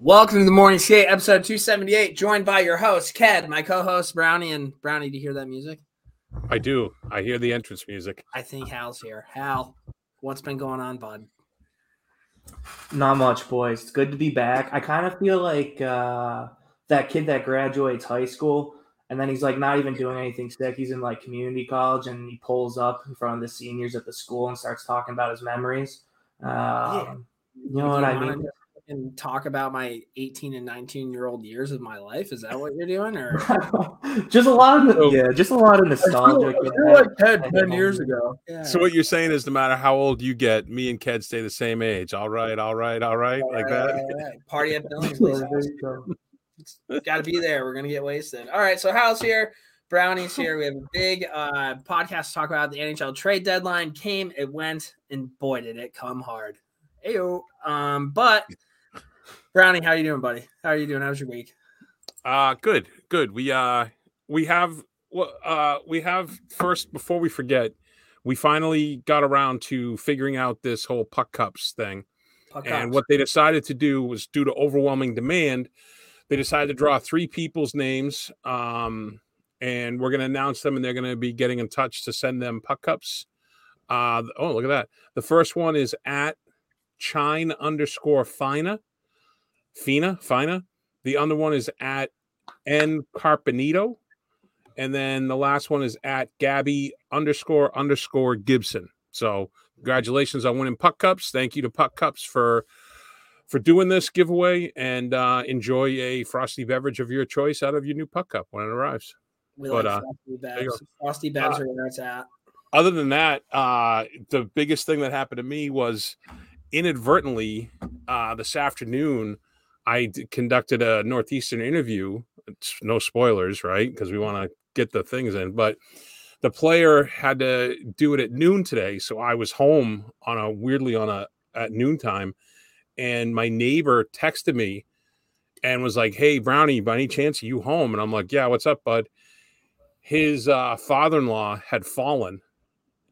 Welcome to the Morning Skate, episode 278, joined by your host, Ked, my co host, Brownie. And Brownie, do you hear that music? I do. I hear the entrance music. I think Hal's here. Hal, what's been going on, bud? Not much, boys. It's good to be back. I kind of feel like uh, that kid that graduates high school and then he's like not even doing anything sick. He's in like community college and he pulls up in front of the seniors at the school and starts talking about his memories. Um, yeah. You know what I mean? and talk about my 18 and 19 year old years of my life. Is that what you're doing, or just a lot of yeah, just a lot of nostalgia? I feel, like Ted 10 years ago. Yeah. So what you're saying is, no matter how old you get, me and Ked stay the same age. All right, all right, all right, all like right, that. All right. Party at Billingsley's Got to be there. We're gonna get wasted. All right, so Hal's here. Brownie's here. We have a big uh, podcast to talk about. The NHL trade deadline came, it went, and boy, did it come hard. Ayo. Um, but Brownie, how you doing, buddy? How are you doing? How's your week? Uh good, good. We uh we have uh we have first before we forget, we finally got around to figuring out this whole puck cups thing. Puck and cups. what they decided to do was due to overwhelming demand, they decided to draw three people's names. Um and we're going to announce them and they're going to be getting in touch to send them puck cups. Uh, oh, look at that. The first one is at chine underscore fina. Fina, Fina. The other one is at N Carpenito. And then the last one is at Gabby underscore underscore Gibson. So congratulations on winning puck cups. Thank you to puck cups for for doing this giveaway and uh, enjoy a frosty beverage of your choice out of your new puck cup when it arrives. We but, like uh, frosty bags. Frosty bags uh, are where it's at. Other than that, uh, the biggest thing that happened to me was inadvertently uh, this afternoon. I d- conducted a Northeastern interview. It's no spoilers, right? Because we want to get the things in. But the player had to do it at noon today, so I was home on a weirdly on a at noontime, and my neighbor texted me and was like, "Hey, Brownie, by any chance are you home?" And I'm like, "Yeah, what's up, bud?" His uh, father-in-law had fallen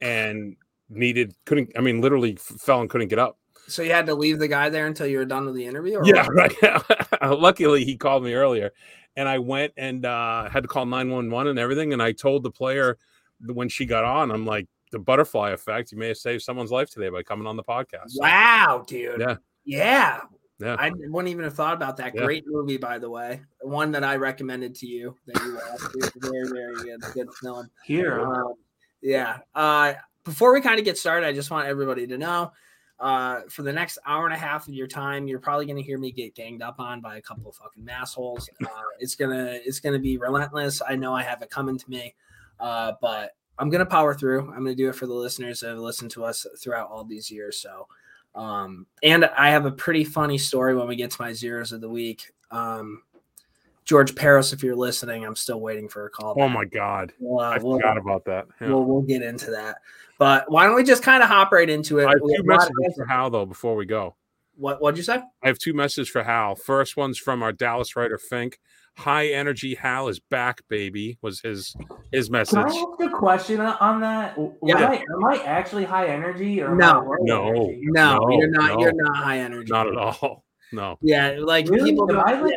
and needed couldn't. I mean, literally fell and couldn't get up. So you had to leave the guy there until you were done with the interview? yeah, what? right. Luckily, he called me earlier, and I went and uh, had to call nine one one and everything. And I told the player when she got on, I'm like, the butterfly effect. You may have saved someone's life today by coming on the podcast. Wow, dude. Yeah. Yeah. Yeah. I wouldn't even have thought about that. Yeah. Great movie, by the way. One that I recommended to you that you watched. very, very good. Good film. Here. Um, yeah. Uh, before we kind of get started, I just want everybody to know uh, for the next hour and a half of your time, you're probably going to hear me get ganged up on by a couple of fucking assholes. Uh, it's gonna it's gonna be relentless. I know I have it coming to me, uh, but I'm gonna power through. I'm gonna do it for the listeners that have listened to us throughout all these years. So, um, and I have a pretty funny story when we get to my zeros of the week. Um, George Parros, if you're listening, I'm still waiting for a call. Oh my god, we'll, uh, I we'll, forgot about that. Yeah. We'll, we'll get into that, but why don't we just kind of hop right into it? I have two messages for Hal though before we go. What what'd you say? I have two messages for Hal. First one's from our Dallas writer Fink. High energy Hal is back, baby. Was his his message? Can I ask a question on that? Yeah. Am I, am I actually high energy or no? No, no, no, you're not. No. You're not high energy. Not at all. No. Yeah, like really? people. Don't, I, yeah,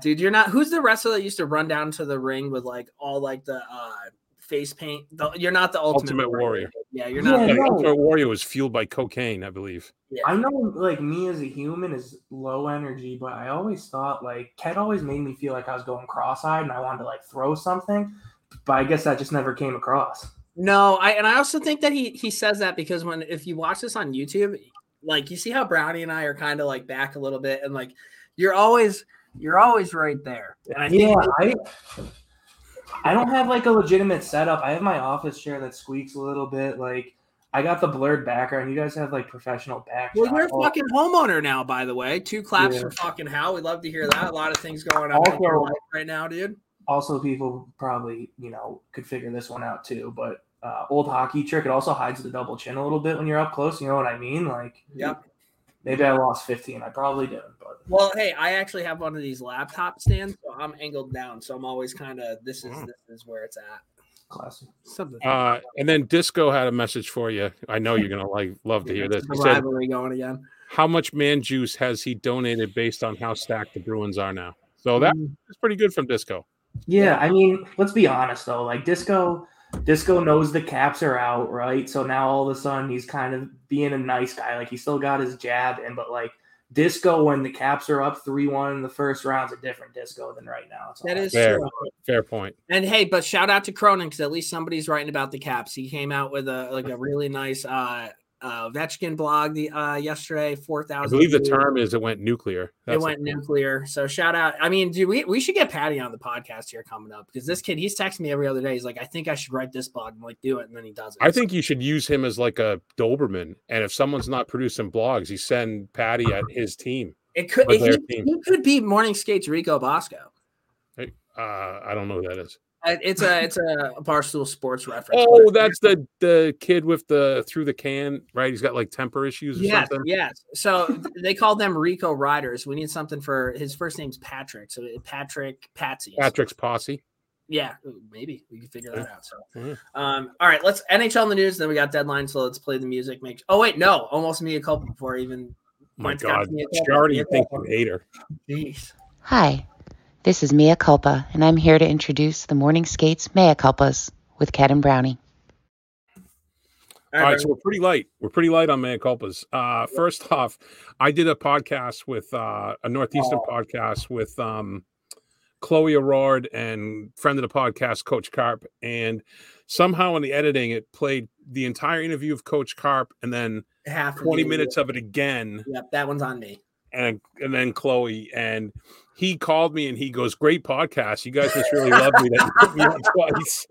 dude, you're not. Who's the wrestler that used to run down to the ring with like all like the uh face paint? The, you're not the ultimate, ultimate warrior. warrior. Yeah, you're not. Yeah, the no. ultimate warrior was fueled by cocaine, I believe. Yeah. I know, like me as a human is low energy, but I always thought like Ked always made me feel like I was going cross-eyed and I wanted to like throw something, but I guess that just never came across. No, I and I also think that he he says that because when if you watch this on YouTube, like you see how Brownie and I are kind of like back a little bit, and like you're always you're always right there. And I yeah, I I don't have like a legitimate setup. I have my office chair that squeaks a little bit. Like I got the blurred background. You guys have like professional back. Well, you're a fucking homeowner now, by the way. Two claps yeah. for fucking Hal. We'd love to hear that. A lot of things going on also, right now, dude. Also, people probably you know could figure this one out too. But uh, old hockey trick. It also hides the double chin a little bit when you're up close. You know what I mean? Like, yep. Maybe I lost 15. I probably did. But well, hey, I actually have one of these laptop stands, so I'm angled down, so I'm always kind of this is mm. this is where it's at. Classic. Something. Uh, and then Disco had a message for you. I know you're gonna like love to hear this. The rivalry going again. how much man juice has he donated based on how stacked the Bruins are now. So that's Mm. pretty good from Disco. Yeah, I mean, let's be honest though. Like Disco, Disco knows the caps are out, right? So now all of a sudden he's kind of being a nice guy. Like he still got his jab in, but like Disco, when the caps are up three one in the first round round's a different Disco than right now. That's That I'm is. Fair, true. fair point. And hey, but shout out to Cronin because at least somebody's writing about the caps. He came out with a like a really nice uh uh Vetchkin blog the uh yesterday, Four thousand. I believe the term is it went nuclear. It went the- nuclear. So shout out. I mean, do we, we should get Patty on the podcast here coming up because this kid, he's texting me every other day. He's like, I think I should write this blog. I'm like, do it. And then he does it. I think you should use him as like a Doberman, and if someone's not producing blogs, you send Patty at his team. it could, he, team. he could be Morning Skates Rico Bosco. Uh, I don't know who that is. Uh, It's a it's a Barstool Sports reference. Oh, that's the the kid with the through the can, right? He's got like temper issues or Yes, something. yes. So they call them Rico Riders. We need something for his first name's Patrick. So Patrick Patsy. Patrick's posse. Yeah, maybe we can figure that out. So, um, all right, let's NHL in the news. Then we got deadline. So let's play the music. Make. Oh wait, no, almost me a couple before I even. My Points God, to me a she couple. already Me think you hate her. Jeez. Hi, this is Mia Culpa, and I'm here to introduce the Morning Skates Mea Culpas with Cat and Brownie. All right, so we're pretty light. We're pretty light on mea culpas. Uh, first off, I did a podcast with uh, a northeastern podcast with um, Chloe Aurard and friend of the podcast, Coach Carp, and somehow in the editing, it played the entire interview of Coach Carp and then half twenty minutes of it again, Yep, that one's on me. And and then Chloe and. He called me and he goes, "Great podcast! You guys must really love me that you put me on twice."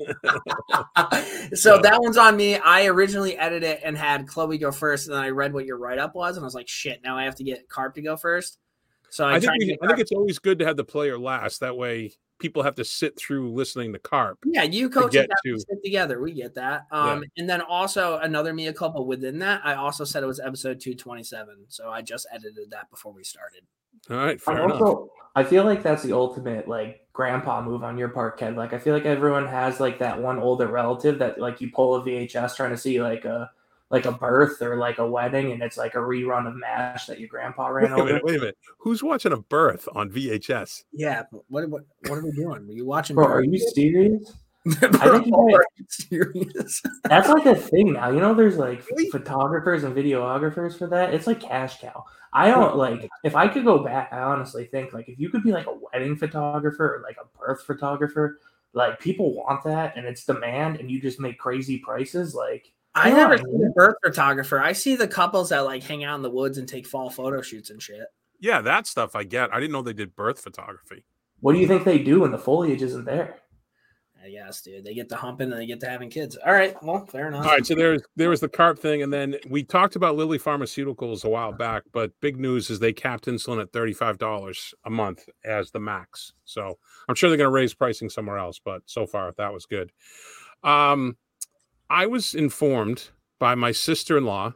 so Yeah. that one's on me. I originally edited it and had Chloe go first, and then I read what your write up was, and I was like, "Shit!" Now I have to get Carp to go first. So I, I think, we, I think it's always good to have the player last. That way, people have to sit through listening to Carp. Yeah, you coach get have to- to stick together. We get that. Um, and then also another Mia Culpa within that. I also said it was episode two twenty seven, so I just edited that before we started. All right, I fair enough. also, I feel like that's the ultimate like grandpa move on your part, Ked. Like I feel like everyone has like that one older relative that like you pull a VHS trying to see like a like a birth or like a wedding, and it's like a rerun of Mash that your grandpa Wait ran a over. minute, wait a minute. Who's watching a birth on VHS? Yeah, but what what what are we doing? Are you watching? Bro, are you serious? I think you're you serious? That's like a thing now. You know, there's like Really? photographers and videographers for that. It's like cash cow. I don't like if I could go back, I honestly think like if you could be like a wedding photographer or like a birth photographer, like people want that and it's demand and you just make crazy prices, like I Come never see the birth photographer. I see the couples that like hang out in the woods and take fall photo shoots and shit. Yeah, that stuff I get. I didn't know they did birth photography. what do you think they do when the foliage isn't there? I guess, dude. They get to humping and they get to having kids. All right, well, fair enough. All right, so there's there was the carp thing, and then we talked about Lilly Pharmaceuticals a while back, but big news is they capped insulin at thirty five dollars a month as the max. So I'm sure they're going to raise pricing somewhere else, but so far that was good. Um, I was informed by my sister in law,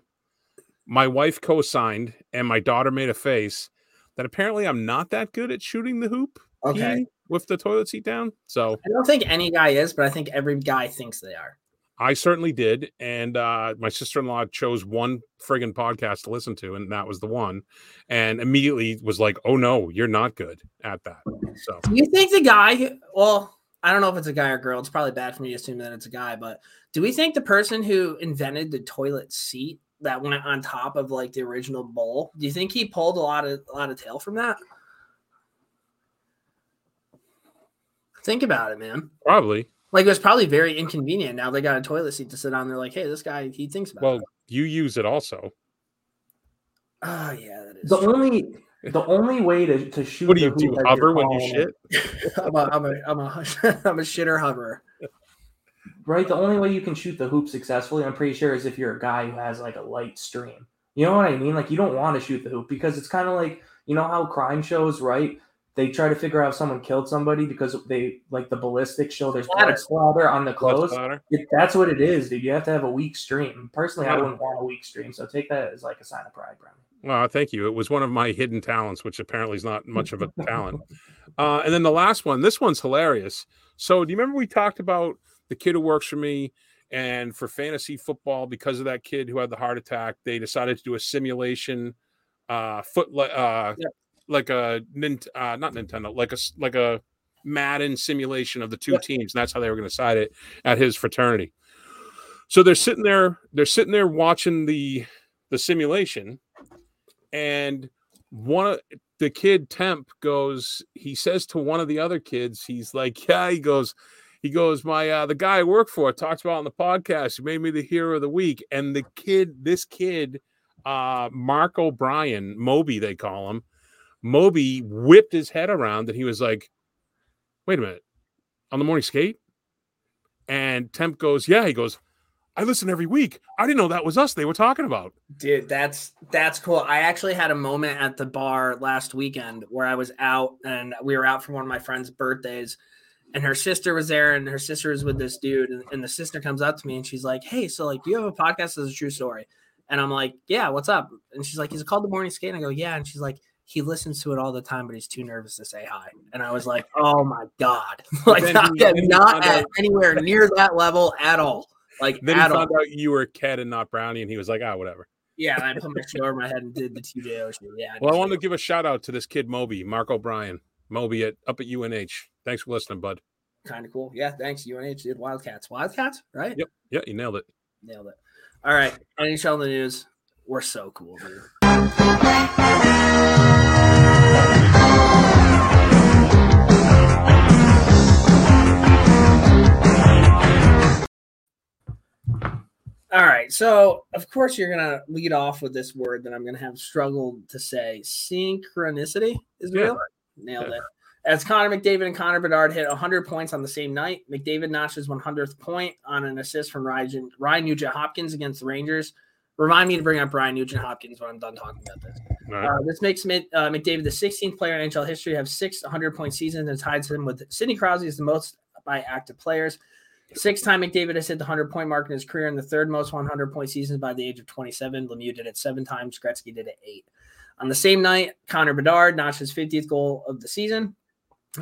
my wife co-signed, and my daughter made a face that apparently I'm not that good at shooting the hoop. Okay. with the toilet seat down. So I don't think any guy is, but I think every guy thinks they are. I certainly did. And uh, my sister in law chose one friggin' podcast to listen to, and that was the one. And immediately was like, oh no, you're not good at that. So Do you think the guy? Well, I don't know if it's a guy or girl. It's probably bad for me to assume that it's a guy. But do we think the person who invented the toilet seat that went on top of like the original bowl? Do you think he pulled a lot of a lot of tail from that? Think about it, man. probably. Like it was probably very inconvenient. Now they got a toilet seat to sit on. They're like, hey, this guy he thinks about. Well, it. you use it also. oh yeah, that is. The true. only the only way to, to shoot What do the you do? hoop Hover when you shit? I'm a, I'm a, I'm a, I'm a shitter hover. right? The only way you can shoot the hoop successfully, I'm pretty sure, is if you're a guy who has like a light stream. You know what I mean? Like you don't want to shoot the hoop because it's kind of like you know how crime shows, right? They try to figure out if someone killed somebody because they like the ballistics show there's blood splatter on the clothes. It, that's what it is, dude. You have to have a weak stream. Personally, I wouldn't want a weak stream, so take that as like a sign of pride, Brian. Well, thank you. It was one of my hidden talents, which apparently is not much of a talent. Uh, and then the last one, this one's hilarious. So, do you remember we talked about the kid who works for me and for fantasy football, because of that kid who had the heart attack, they decided to do a simulation uh foot uh Yep. like a uh not Nintendo, like a like a Madden simulation of the two Yep. teams. And that's how they were going to side it at his fraternity. So they're sitting there, they're sitting there watching the the simulation, and one of the kid temp goes, he says to one of the other kids, he's like, Yeah, he goes, he goes, My uh the guy I work for talks about on the podcast, he made me the hero of the week. And the kid, this kid, uh Mark O'Brien, Moby, they call him, Moby whipped his head around and he was like, Wait a minute, on the morning skate? And Temp goes, Yeah, he goes, I listen every week. I didn't know that was us they were talking about. Dude, that's that's cool. I actually had a moment at the bar last weekend where I was out and we were out for one of my friend's birthdays and her sister was there and her sister was with this dude and, and the sister comes up to me and she's like, "Hey, so like do you have a podcast as a true story." And I'm like, "Yeah, what's up?" And she's like, "Is it called The Morning Skate?" And I go, "Yeah." And she's like, "He listens to it all the time, but he's too nervous to say hi." And I was like, "Oh my god!" like then not, he- then he not at anywhere near that level at all. Like Then he found out you were Ked and not Brownie, and he was like, Ah, whatever. Yeah, I put my show over my head and did the TJO show. Yeah. Well, I want to give a shout out to this kid Moby, Mark O'Brien, Moby at up at UNH. Thanks for listening, bud. kind of cool. Yeah, thanks. UNH did Wildcats. Wildcats, right? Yep. Yeah, you nailed it. Nailed it. All right. NHL in the news. We're so cool, dude. All right. So, of course, you're going to lead off with this word that I'm going to have struggled to say. Synchronicity is Yeah. real. Nailed it. As Connor McDavid and Connor Bedard hit 100 points on the same night, McDavid notched his 100th point on an assist from Ryan, Ryan Nugent Hopkins against the Rangers. Remind me to bring up Ryan Nugent Hopkins when I'm done talking about this. Right. Uh, this makes Mc, uh, McDavid the 16th player in NHL history to have six 100 point seasons and ties him with Sidney Crosby as the most by active players. Six time McDavid has hit the 100 point mark in his career and the third most 100 point seasons by the age of 27. Lemieux did it seven times. Gretzky did it eight. On the same night, Connor Bedard notched his 50th goal of the season.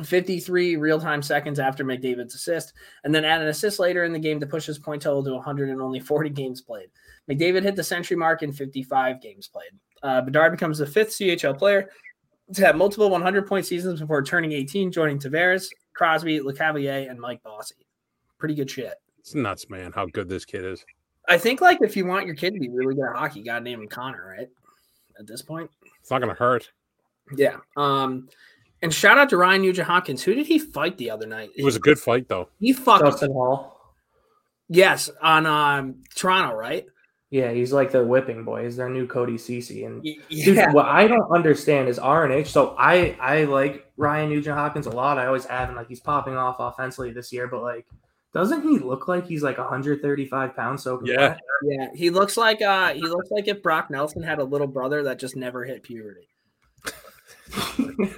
53 real time seconds after McDavid's assist, and then add an assist later in the game to push his point total to 100 and only 40 games played. McDavid hit the century mark in 55 games played. Uh, Bedard becomes the fifth CHL player to have multiple 100 point seasons before turning 18, joining Tavares, Crosby, Lecavalier, and Mike Bossy. Pretty good shit. It's nuts, man, how good this kid is. I think like if you want your kid to be really good at hockey, you gotta name him Connor, right? At this point. It's not gonna hurt. Yeah. Um, and shout out to Ryan Nugent Hopkins. Who did he fight the other night? It was a good fight though. he fucking Justin Holl. yes on um Toronto, right? Yeah, he's like the whipping boy. He's their new Cody Cece. And Y- dude, what I don't understand is RNH. So I I like Ryan Nugent Hopkins a lot. I always have, and like he's popping off offensively this year. But like, doesn't he look like he's like 135 pounds soaking Yeah. wet? Yeah, he looks like uh he looks like if Brock Nelson had a little brother that just never hit puberty.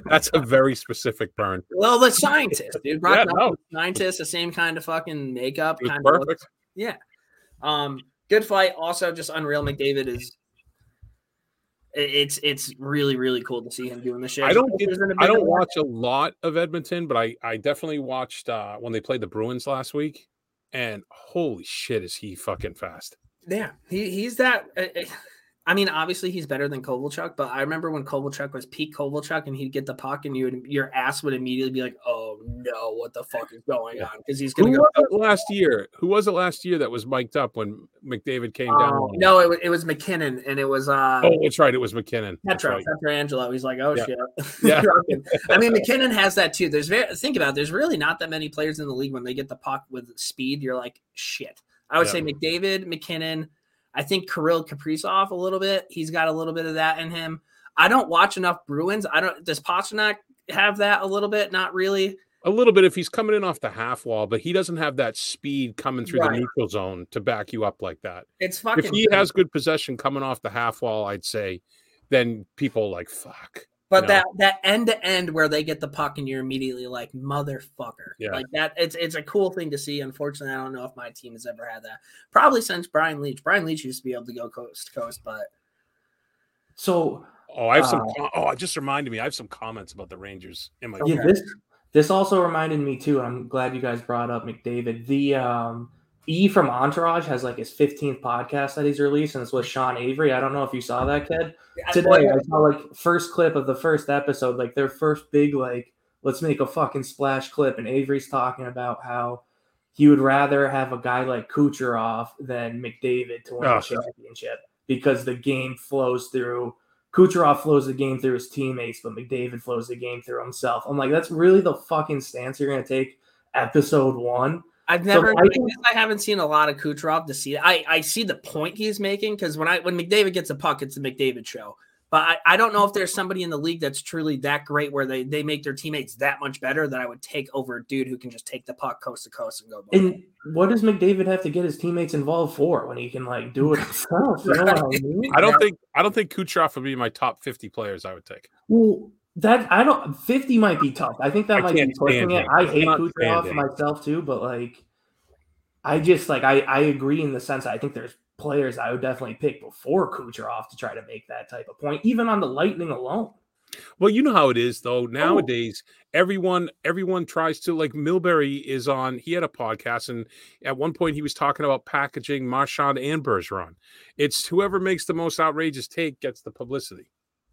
That's a very specific burn. Well, the scientist, dude. Brock Yeah, Nelson, scientist, the same kind of fucking makeup, It was kind of look. Yeah. Um, good fight. Also, just unreal. McDavid is. It- It's it's really really cool to see him doing the shit. I don't get, There's been a I don't watch a lot of Edmonton, but I I definitely watched uh when they played the Bruins last week, and holy shit, is he fucking fast? Yeah, he he's that. uh, I mean, obviously he's better than Kovalchuk, but I remember when Kovalchuk was peak Kovalchuk, and he'd get the puck, and you would your ass would immediately be like, "Oh no, what the fuck is going on?" Because he's gonna go. was last year? Who was it last year that was mic'd up when McDavid came down? Oh, no, it, it was MacKinnon, and it was uh, Oh, that's right. It was MacKinnon. Petra, right. Pietrangelo. He's like, oh Yeah. shit. Yeah. I mean, MacKinnon has that too. There's very think about it. There's really not that many players in the league when they get the puck with speed. You're like, shit. I would Yeah. say McDavid, MacKinnon. I think Kirill Kaprizov a little bit. He's got a little bit of that in him. I don't watch enough Bruins. I don't. Does Pastrnak have that a little bit? Not really. A little bit if he's coming in off the half wall, but he doesn't have that speed coming through Right. the neutral zone to back you up like that. It's fucking. If he has good possession coming off the half wall, I'd say, then people are like fuck. But No. that that end to end where they get the puck and you're immediately like motherfucker. Yeah. Like that it's it's a cool thing to see. Unfortunately, I don't know if my team has ever had that. Probably since Brian Leetch. Brian Leetch used to be able to go coast to coast, but So Oh, I have some. Uh, com- oh, it just reminded me. I have some comments about the Rangers in my. yeah, this this also reminded me too. I'm glad you guys brought up McDavid. The um E from Entourage has like his 15th podcast that he's released, and it's with Sean Avery. I don't know if you saw that kid today. I saw like first clip of the first episode, like their first big like let's make a fucking splash clip, and Avery's talking about how he would rather have a guy like Kucherov than McDavid to win Oh, the championship because the game flows through. Kucherov flows the game through his teammates, but McDavid flows the game through himself. I'm like, that's really the fucking stance you're gonna take. Episode one. I've never. I I, think- guess I haven't seen a lot of Kucherov to see. I I see the point he's making because when I when McDavid gets a puck, it's the McDavid show. But I, I don't know if there's somebody in the league that's truly that great where they they make their teammates that much better that I would take over a dude who can just take the puck coast to coast and go. And what does McDavid have to get his teammates involved for when he can like do it himself? You know what I mean? I don't think I don't think Kucherov would be my top 50 players I would take. Well, that I don't. Fifty might be tough. I think that I might be pushing it. I hate Kucherov myself too, but like, I just like I I agree in the sense I think there's players I would definitely pick before Kucherov to try to make that type of point, even on the Lightning alone. Well, you know how it is though. Oh. Nowadays, everyone everyone tries to like Milbury is on. He had a podcast, and at one point he was talking about packaging Marchand and Bergeron. It's whoever makes the most outrageous take gets the publicity.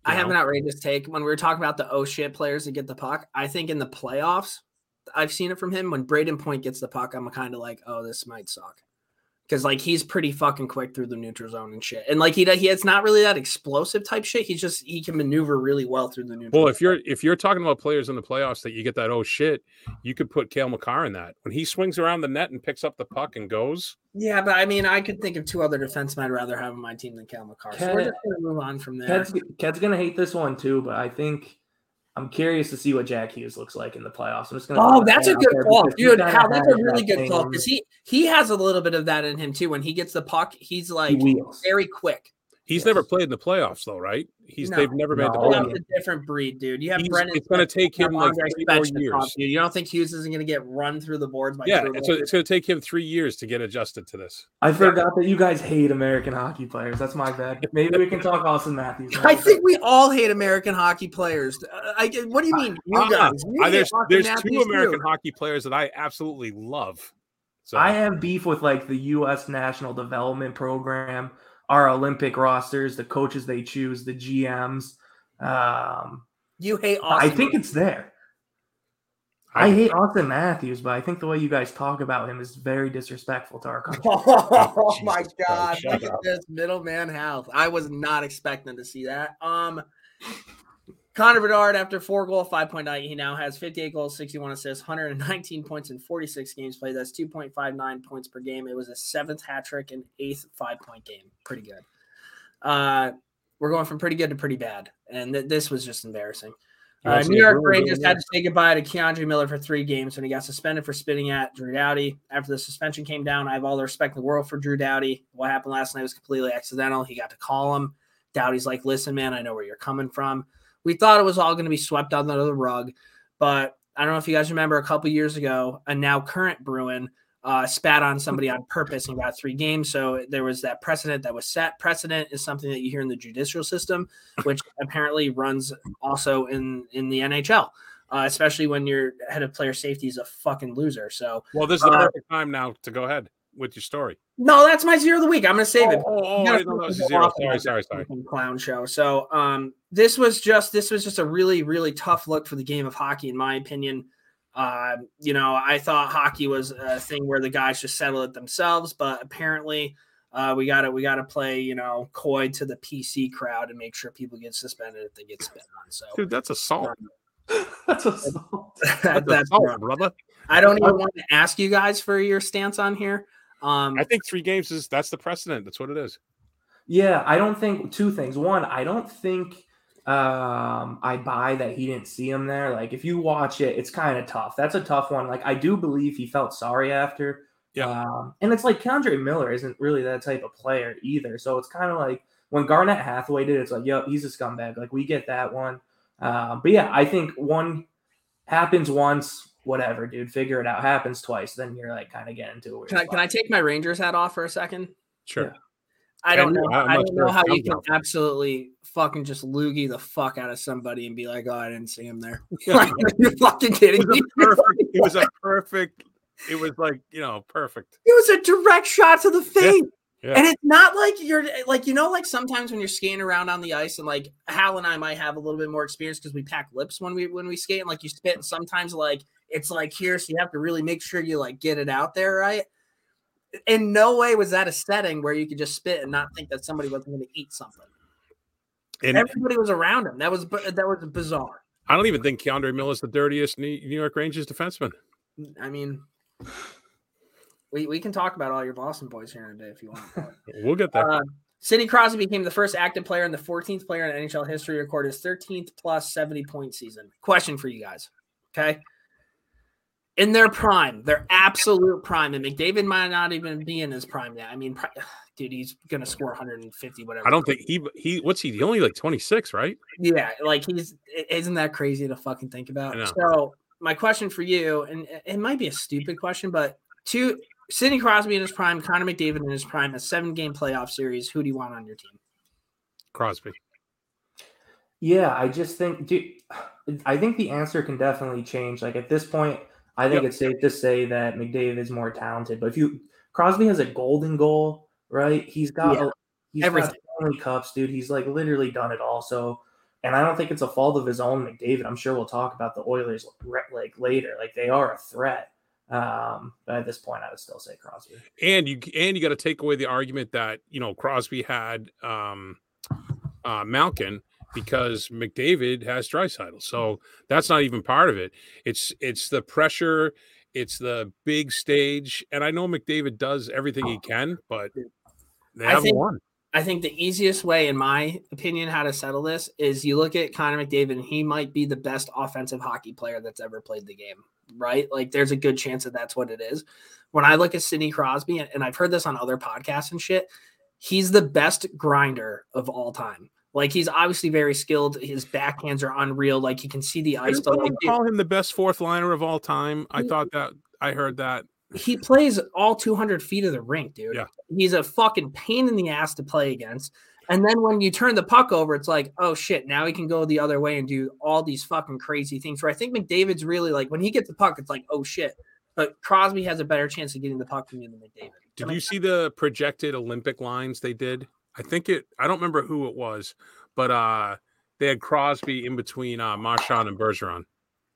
I have an outrageous take when we were talking about the oh shit players that get the puck. I think in the playoffs, I've seen it from him when Brayden Point gets the puck. I'm kind of like, oh, this might suck because like he's pretty fucking quick through the neutral zone and shit. And like he he it's not really that explosive type shit. He's just he can maneuver really well through the neutral. Well, zone. if you're if you're talking about players in the playoffs that you get that oh shit, you could put Cale Makar in that when he swings around the net and picks up the puck and goes. yeah, but I mean, I could think of two other defensemen I'd rather have on my team than Cale Makar. So we're just gonna move on from there. Ked's, Ked's gonna hate this one too, but I think I'm curious to see what Jack Hughes looks like in the playoffs. I'm just gonna. Oh, that's a good call, dude. that's a really that good call because he he has a little bit of that in him too. When he gets the puck, he's like wheels. very quick. He's Yes. never played in the playoffs though, right? He's No. they've never made the Playoffs playoffs. a different breed, dude. You have He's- Brennan. it's gonna take him, like, Andrei three more years. dude. You don't think Hughes isn't gonna get run through the boards by Yeah, Kirill it's, it's going to take him three years to get adjusted to this. I forgot that you guys hate American hockey players. That's my bad. Maybe we can talk Auston Matthews. I think we all hate American hockey players. Uh, I, what do you mean, you Uh-uh. guys? You Uh, there's there's Matthews, two American too. hockey players that I absolutely love. So I have beef with like the U.S. National Development Program, our Olympic rosters, the coaches they choose, the GMs. Um, You hate Auston. I think it's there. I hate Auston Matthews, but I think the way you guys talk about him is very disrespectful to our country. Oh Jesus my Christ, god! shut Look at this middleman health. I was not expecting to see that. Um, Connor Bedard, after four goal, five point nine, he now has fifty eight goals, sixty one assists, one hundred and nineteen points in forty six games played. That's two point five nine points per game. It was a seventh hat trick and eighth five point game. Pretty good. Uh, we're going from pretty good to pretty bad, and th- this was just embarrassing. Uh, New York Rangers had to say goodbye to K'Andre Miller for three games when he got suspended for spitting at Drew Doughty. After the suspension came down, I have all the respect in the world for Drew Doughty. What happened last night was completely accidental. He got to call him. Doughty's like, listen, man, I know where you're coming from. We thought it was all going to be swept under the rug, but I don't know if you guys remember a couple years ago, a now current Bruin uh, spat on somebody on purpose and got three games. So there was that precedent that was set. Precedent is something that you hear in the judicial system, which apparently runs also in in the NHL, uh, especially when your head of player safety is a fucking loser. So Well, this is the Uh, perfect time now to go ahead with your story. no, that's my zero of the week. I'm gonna save it. Oh, oh, You I gotta didn't know that was a go zero. Sorry, sorry, sorry. Clown show. So um, this was just this was just a really really tough look for the game of hockey, in my opinion. Uh, you know, I thought hockey was a thing where the guys just settle it themselves, but apparently. Uh, we got to we got to play you know coy to the PC crowd and make sure people get suspended if they get spit on. So Dude, that's assault. That's assault. That's, that's assault, brother. I don't even want to ask you guys for your stance on here. Um, I think three games is that's the precedent. That's what it is. Yeah, I don't think two things. One, I don't think um I buy that he didn't see him there. Like if you watch it, it's kind of tough. That's a tough one. Like I do believe he felt sorry after. Yeah. Um, and it's like K'Andre Miller isn't really that type of player either. So it's kind of like when Garnett Hathaway did, it, it's like, yep, he's a scumbag. Like we get that one. Um, but yeah, I think one happens once, whatever, dude. Figure it out. Happens twice, then you're like kind of getting to it. can I, can I take my Rangers hat off for a second? Sure. Yeah. I don't know. I'm I not don't know how you can absolutely fucking just loogie the fuck out of somebody and be like, "Oh, I didn't see him there." like, are fucking kidding It was me? perfect. It was a perfect it was like you know perfect. It was a direct shot to the face. Yeah. And it's not like you're like you know like sometimes when you're skating around on the ice and like Hal and I might have a little bit more experience because we pack lips when we when we skate and like you spit and sometimes like it's like here so you have to really make sure you like get it out there right. In no way was that a setting where you could just spit and not think that somebody wasn't going to eat something. And Everybody was around him. That was that was bizarre. I don't even think K'Andre Miller is the dirtiest New New York Rangers defenseman. I mean, we, we can talk about all your Boston boys here in a day if you want. We'll get there. Uh, Sidney Crosby became the first active player and the 14th player in NHL history to record his 13th plus 70 point season. Question for you guys. Okay. In their prime, their absolute prime, and McDavid might not even be in his prime now. I mean, pri- dude, he's going to score 150, whatever. I don't think he he what's he? He only like 26, right? Yeah, like he's isn't that crazy to fucking think about? So my question for you, and it might be a stupid question, but two Sidney Crosby in his prime, Connor McDavid in his prime, a seven game playoff series. Who do you want on your team? Crosby. Yeah, I just think, dude, I think the answer can definitely change. Like at this point, I think Yep. it's safe to say that McDavid is more talented. But if you Crosby has a golden goal, right? He's got Yeah. a, he's Everything. got so cups, dude. He's like literally done it all. So, and I don't think it's a fault of his own, McDavid. I'm sure we'll talk about the Oilers like later. Like they are a threat. Um, but at this point, I would still say Crosby. And you and you got to take away the argument that you know Crosby had um uh Malkin because McDavid has Draisaitl. Hmm. So that's not even part of it. It's it's the pressure, it's the big stage, and I know McDavid does everything he oh, can, but they I haven't think- won. I think the easiest way, in my opinion, how to settle this is you look at Connor McDavid, and he might be the best offensive hockey player that's ever played the game, right? Like, there's a good chance that that's what it is. When I look at Sidney Crosby, and I've heard this on other podcasts and shit, he's the best grinder of all time. Like, he's obviously very skilled. His backhands are unreal. Like, he can see the ice, but like, call him the best fourth liner of all time. I thought that I heard that. he plays all 200 feet of the rink, dude. Yeah. He's a fucking pain in the ass to play against. And then when you turn the puck over, it's like, oh shit, now he can go the other way and do all these fucking crazy things. Where I think McDavid's really like when he gets the puck, it's like, oh shit. But Crosby has a better chance of getting the puck from you than McDavid. Did you see the projected Olympic lines they did? I think it. I don't remember who it was, but uh they had Crosby in between uh Marchand and Bergeron.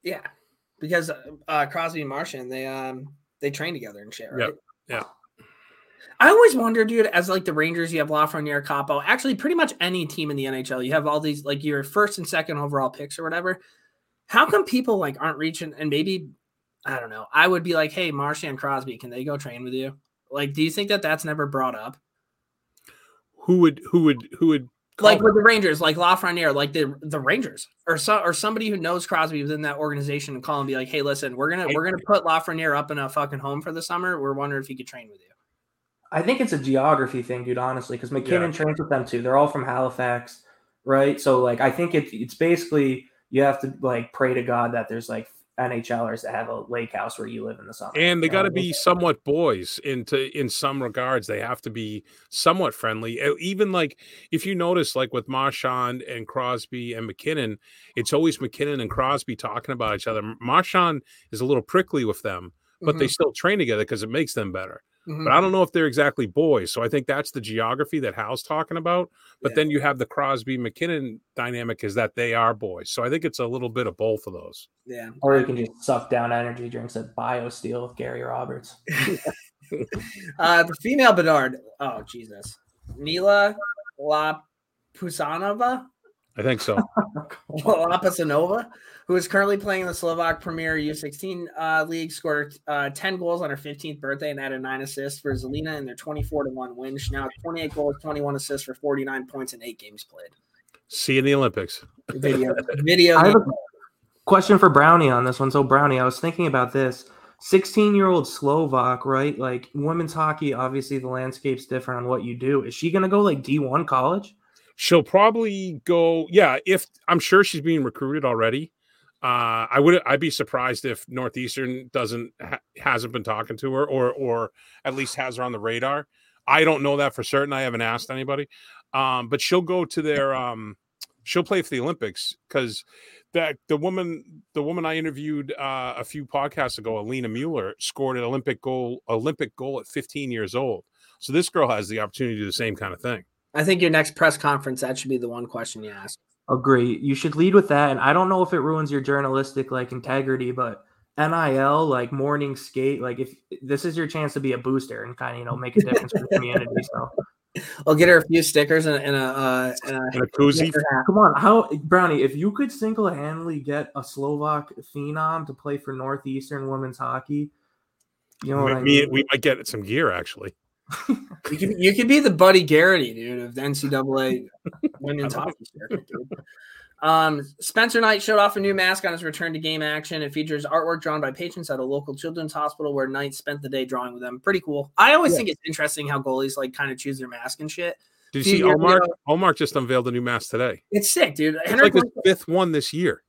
Yeah, because uh, Crosby and Marchand they um they train together and shit, right? Yep, yeah. I always wonder, dude, as like the Rangers, you have Lafreniere, Capo. Actually, pretty much any team in the NHL, you have all these like your first and second overall picks or whatever. How come people like aren't reaching? And maybe I don't know. I would be like, hey, Marchand Crosby, can they go train with you? Like, do you think that that's never brought up? Who would who would who would like call with the Rangers, like Lafreniere, like the the Rangers, or so, or somebody who knows Crosby within that organization, and call and be like, "Hey, listen, we're gonna we're gonna put Lafreniere up in a fucking home for the summer. We're wondering if he could train with you." I think it's a geography thing, dude. Honestly, because MacKinnon trains with them too. They're all from Halifax, right? So like, I think it's it's basically you have to like pray to God that there's like NHLers that have a lake house where you live in the summer. and they got to what I mean? be somewhat boys into in some regards they have to be somewhat friendly even like if you notice like with marchand and crosby and mackinnon it's always mackinnon and crosby talking about each other marchand is a little prickly with them but they mm-hmm. still train together because it makes them better Mhm. but i don't know if they're exactly boys so i think that's the geography that hal's talking about but Yeah. then you have the crosby mackinnon dynamic is that they are boys so i think it's a little bit of both of those yeah. Or you can just suck down energy drinks at BioSteel with Gary Roberts. Uh, the female Bedard. Oh Jesus, Nila La Pusanova, i think so Lopusanova, who is currently playing in the Slovak Premier U16 uh, league, scored uh, 10 goals on her 15th birthday and added nine assists for Zelina in their 24 to one win. She now has 28 goals, 21 assists for 49 points in eight games played. see you in the olympics Video, video. I have a question for Brownie on this one. So Brownie, I was thinking about this. 16 year old Slovak, right? Like women's hockey, obviously the landscape's different on what you do. Is she gonna go like D1 college? She'll probably go yeah if i'm sure she's being recruited already uh i would i'd be surprised if northeastern doesn't ha- hasn't been talking to her or or at least has her on the radar i don't know that for certain i haven't asked anybody um but she'll go to their um she'll play for the olympics because that the woman the woman I interviewed uh, a few podcasts ago, Alina Mueller, scored an Olympic goal Olympic goal at 15 years old. So this girl has the opportunity to do the same kind of thing. I think your next press conference that should be the one question you ask. Agree. You should lead with that. And I don't know if it ruins your journalistic like integrity, but NIL, like morning skate, like if this is your chance to be a booster and kind of you know make a difference for the community. So I'll get her a few stickers and, and a, uh, and a And a koozie. come on, how Brownie, if you could single handedly get a Slovak phenom to play for Northeastern women's hockey, you know what I mean? we might get some gear actually. You could you could be the Buddy Garrity, dude, of the NCAA women's hockey circuit, dude. Um, Spencer Knight showed off a new mask on his return to game action. It features artwork drawn by patients at a local children's hospital where Knight spent the day drawing with them. Pretty cool. I always Yeah. think it's interesting how goalies like kind of choose their mask and shit. Did you see Omar? Omar just unveiled a new mask today. It's sick, dude. It's like his fifth one this year.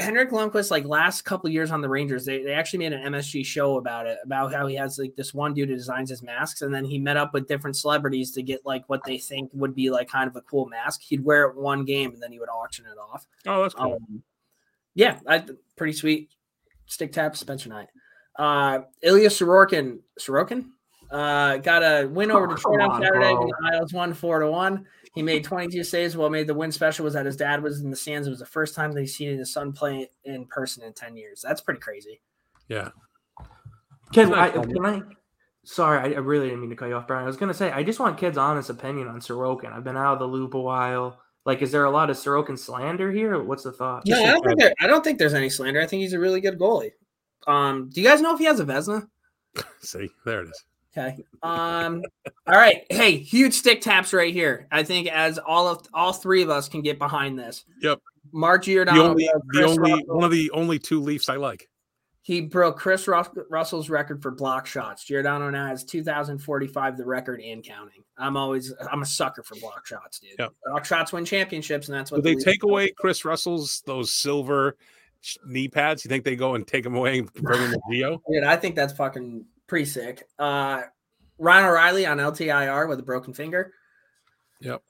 Henrik Lundqvist, like last couple years on the Rangers, they, they actually made an MSG show about it, about how he has like this one dude who designs his masks, and then he met up with different celebrities to get like what they think would be like kind of a cool mask. He'd wear it one game and then he would auction it off. Oh, that's cool. Um, yeah, I pretty sweet. Stick tap, Spencer Knight. Uh, Ilya Sorokin, Sorokin, uh, got a win over Detroit on on, Saturday. bro. the Isles won four to one. He made 22 saves. What made the win special was that his dad was in the stands. It was the first time that he's seen his son play in person in 10 years. That's pretty crazy. yeah. Can I? Can I? Sorry, I, I really didn't mean to cut you off, Brian. I was gonna say I just want kids' honest opinion on Sorokin. I've been out of the loop a while. Like, is there a lot of Sorokin slander here? What's the thought? No, I don't think there, I don't think there's any slander. I think he's a really good goalie. Um, do you guys know if he has a Vezina? See, there it is. Okay. Um. all right. Hey, huge stick taps right here. I think as all of all three of us can get behind this. Yep. Mark The Giordano. only, the only, Russell- one of the only two Leafs I like. he broke Kris Rus- Russell's record for block shots. Giordano now has 2,045, the record and counting. I'm always I'm a sucker for block shots, dude. Yep. Block shots win championships, and that's what Would they the take away Kris Russell's those silver knee pads? You think they go and take them away and bring them to Geo? Dude, I think that's fucking pretty sick. Uh, Ryan O'Reilly on LTIR with a broken finger. Yep.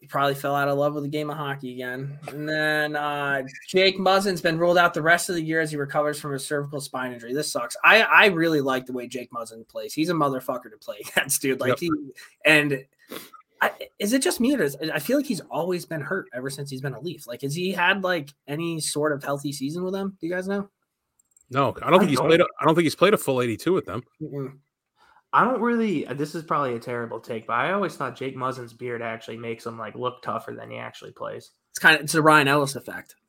He probably fell out of love with the game of hockey again. And then uh, Jake Muzzin's been ruled out the rest of the year as he recovers from his cervical spine injury. This sucks. I, I really like the way Jake Muzzin plays. He's a motherfucker to play against, dude. Like Yep. he and I, is it just me or does I feel like he's always been hurt ever since he's been a Leaf? Like, has he had like any sort of healthy season with them? Do you guys know? No, I don't think he's don't. played. A, I don't think he's played a full eighty-two with them. Mm-mm. I don't really. Uh, this is probably a terrible take, but I always thought Jake Muzzin's beard actually makes him like look tougher than he actually plays. It's kind of it's a Ryan Ellis effect.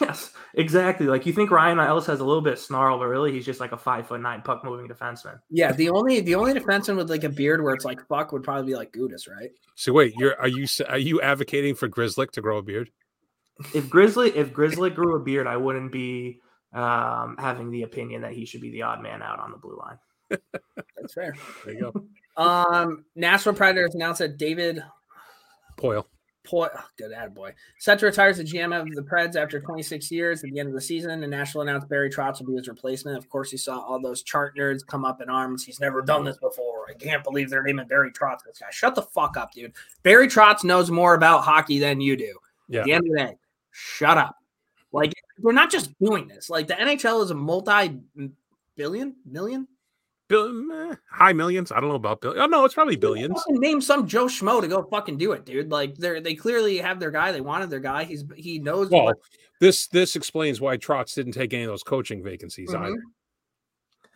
Yes, exactly. Like you think Ryan Ellis has a little bit of snarl, but really he's just like a five foot nine puck moving defenseman. Yeah, the only the only defenseman with like a beard where it's like fuck would probably be like Gudas, right? So wait, you're are you are you advocating for Grizzly to grow a beard? If Grizzly if Grizzly grew a beard, I wouldn't be um, having the opinion that he should be the odd man out on the blue line. That's fair. There you go, Um, Nashville Predators announced that David Poile. Poy, oh, good ad boy, set to retire as the GM of the Preds after 26 years at the end of the season. And Nashville announced Barry Trotz will be his replacement. Of course, he saw all those chart nerds come up in arms. He's never done this before. I can't believe they're naming Barry Trotz this guy. Shut the fuck up, dude. Barry Trotz knows more about hockey than you do. Yeah, At the end of the day, shut up. Like we're not just doing this. Like the NHL is a multi-billion, million. Eh, high millions. I don't know about billion. Oh no, it's probably billions. Name some Joe Schmo to go fucking do it, dude. Like they're they clearly have their guy. They wanted their guy. He's he knows. Well, what, this this explains why Trotz didn't take any of those coaching vacancies Mhm. either.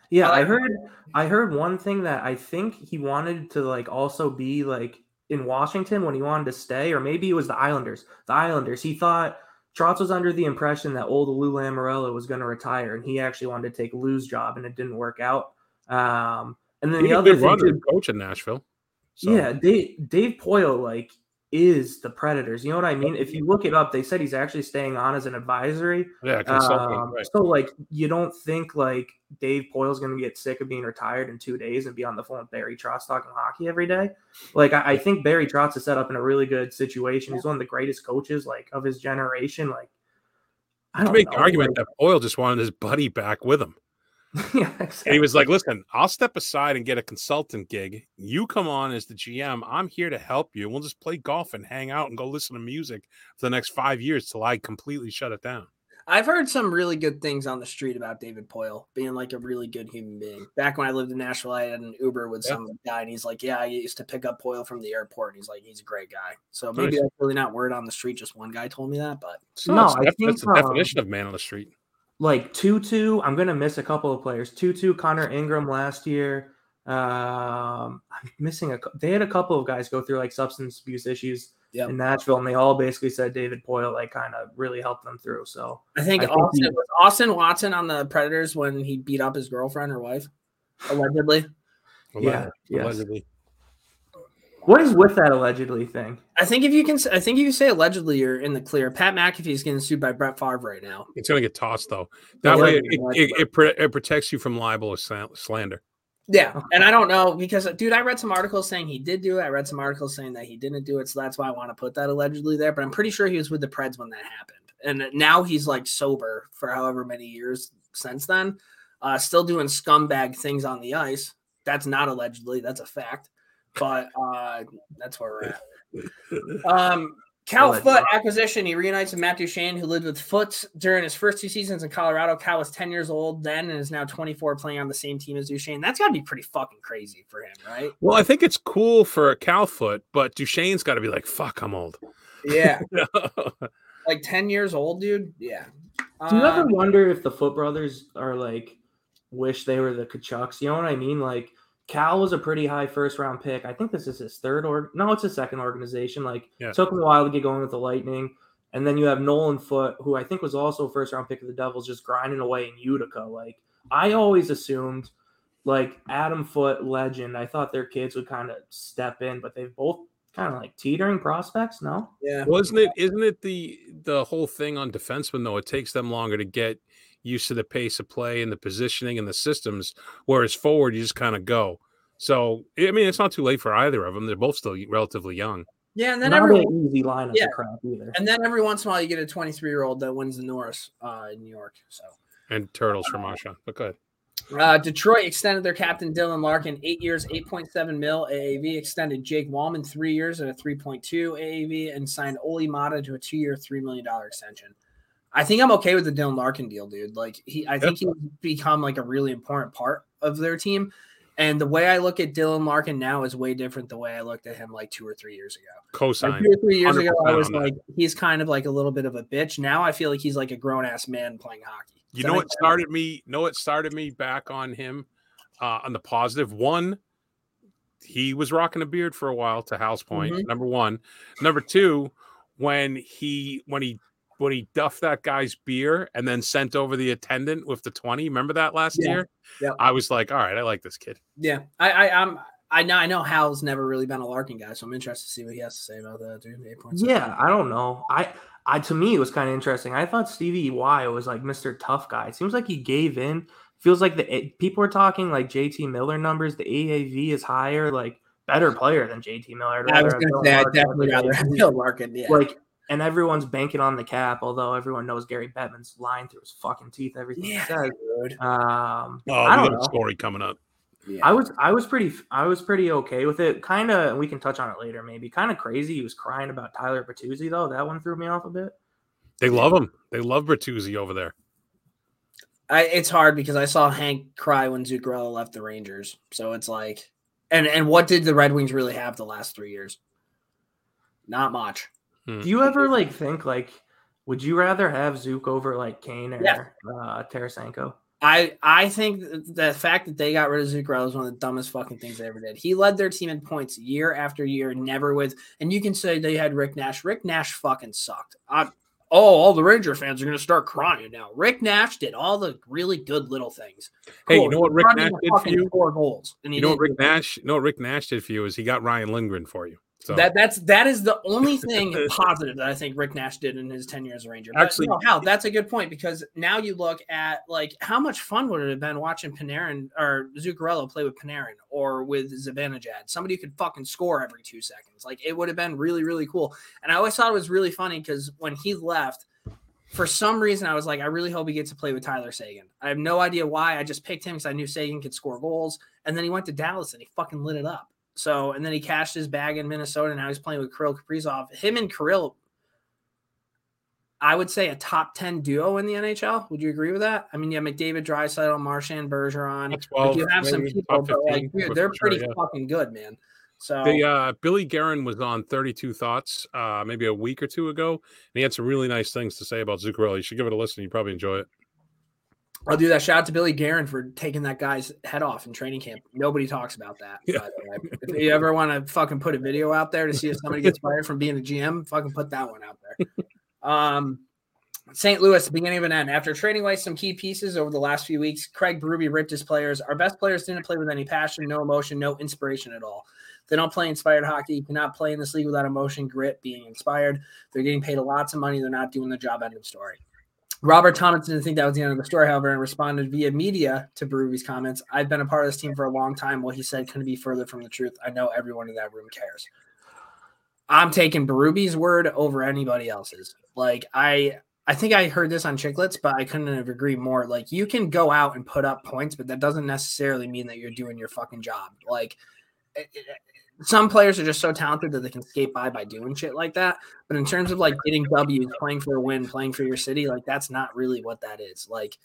Yeah, I I heard I heard one thing that I think he wanted to like also be like in Washington when he wanted to stay, or maybe it was the Islanders. The Islanders. He thought Trotz was under the impression that old Lou Lamoriello was going to retire, and he actually wanted to take Lou's job, and it didn't work out. Um, and then He the other thing, runner, too, coach in Nashville. So, yeah, Dave Dave Poile like is the Predators. You know what I mean? If you look it up, they said he's actually staying on as an advisory. yeah. Um, right. So like you don't think like Dave Poile's gonna get sick of being retired in two days and be on the phone with Barry Trotz talking hockey every day? Like I, I think Barry Trotz is set up in a really good situation. He's one of the greatest coaches like of his generation. Like I don't make know, the argument like- that Poyle just wanted his buddy back with him. yeah, And he was like, "Listen, I'll step aside and get a consultant gig. You come on as the GM. I'm here to help you. We'll just play golf and hang out and go listen to music for the next five years till I completely shut it down." I've heard some really good things on the street about David Poile being like a really good human being. Back when I lived in Nashville, I had an Uber with Yeah. some guy, and he's like, "Yeah, I used to pick up Poile from the airport." And he's like, "He's a great guy." So maybe Nice. that's really not word on the street. Just one guy told me that, but So No, it's I def- think, that's the um, definition of man on the street. Like Tootoo. I'm gonna miss a couple of players. Tootoo, Connor Ingram last year. Um, I'm missing a. cou- They had a couple of guys go through like substance abuse issues Yep. in Nashville, and they all basically said David Poile like kind of really helped them through. So I think, I think Austin he- was Austin Watson on the Predators when he beat up his girlfriend or wife, allegedly. yeah, yes. Allegedly. What is with that allegedly thing? I think if you can, I think if you say allegedly, you're in the clear. Pat McAfee is getting sued by Brett Favre right now. It's going to get tossed though. That Yeah, way, it, it, it, it protects you from libel or slander. Yeah, and I don't know because, dude, I read some articles saying he did do it. I read some articles saying that he didn't do it, so that's why I want to put that allegedly there. But I'm pretty sure he was with the Preds when that happened, and now he's like sober for however many years since then, uh, still doing scumbag things on the ice. That's not allegedly, that's a fact. But uh, that's where we're at. Um, Cal Allegedly. Foote acquisition. He reunites with Matt Duchene, who lived with Foote during his first two seasons in Colorado. Cal was 10 years old then and is now 24 playing on the same team as Duchene. That's got to be pretty fucking crazy for him, right? Well, I think it's cool for a Cal Foote, but Duchene's got to be like, "Fuck, I'm old." Yeah. like 10 years old, dude. Yeah. Do you ever Um, wonder if the Foote brothers are like wish they were the Tkachuks? You know what I mean? Like Cal was a pretty high first round pick. I think this is his third or no, it's his second organization. Like Yeah. took him a while to get going with the Lightning. And then you have Nolan Foote, who I think was also a first round pick of the Devils, just grinding away in Utica. Like I always assumed like Adam Foote, legend. I thought their kids would kind of step in, but they've both kind of like teetering prospects, no? yeah. Well, isn't it? Isn't it the the whole thing on defensemen though? It takes them longer to get used to the pace of play and the positioning and the systems. Whereas forward, you just kind of go. So I mean, it's not too late for either of them. They're both still relatively young. Yeah. And then Not every, an easy lineup Yeah. to crap either. and then every once in a while, you get a 23 year old that wins the Norris uh, in New York. So. And turtles from Marshawn. But go ahead. Uh, Detroit extended their captain Dylan Larkin eight years, 8.7 mil AAV. Extended Jake Walman three years at a 3.2 AAV, and signed Olli Maatta to a two-year, three million dollar extension. I think I'm okay with the Dylan Larkin deal, dude. Like he, I think he's become like a really important part of their team. And the way I look at Dylan Larkin now is way different the way I looked at him like two or three years ago. Like Cosign. two or three years ago, I was like, he's kind of like a little bit of a bitch. Now I feel like he's like a grown ass man playing hockey. You Does that know what started me? Know what started me back on him uh, on the? One, he was rocking a beard for a while. To Hal's point, Mhm. number one. Number two, when he when he when he duffed that guy's beer and then sent over the attendant with the twenty. Remember that last Yeah. year? Yep. I was like, all right, I like this kid. Yeah, I, I, I'm, I know, I know. Hal's never really been a Larkin guy, so I'm interested to see what he has to say about that, dude. Eight points. Yeah, I don't know. I, I to me it was kind of interesting. I thought Stevie Y was like Mr. Tough Guy. It seems like he gave in. Feels like the eh, people are talking like JT Miller numbers. The AAV is higher, like better player than JT Miller. I'd I was gonna say, I definitely rather have Larkin. Yeah, Like, and everyone's banking on the cap. Although everyone knows Gary Bettman's lying through his fucking teeth. Everything yeah, he says. dude. Um, Oh, I don't got a know. story coming up. Yeah. I was I was pretty I was pretty okay with it. Kind of we can touch on it later maybe. Kind of crazy. He was crying about Tyler Bertuzzi though. That one threw me off a bit. They love him. They love Bertuzzi over there. I, it's hard because I saw Hank cry when Zuccarello left the Rangers, so it's like, and and what did the Red Wings really have the last three years? Not much. Hmm. Do you ever like think like would you rather have Zook over like Kane or Yeah. uh Tarasenko? I I think the fact that they got rid of Zuccarello is one of the dumbest fucking things they ever did. He led their team in points year after year, never with. And you can say they had Rick Nash. Rick Nash fucking sucked. I, oh, all the Ranger fans are gonna start crying now. Rick Nash did all the really good little things. Hey, you know what Rick Nash into did for you? Four goals, and he You know what Rick Nash? You know what Rick Nash did for you is he got Ryan Lindgren for you. So That that's that is the only thing positive that I think Rick Nash did in his 10 years as a Ranger. But Actually- no, Hal, that's a good point because now you look at like how much fun would it have been watching Panarin or Zuccarello play with Panarin or with Zibanejad, somebody who could fucking score every two seconds. Like it would have been really, really cool. And I always thought it was really funny because when he left, for some reason, I was like, I really hope he gets to play with Tyler Seguin. I have no idea why. I just picked him because I knew Seguin could score goals. And then he went to Dallas and he fucking lit it up. So, and then he cashed his bag in Minnesota. And now he's playing with Kirill Kaprizov. Him and Kirill, I would say a top 10 duo in the NHL. Would you agree with that? I mean, have McDavid, Draisaitl, Marchand, Bergeron. Top 12, Like, you have some people, but like, dude, they're sure, pretty yeah. fucking good, man. So, They uh Billy Guerin was on 32 Thoughts uh maybe a week or two ago, and he had some really nice things to say about Zuccarello. You should give it a listen. You probably enjoy it. I'll do that. Shout out to Billy Guerin for taking that guy's head off in training camp. Nobody talks about that. Yeah. by. If you ever want to fucking put a video out there to see if somebody gets fired from being a GM, fucking put that one out there. Um, St. Louis, beginning of an end. After trading away some key pieces over the last few weeks, Craig Berube ripped his players. Our best players didn't play with any passion, no emotion, no inspiration at all. They don't play inspired hockey. You cannot play in this league without emotion, grit, being inspired. They're getting paid lots of money. They're not doing the job. End of story. Robert Thomas didn't think that was the end of the story, however, and responded via media to Berube's comments. I've been a part of this team for a long time. What he said couldn't be further from the truth. I know everyone in that room cares. I'm taking Berube's word over anybody else's. Like I I think I heard this on Chicklets, but I couldn't have agreed more. Like you can go out and put up points, but that doesn't necessarily mean that you're doing your fucking job. Like some players are just so talented that they can skate by by doing shit like that. But in terms of like getting W's, playing for a win, playing for your city, like that's not really what that is. Like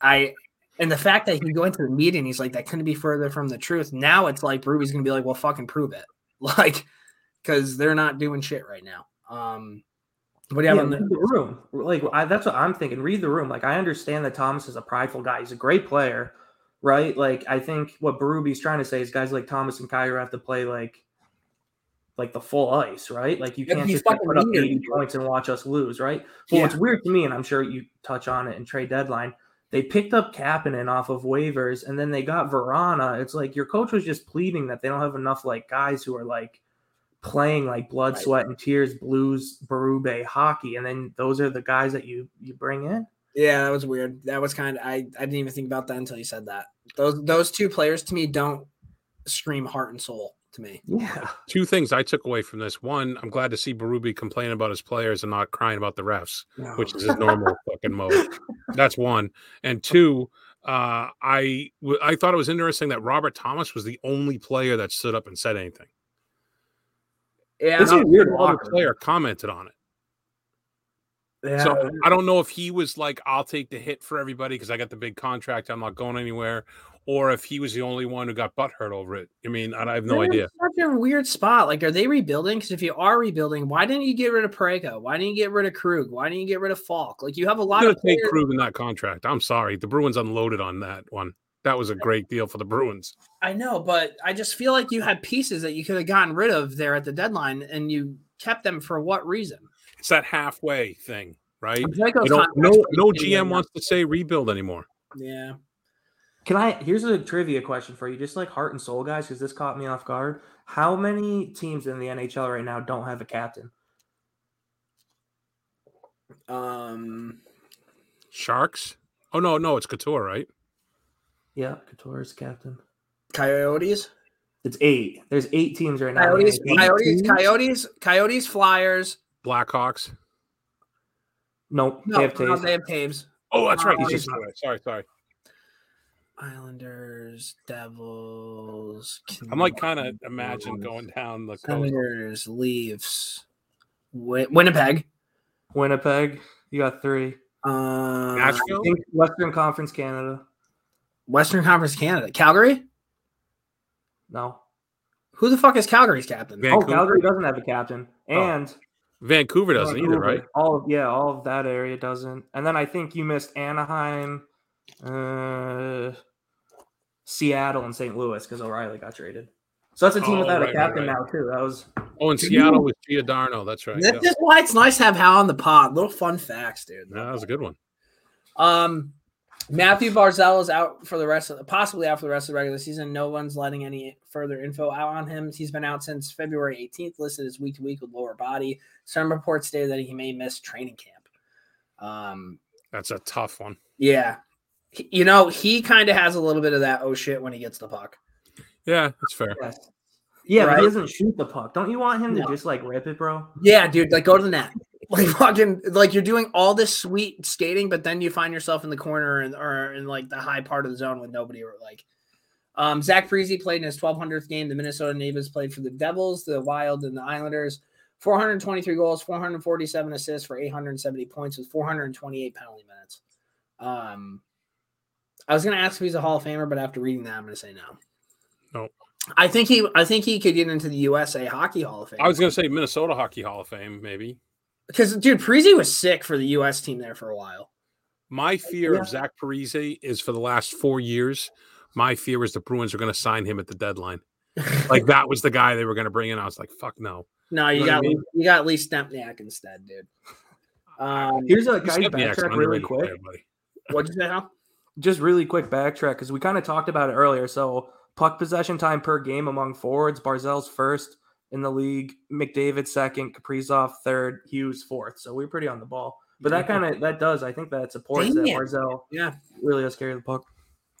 I and the fact that he can go into the meeting, he's like, that couldn't be further from the truth. Now it's like Ruby's gonna be like, well, fucking prove it. Like, because they're not doing shit right now. Um what do you Yeah, have on the the room. Like I, that's what I'm thinking. Read the room. Like I understand that Thomas is a prideful guy. He's a great player, right? Like I think what Berube's trying to say is guys like Thomas and Kyrou have to play like like the full ice, right? Like you Yeah, can't just put up 80 dude. points and watch us lose, right? But Yeah. what's weird to me, and I'm sure you touch on it in trade deadline, they picked up Kapanen off of waivers and then they got Vrana. It's like your coach was just pleading that they don't have enough like guys who are like playing like blood, Right. sweat, and tears, blues, Berube hockey, and then those are the guys that you you bring in. Yeah, that was weird. That was kind of I, I didn't even think about that until you said that. Those those two players to me don't scream heart and soul to me. Yeah, Two things I took away from this. One, I'm glad to see Berube complain about his players and not crying about the refs, which is his normal fucking mode. That's one. And two, uh, I w- I thought it was interesting that Robert Thomas was the only player that stood up and said anything. yeah, It's a weird No other player commented on it. Yeah. So I don't know if he was like, I'll take the hit for everybody because I got the big contract. I'm not going anywhere. Or if he was the only one who got butthurt over it. I mean, I have no They're idea. Such a weird spot. Like, are they rebuilding? Because if you are rebuilding, why didn't you get rid of Parayko? Why didn't you get rid of Krug? Why didn't you get rid of Faulk? Like, you have a lot of to take Krug in that contract. I'm sorry. The Bruins unloaded on that one. That was a great deal for the Bruins. I know, but I just feel like you had pieces that you could have gotten rid of there at the deadline, and you kept them for what reason? It's that halfway thing, right? Parayko's You don't, contract's no, no GM wants to say rebuild anymore. Yeah. Can I? Here's a trivia question for you, just like heart and soul guys, because this caught me off guard. How many teams in the NHL right now don't have a captain? Um. Sharks? Oh no, no, it's Couture, right? Yeah, Couture is captain. Coyotes. It's eight. There's eight teams right now. Coyotes. Coyotes. Coyotes. Coyotes. Flyers. Blackhawks. Nope, No, they have no, Toews. they have Toews. Oh, that's right. He's just sorry, sorry. Islanders, Devils. I'm like kind of imagine going down the coast. Senators, Leafs, Wi- Winnipeg. Winnipeg. You got three. Uh, I Nashville. think Western Conference Canada. Western Conference Canada. Calgary? No. Who the fuck is Calgary's captain? Van- Oh, Calgary doesn't have a captain. Oh, And Vancouver doesn't either, right? All of yeah, all of that area doesn't. And then I think you missed Anaheim, uh, Seattle, and St. Louis because O'Reilly got traded. So that's a team Oh, without right, a captain right. now too. That was Oh, in Seattle with Giordano. That's right. That's Yeah. just why it's nice to have Hal on the pod. Little fun facts, dude. Yeah, that was a good one. Um, Mathew Barzal is out for the rest of possibly out for the rest of the regular season. No one's letting any further info out on him. He's been out since February 18th, listed as week to week with lower body. Some reports say that he may miss training camp. Um, That's a tough one. yeah, He- you know he kind of has a little bit of that oh shit when he gets the puck. Yeah, that's fair. yeah, but Right. he doesn't shoot the puck. Don't you want him to just like rip it, bro? Yeah, dude, like go to the net. Like fucking like you're doing all this sweet skating, but then you find yourself in the corner and or in like the high part of the zone with nobody or like. Um, Zach Parise played in his 1200th game. The Minnesota Natives played for the Devils, the Wild, and the Islanders. 423 goals, 447 assists for 870 points with 428 penalty minutes. Um, I was going to ask if he's a Hall of Famer, but after reading that, I'm going to say no. No. I think he. I think he could get into the USA Hockey Hall of Fame. I was going to say Minnesota Hockey Hall of Fame, maybe. Because dude, Parise was sick for the U.S. team there for a while. My fear Yeah. of Zach Parise is for the last four years. My fear is the Bruins are going to sign him at the deadline. Like that was the guy they were going to bring in. I was like, fuck no. no, you You know got I mean? you got Lee Stempniak instead, dude. Um, Here's a guy Stempniak's an backtrack really quick. player, what'd you say? Hal? Just really quick backtrack because we kind of talked about it earlier. So puck possession time per game among forwards: Barzal's first in the league, McDavid second, Kaprizov third, Hughes fourth. So we're pretty on the ball. But that kind of that does. I think that supports that Dang it. Barzal Yeah, really does carry the puck.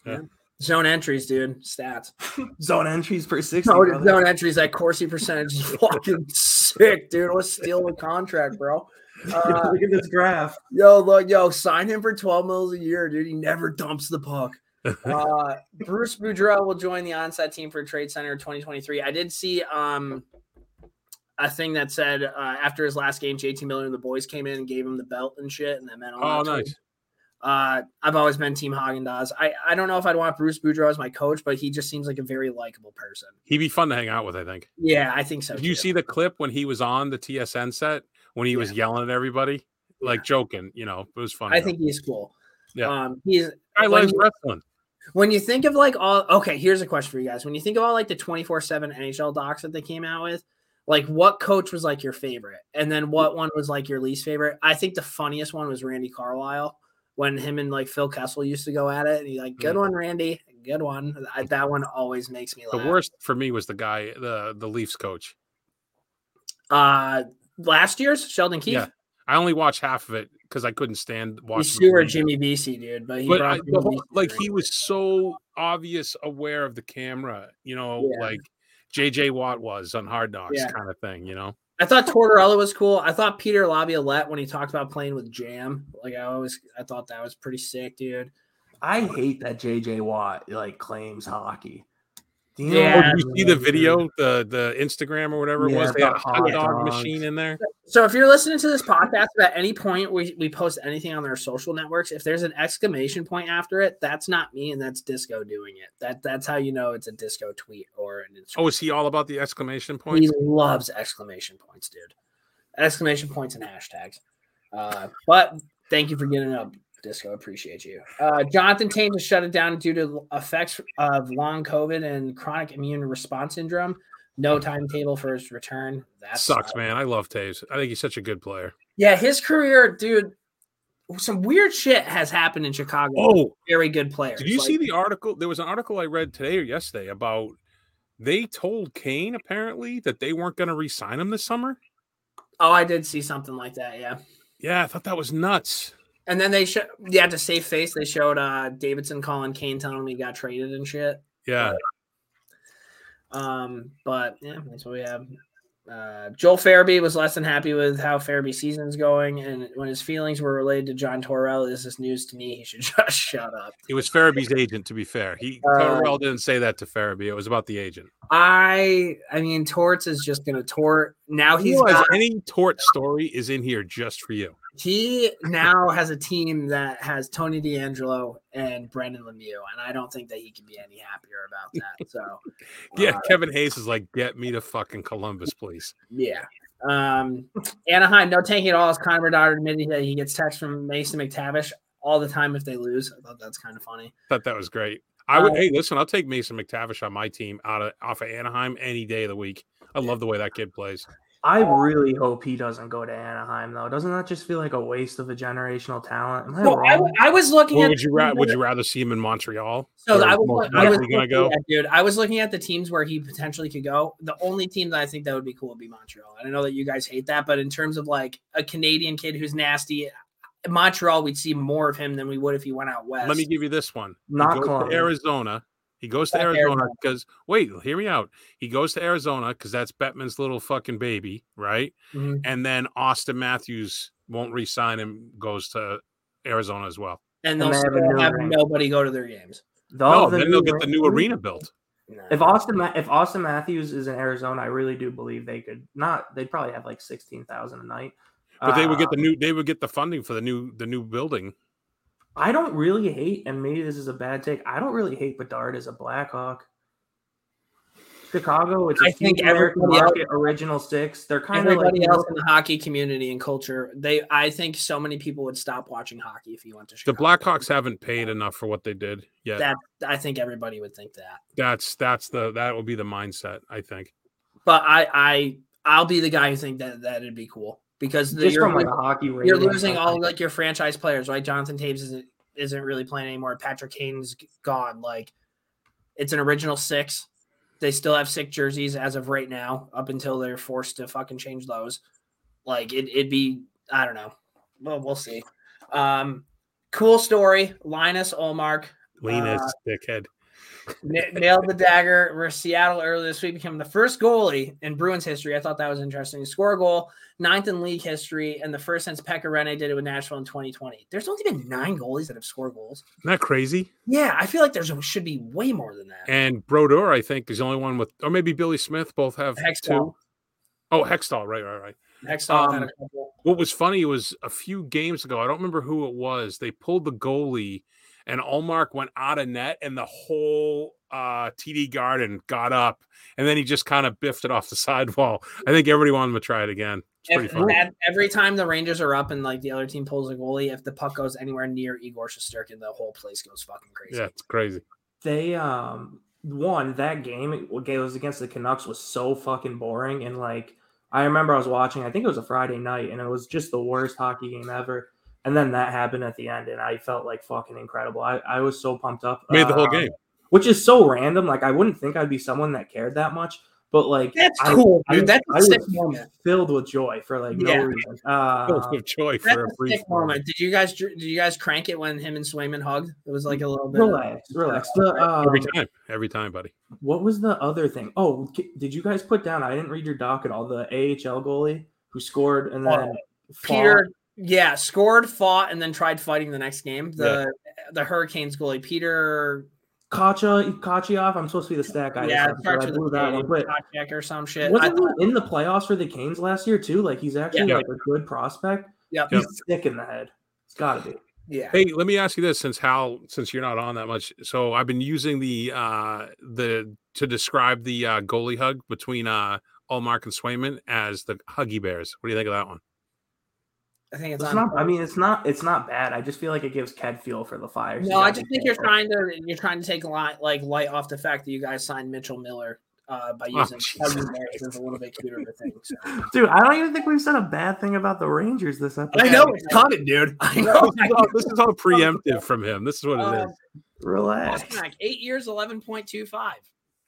Yeah. zone entries, dude. Stats. Zone entries per six. Zone, zone entries. That Corsi percentage is fucking sick, dude. Let's steal the contract, bro. Uh, Look at this graph. Yo, look, yo, sign him for 12 mils a year, dude. He never dumps the puck. Uh, Bruce Boudreau will join the onset team for Trade Center 2023. I did see um a thing that said uh, after his last game, JT Miller and the boys came in and gave him the belt and shit, and that meant a Oh, lot nice. Uh, I've always been Team Haagen Dazs. I I don't know if I'd want Bruce Boudreau as my coach, but he just seems like a very likable person. He'd be fun to hang out with, I think. Yeah, I think so. Did you see the clip when he was on the TSN set when he was yelling at everybody? Like joking, you know, it was funny. I think he's cool. Yeah. Um, he's I like wrestling. When you think of like all okay, here's a question for you guys. When you think of all like the 24/7 NHL docs that they came out with, like what coach was like your favorite? And then what one was like your least favorite? I think the funniest one was Randy Carlyle when him and like Phil Kessel used to go at it and he's like, "Good Mm. one, Randy. Good one." I, that one always makes me laugh The worst for me was the guy, the the Leafs coach. Uh last year's Sheldon Keefe. Yeah, I only watched half of it because I couldn't stand watching. the game. Jimmy VC, dude, but he but I, whole, like he was so obvious aware of the camera, you know, Yeah. like JJ Watt was on Hard Knocks Yeah. kind of thing, you know. I thought Tortorella was cool. I thought Peter Laviolette when he talked about playing with Jam, like I always, I thought that was pretty sick, dude. I hate that JJ Watt like claims hockey. Do you Yeah. Oh, did you see the video, the the Instagram or whatever it was? They had a hot hot dog dogs. machine in there. So if you're listening to this podcast, at any point we, we post anything on their social networks, if there's an exclamation point after it, that's not me and that's Disco doing it. That that's how you know it's a Disco tweet or an Instagram. Oh, is he all about the exclamation points? he loves exclamation points, dude. Exclamation points and hashtags. Uh, but thank you for getting up, Disco. Appreciate you. Uh, Jonathan Toews has shut it down due to effects of long COVID and chronic immune response syndrome. No timetable for his return. That Sucks, man. I love Toews. I think he's such a good player. Yeah, his career, dude. Some weird shit has happened in Chicago. Oh, very good player. did you Like, see the article? There was an article I read today or yesterday about they told Kane apparently that they weren't going to re-sign him this summer. Oh, I did see something like that. Yeah. Yeah, I thought that was nuts. And then they show, yeah, to save face, they showed uh Davidson calling Kane telling him he got traded and shit. Yeah, Um, but yeah, that's what we have. Uh, Joel Farabee was less than happy with how Farabee's season's going, and when his feelings were related to John Torrell, this is news to me. He should just shut up. he was Farabee's agent. To be fair, he Uh, Tortorella didn't say that to Farabee. It was about the agent. I, I mean, Torts is just gonna tort. Now he's got, any tort story is in here just for you. He now has a team that has Tony DeAngelo and Brendan Lemieux, and I don't think that he can be any happier about that. So, Yeah, uh, Kevin Hayes is like, get me to fucking Columbus, please. yeah. Um, Anaheim, no tanking at all. As Connor Bedard admitted that he gets texts from Mason McTavish all the time if they lose. I thought that's kind of funny. Thought that was great. I would. Uh, hey, listen, I'll take Mason McTavish on my team out of off of Anaheim any day of the week. I love the way that kid plays. I really hope he doesn't go to Anaheim though. Doesn't that just feel like a waste of a generational talent? Am I No, wrong? I was looking Or at. would you ra- would you rather see him in Montreal? So I was, I was gonna looking go. at, dude. I was looking at the teams where he potentially could go. The only team that I think that would be cool would be Montreal. And I know that you guys hate that, but in terms of like a Canadian kid who's nasty, Montreal, we'd see more of him than we would if he went out west. Let me give you this one. Not go. Arizona. He goes to Arizona Arizona. because wait, hear me out. He goes to Arizona because that's Bettman's little fucking baby, right? Mhm. And then Auston Matthews won't re-sign him, goes to Arizona as well. And And they'll they have a still new have nobody go to their games. The- no, the then they'll get the new ring- arena built. No. If Auston if Auston Matthews is in Arizona, I really do believe they could not. They'd probably have like sixteen thousand a night. But they would get the Um, new they would get the funding for the new the new building. I don't really hate, and maybe this is a bad take. I don't really hate Bedard as a Blackhawk. Chicago, it's a I think huge American market, original six. They're kind of like Everybody else in the hockey community and culture, they I think so many people would stop watching hockey if you went to Chicago. The Blackhawks haven't paid enough for what they did yet. That I think everybody would think that. that's that's the that will be the mindset, I think. But I I I'll be the guy who think that that'd be cool because the, just you're, from like a lo- hockey. you're losing all like your franchise players, right? Jonathan Toews isn't isn't really playing anymore. Patrick Kane's gone. Like it's an original six. They still have sick jerseys as of right now, up until they're forced to fucking change those. Like it, it'd be, I don't know. Well, we'll see. Um, cool story. Linus Ullmark Linus Uh, dickhead. Nailed the dagger. We're Seattle earlier this week became the first goalie in Bruins history. I thought that was interesting. Score a goal, ninth in league history, and the first since Pekka Rinne did it with Nashville in 2020. There's only been nine goalies that have scored goals. Isn't that crazy? Yeah, I feel like there's should be way more than that. And Brodeur, I think, is the only one with, or maybe Billy Smith. Both have Hextall, two. Oh, Hextall, right, right, right. Hextall Um, couple. What was funny was a few games ago. I don't remember who it was. They pulled the goalie, and Ullmark went out of net, and the whole uh, TD Garden got up, and then he just kind of biffed it off the sidewall. I think everybody wanted him to try it again. If- every time the Rangers are up and like the other team pulls a goalie, if the puck goes anywhere near Igor Shesterkin, the whole place goes fucking crazy. Yeah, it's crazy. they um won that game. It was against the Canucks was so fucking boring and like I remember I was watching. I think it was a Friday night, and it was just the worst hockey game ever. And then that happened at the end, and I felt like fucking incredible. I, I was so pumped up. Made the whole Uh, game. which is so random. Like I wouldn't think I'd be someone that cared that much, but like That's I- cool, I dude. was- That's I a sick was moment. filled with joy for like Yeah. no reason. Uh, With joy for a a brief sick moment. Did you guys did you guys crank it when him and Swayman hugged? It was like a little bit. relax, relax. The, um, Every time, every time, buddy. What was the other thing? Oh, did you guys put down? I didn't read your doc at all. The AHL goalie who scored and then fought. Peter, yeah, scored, fought, and then tried fighting the next game. The the Hurricanes goalie, Peter. Kacha Kachioff. I'm supposed to be the stat guy. yeah, it I blew that one. But Kochek or some shit. Wasn't thought, he in the playoffs for the Canes last year too? Like he's actually Yeah. like a good prospect. Yeah, He's sick in the head. It's got to be. yeah, Hey, let me ask you this: since Hal, since you're not on that much, so I've been using the uh the to describe the uh, goalie hug between uh Ullmark and Swayman as the Huggy Bears. What do you think of that one? I think it's, It's on. not. I mean, it's not. It's not bad. I just feel like it gives Ked fuel for the Flyers. no, I just think you're trying to you're trying to take a lot like light off the fact that you guys signed Mitchell Miller uh, by Oh, using Jesus Huggy Bears as a little bit cuter of a thing. So. Dude, I don't even think we've said a bad thing about the Rangers this episode. I know it's coming, dude. I know. this is all preemptive from him. This is what it Um, is. Relax. Pastrnak, eight years, eleven point two five.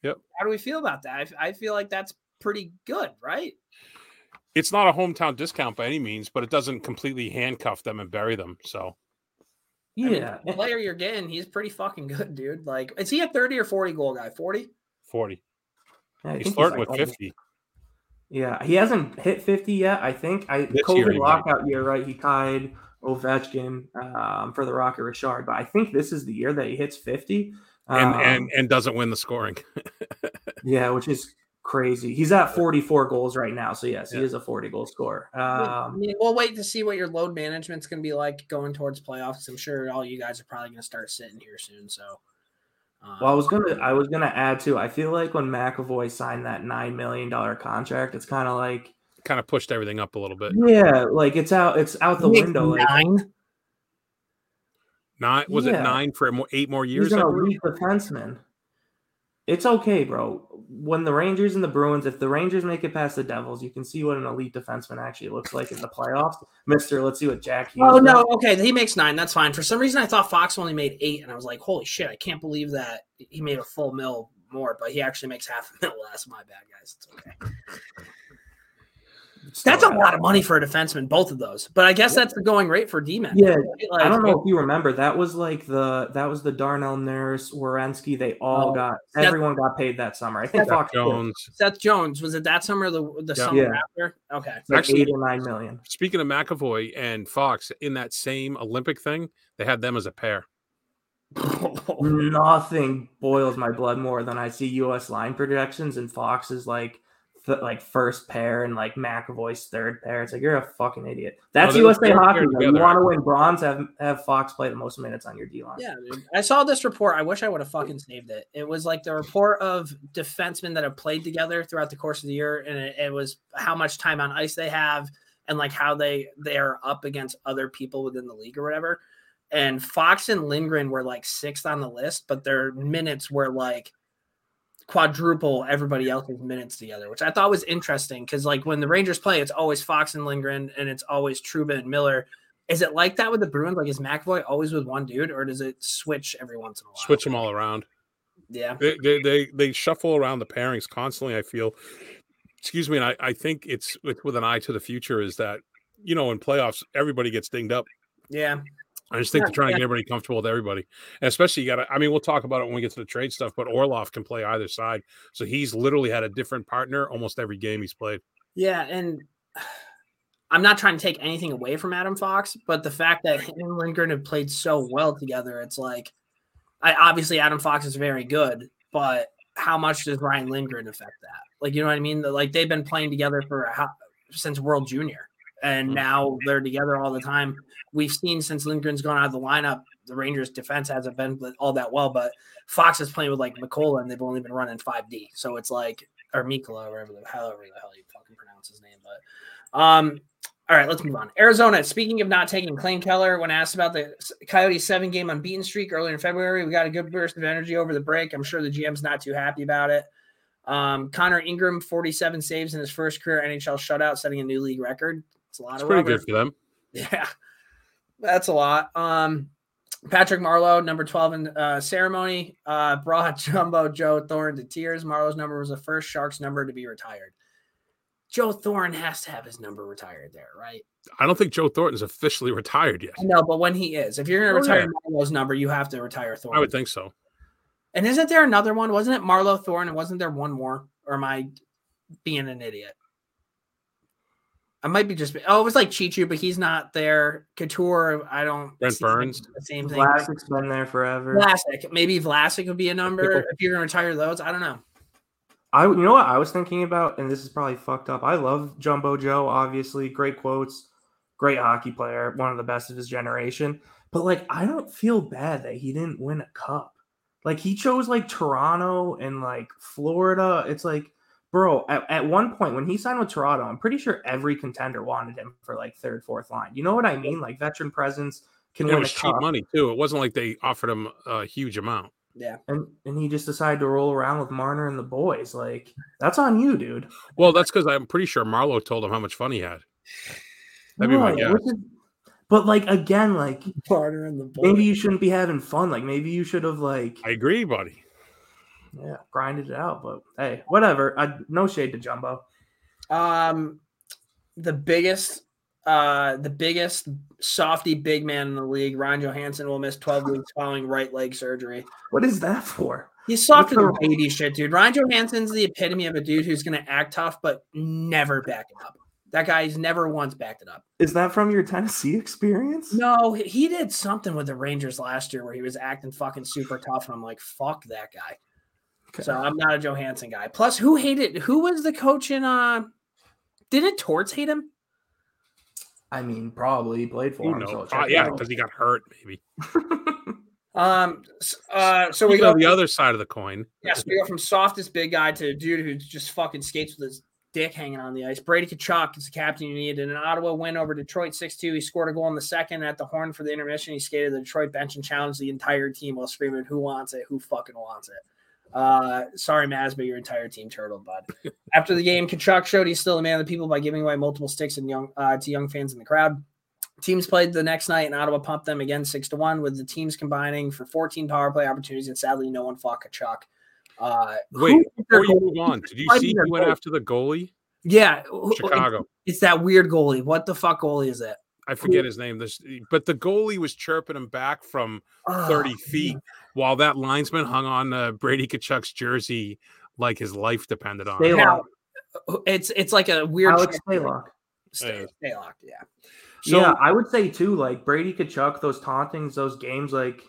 Yep. How do we feel about that? I, I feel like that's pretty good, right? It's not a hometown discount by any means, but it doesn't completely handcuff them and bury them. So I mean, Yeah. the player you're getting, he's pretty fucking good, dude. Like, is he a thirty or forty goal guy? Forty. forty. Yeah, He's think flirting like with fifty. Yeah, he hasn't hit 50 yet. I think I This year COVID might. lockout year, right? He tied Ovechkin um, for the Rocket Richard, but I think this is the year that he hits 50. And Um, and and doesn't win the scoring. yeah, which is crazy. He's at 44 goals right now, so yes, he is a 40 goal scorer. I Um, mean, we'll wait to see what your load management's going to be like going towards playoffs. I'm sure all you guys are probably going to start sitting here soon. So, um, well, I was gonna, I was gonna add too. I feel like when McAvoy signed that nine million dollar contract, it's kind of like, kind of pushed everything up a little bit. yeah, like it's out, it's out the he makes window. Like, nine. Nine was it nine for eight more years? He's an I believe? elite defenseman. It's okay, bro. When the Rangers and the Bruins, if the Rangers make it past the Devils, you can see what an elite defenseman actually looks like in the playoffs. Mister, let's see what Jack Hughes. Oh does. no, okay, he makes nine. That's fine. For some reason, I thought Fox only made eight, and I was like, "Holy shit! I can't believe that he made a full mill more." But he actually makes half a mill less. My bad, guys. It's okay. That's a lot of money for a defenseman, both of those. But I guess that's the going rate for D men. Yeah, Like, I don't know if you remember. That was like the that was the Darnell Nurse, Werenski. They all Oh, got Seth- everyone got paid that summer. I think Seth Fox did. Jones. Seth Jones was it that summer or the the Yeah. summer Yeah. after? Okay. Like Actually- eight or nine million. Speaking of McAvoy and Fox in that same Olympic thing, they had them as a pair. Nothing boils my blood more than I see U.S. line projections and Fox is like th- like first pair and like McAvoy's third pair. It's like you're a fucking idiot. That's they- USA they're hockey. You want to win bronze? Have have Fox play the most minutes on your D line. Yeah, dude. I saw this report. I wish I would have fucking saved it. It was like the report of defensemen that have played together throughout the course of the year, and it, it was how much time on ice they have, and like how they they are up against other people within the league or whatever. And Fox and Lindgren were like sixth on the list, but their minutes were like quadruple everybody else's minutes together, which I thought was interesting because like when the Rangers play, it's always Fox and Lindgren, and it's always Trouba and Miller. Is it like that with the Bruins? Like, is McAvoy always with one dude, or does it switch every once in a while? Switch them all around. Yeah. They, they they they shuffle around the pairings constantly. I feel. Excuse me, and I, I think it's with, with an eye to the future. Is that you know in playoffs everybody gets dinged up. Yeah. I just think Yeah, they're trying yeah. to get everybody comfortable with everybody, and especially you got to. I mean, we'll talk about it when we get to the trade stuff. But Orlov can play either side, so he's literally had a different partner almost every game he's played. Yeah. And I'm not trying to take anything away from Adam Fox, but the fact that him and Lindgren have played so well together, it's like, I obviously Adam Fox is very good, but how much does Ryan Lindgren affect that? Like, you know what I mean? Like they've been playing together for how, since World Junior, and Mhm. now they're together all the time. We've seen since Lindgren's gone out of the lineup, the Rangers' defense hasn't been all that well, but Fox is playing with like Mikkola, and they've only been running five D, so it's like or Mikkola, whatever the however the hell you fucking pronounce his name, but um. All right, let's move on. Arizona. Speaking of not taking Clayton Keller, when asked about the Coyotes' seven-game unbeaten streak earlier in February, we got a good burst of energy over the break. I'm sure the GM's not too happy about it. Um, Connor Ingram, 47 saves in his first career NHL shutout, setting a new league record. It's a lot It's of pretty rubber. good for them. Yeah, that's a lot. Um, Patrick Marleau, number 12 in uh, ceremony, uh, brought Jumbo Joe Thorne to tears. Marleau's number was the first Sharks number to be retired. Joe Thorne has to have his number retired there, right? I don't think Joe Thornton's officially retired yet. No, but when he is, if you're going to Oh, retire yeah. Marleau's number, you have to retire Thorne. I would think so. And isn't there another one? Wasn't it Marleau Thorne? And wasn't there one more? Or am I being an idiot? I might be just. Oh, it was like Cheechoo, but he's not there. Couture, I don't. Brent see Burns. The same thing. Vlasic's been there forever. Vlasic. Maybe Vlasic would be a number if you're going to retire those. I don't know. I you know what I was thinking about, and this is probably fucked up. I love Jumbo Joe, obviously, great quotes, great hockey player, one of the best of his generation. But like, I don't feel bad that he didn't win a cup. Like he chose like Toronto and like Florida. It's like, bro, at, at one point when he signed with Toronto, I'm pretty sure every contender wanted him for like third, fourth line. You know what I mean? Like veteran presence can It win a was cheap cup. money too. It wasn't like they offered him a huge amount. Yeah. And and he just decided to roll around with Marner and the boys. Like, that's on you, dude. Well, that's because I'm pretty sure Marleau told him how much fun he had. That'd be my guess. is- But like again, like Carter and the boy. maybe you shouldn't be having fun. Like maybe you should have like I agree, buddy. Yeah grinded it out. But hey, whatever. I, no shade to Jumbo. Um, the biggest, uh, the biggest softy big man in the league, Ryan Johansen, will miss 12 weeks following right leg surgery. What is that for? He's than the- baby shit, dude. Ryan Johansen's the epitome of a dude who's going to act tough, but never back it up. That guy's never once backed it up. Is that from your Tennessee experience? No, he did something with the Rangers last year where he was acting fucking super tough, and I'm like, fuck that guy. Okay. So I'm not a Johansen guy. Plus, who hated? Who was the coach in? Uh, didn't Torts hate him? I mean, probably he played for Who him. knows? So Uh, yeah, because he got hurt, maybe. Um. Uh. So we We go go the other side of the coin. Yes, we go from softest big guy to a dude who just fucking skates with his dick hanging on the ice. Brady Tkachuk is the captain you need. In an Ottawa win over Detroit 6 2, he scored a goal in the second at the horn for the intermission. He skated the Detroit bench and challenged the entire team while screaming, Who wants it? Who fucking wants it? Uh, sorry, Maz, but your entire team turtled, bud. After the game, Tkachuk showed he's still a man of the people by giving away multiple sticks and young uh, to young fans in the crowd. Teams played the next night, and Ottawa pumped them again six to one, with the teams combining for 14 power play opportunities, and sadly, no one fought Tkachuk. Uh, Wait, before you move on, did you see he went goalie. after the goalie Yeah, Chicago. It's that weird goalie. What the fuck goalie is it? I forget his name. This, but the goalie was chirping him back from Oh, 30 feet while that linesman hung on uh, Brady Tkachuk's jersey like his life depended on it. Stay Now, locked. It's it's like a weird Alex check- Stalock. Stay, Yeah. stay locked. Yeah. So yeah, I would say too, like Brady Tkachuk, those tauntings, those games, like,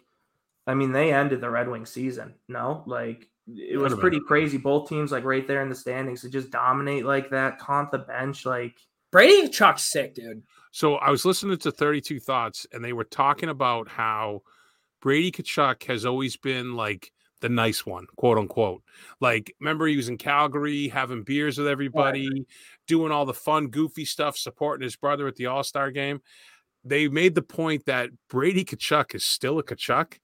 I mean, they ended the Red Wing season. No, like it was Could've been. pretty crazy. Both teams, like right there in the standings, to just dominate like that, taunt the bench, like Brady Chuck's sick, dude. So I was listening to 32 Thoughts, and they were talking about how Brady Tkachuk has always been like the nice one, quote unquote. Like, remember he was in Calgary having beers with everybody, doing all the fun, goofy stuff, supporting his brother at the All Star game. They made the point that Brady Tkachuk is still a Tkachuk.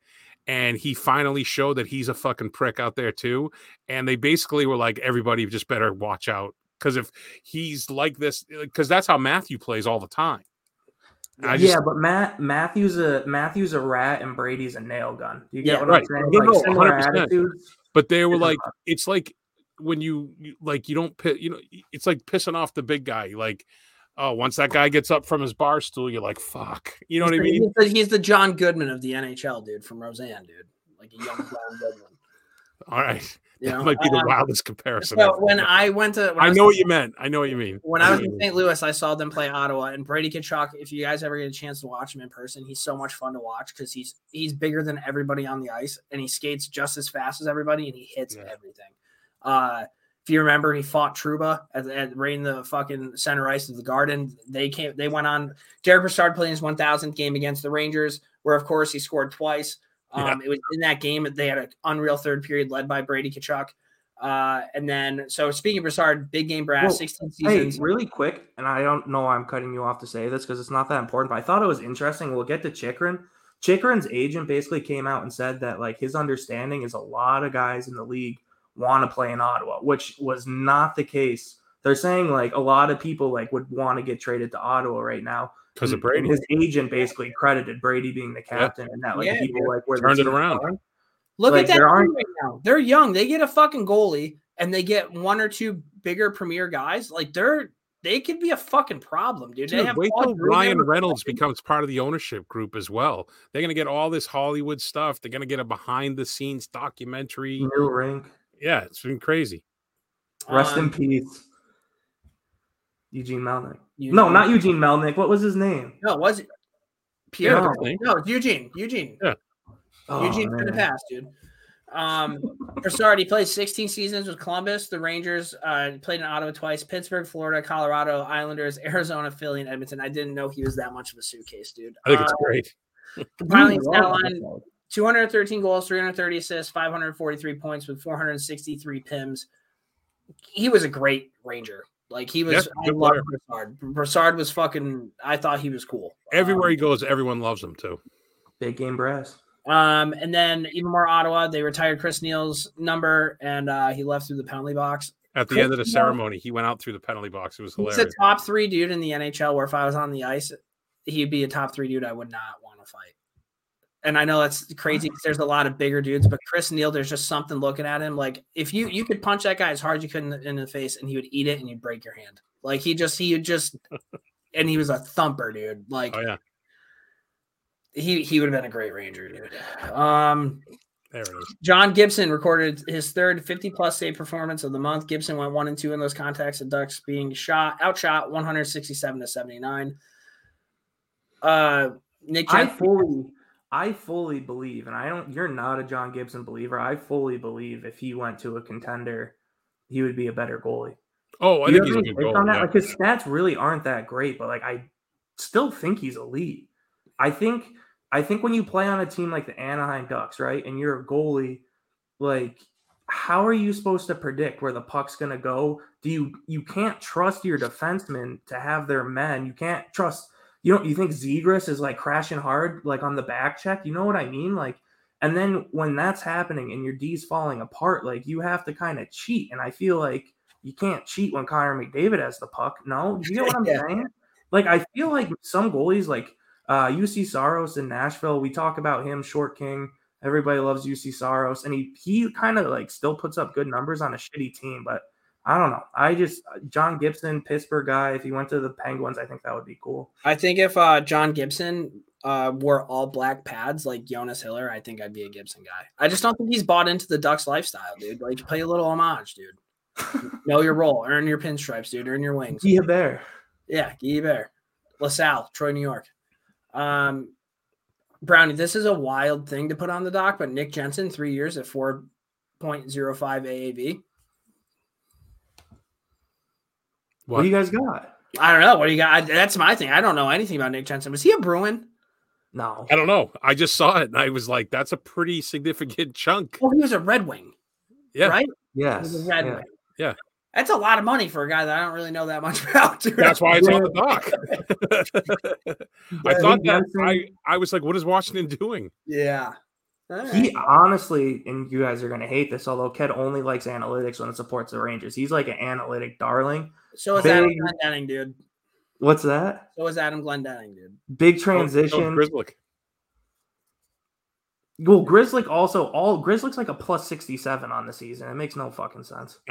And he finally showed that he's a fucking prick out there too. And they basically were like, everybody just better watch out. Because if he's like this, because that's how Matthew plays all the time. Just, yeah, but Matt Matthews a Matthews a rat and Brady's a nail gun. Do you get Yeah, what right. I'm saying? No, like no, similar 100%. attitudes. but they were like, it's like when you, like you don't pi- you know, it's like pissing off the big guy. Like, oh, once that guy gets up from his bar stool, you're like, fuck. You know what I mean? He's the, he's the John Goodman of the NHL, dude, from Roseanne, dude. Like a young John Goodman. All right, You that know? might be the Um, wildest comparison. So ever. when I went to, when I was- know what you meant. I know what you mean. When I was in St. Louis, I saw them play Ottawa and Brady Tkachuk. If you guys ever get a chance to watch him in person, he's so much fun to watch because he's he's bigger than everybody on the ice and he skates just as fast as everybody and he hits Yeah. everything. Uh, if you remember, he fought Trouba at, at right in the fucking center ice of the Garden. They came. They went on. Derek Brassard playing his 1,000th game against the Rangers, where of course he scored twice. Um, It was in that game they had an unreal third period led by Brady Tkachuk. Uh, and then, so speaking of Brassard, big game brass, Well, 16 Hey, seasons. really quick, and I don't know why I'm cutting you off to say this because it's not that important, but I thought it was interesting. We'll get to Chychrun. Chychrun's agent basically came out and said that like his understanding is a lot of guys in the league want to play in Ottawa, which was not the case. They're saying like a lot of people like would want to get traded to Ottawa right now because of Brady. and His agent basically credited Brady being the captain and that like Yeah, people dude. like where the Turned it around. going. Look Like, at that team right now. They're young. They get a fucking goalie and they get one or two bigger premier guys. Like they're they could be a fucking problem, dude. they have wait till Ryan. Reynolds becomes part of the ownership group as well. They're gonna get all this Hollywood stuff. They're gonna get a behind the scenes documentary. New rink. Yeah, it's been crazy. Rest in Um, peace. Eugene Melnyk. you- No, not Eugene Melnyk. What was his name? no. Was it Pierre? Yeah, No, that's the it's Eugene. Eugene. Oh, Eugene for the past, dude. Um, Brassard, he played 16 seasons with Columbus, the Rangers. Uh, played in Ottawa twice, Pittsburgh, Florida, Colorado, Islanders, Arizona, Philly, and Edmonton. I didn't know he was that much of a suitcase, dude. I think it's Uh, great. compiling stat line 213 goals, 330 assists, 543 points with 463 pims. He was a great Ranger. Like he was, Yeah, I love player. Brassard. Brassard was fucking. I thought he was cool. Everywhere Um, he goes, everyone loves him too. Big game brass. Um, and then even more Ottawa, they retired Chris Neil's number, and uh, he left through the penalty box. At the Chris end of the Neil- ceremony, he went out through the penalty box. It was hilarious. He's a hilarious. top three dude in the NHL. Where if I was on the ice, he'd be a top three dude. I would not want to fight. And I know that's crazy because there's a lot of bigger dudes, but Chris Neil, there's just something looking at him. Like if you you could punch that guy as hard as you could in the, in the face, and he would eat it, and you'd break your hand. Like he just he would just, and he was a thumper, dude. Like Oh yeah, he he would have been a great Ranger, dude. Um, there it is. John Gibson recorded his third 50 plus save performance of the month. Gibson went one and two in those contacts, the Ducks being shot outshot 167 to 79. Uh, Nick I fully, I fully believe, and I don't. You're not a John Gibson believer. I fully believe if he went to a contender, he would be a better goalie. Oh, I Do you think he's have a any good take goal. on that? yeah. Like his stats really aren't that great, but like I still think he's elite. I think I think when you play on a team like the Anaheim Ducks, right, and you're a goalie, like how are you supposed to predict where the puck's gonna go? Do you you can't trust your defensemen to have their men? You can't trust you don't you think Zegras is like crashing hard like on the back check? You know what I mean? Like and then when that's happening and your D's falling apart, like you have to kind of cheat. And I feel like you can't cheat when Connor McDavid has the puck. No, Do you get what I'm Yeah. saying? Like I feel like some goalies, like uh, Juuse Saros in Nashville, we talk about him, short king. Everybody loves Juuse Saros, and he he kind of like still puts up good numbers on a shitty team. But I don't know. I just John Gibson, Pittsburgh guy. If he went to the Penguins, I think that would be cool. I think if uh, John Gibson uh, wore all black pads like Jonas Hiller, I think I'd be a Gibson guy. I just don't think he's bought into the Ducks lifestyle, dude. Like, play a little homage, dude. know your role, earn your pinstripes, dude. Earn your wings. Guy Bear. Yeah, Guy Bear, LaSalle, Troy, New York. Um, Brownie, this is a wild thing to put on the doc, but Nick Jensen, three years at 4.05 AAV. What, What? do you guys got? I don't know. What do you got? I, that's my thing. I don't know anything about Nick Jensen. Was he a Bruin? No. I don't know. I just saw it and I was like, that's a pretty significant chunk. Oh, he was a Red Wing. Yeah. Right? He Yes. was a Red yeah. Wing. Yeah. That's a lot of money for a guy that I don't really know that much about. That's why it's on the dock. I thought Nick that I, I was like, what is Washington doing? Yeah. All He honestly, and you guys are gonna hate this, although Ked only likes analytics when it supports the Rangers. He's like an analytic darling. So is Adam big- Glendenning, dude. What's that? So is Adam Glendenning, dude. Big Oh, oh transition. oh, Grizzly. well, Grzelcyk also all Grzelcyk's like a plus sixty seven on the season. It makes no fucking sense.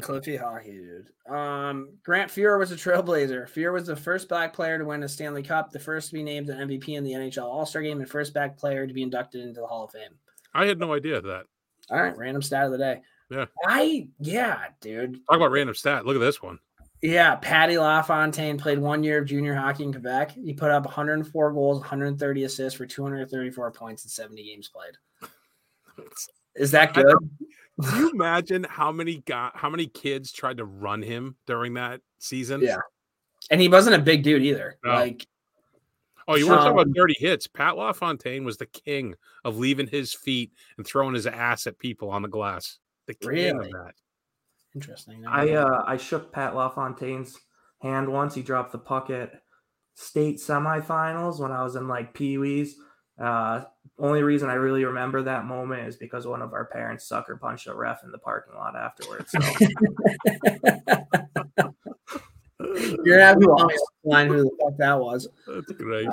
Cliffy hockey, dude. Um, Grant Fuhr was a trailblazer. Fuhrer was the first black player to win a Stanley Cup, the first to be named an MVP in the NHL All Star Game, and first black player to be inducted into the Hall of Fame. I had no idea of that. All right, random stat of the day. Yeah. I yeah, dude. Talk about random stat. Look at this one. Yeah, Patty LaFontaine played one year of junior hockey in Quebec. He put up 104 goals, 130 assists for 234 points in 70 games played. Is that good? Can you imagine how many got how many kids tried to run him during that season? Yeah. And he wasn't a big dude either. No. Like, Oh, you want to talk Um, about dirty hits? Pat LaFontaine was the king of leaving his feet and throwing his ass at people on the glass. The king Really? of that. interesting. I uh I shook Pat LaFontaine's hand once. He dropped the puck at state semifinals when I was in like Pee Wee's. Uh, only reason I really remember that moment is because one of our parents sucker punched a ref in the parking lot afterwards. So You're gonna have to tell who the fuck that was. That's great.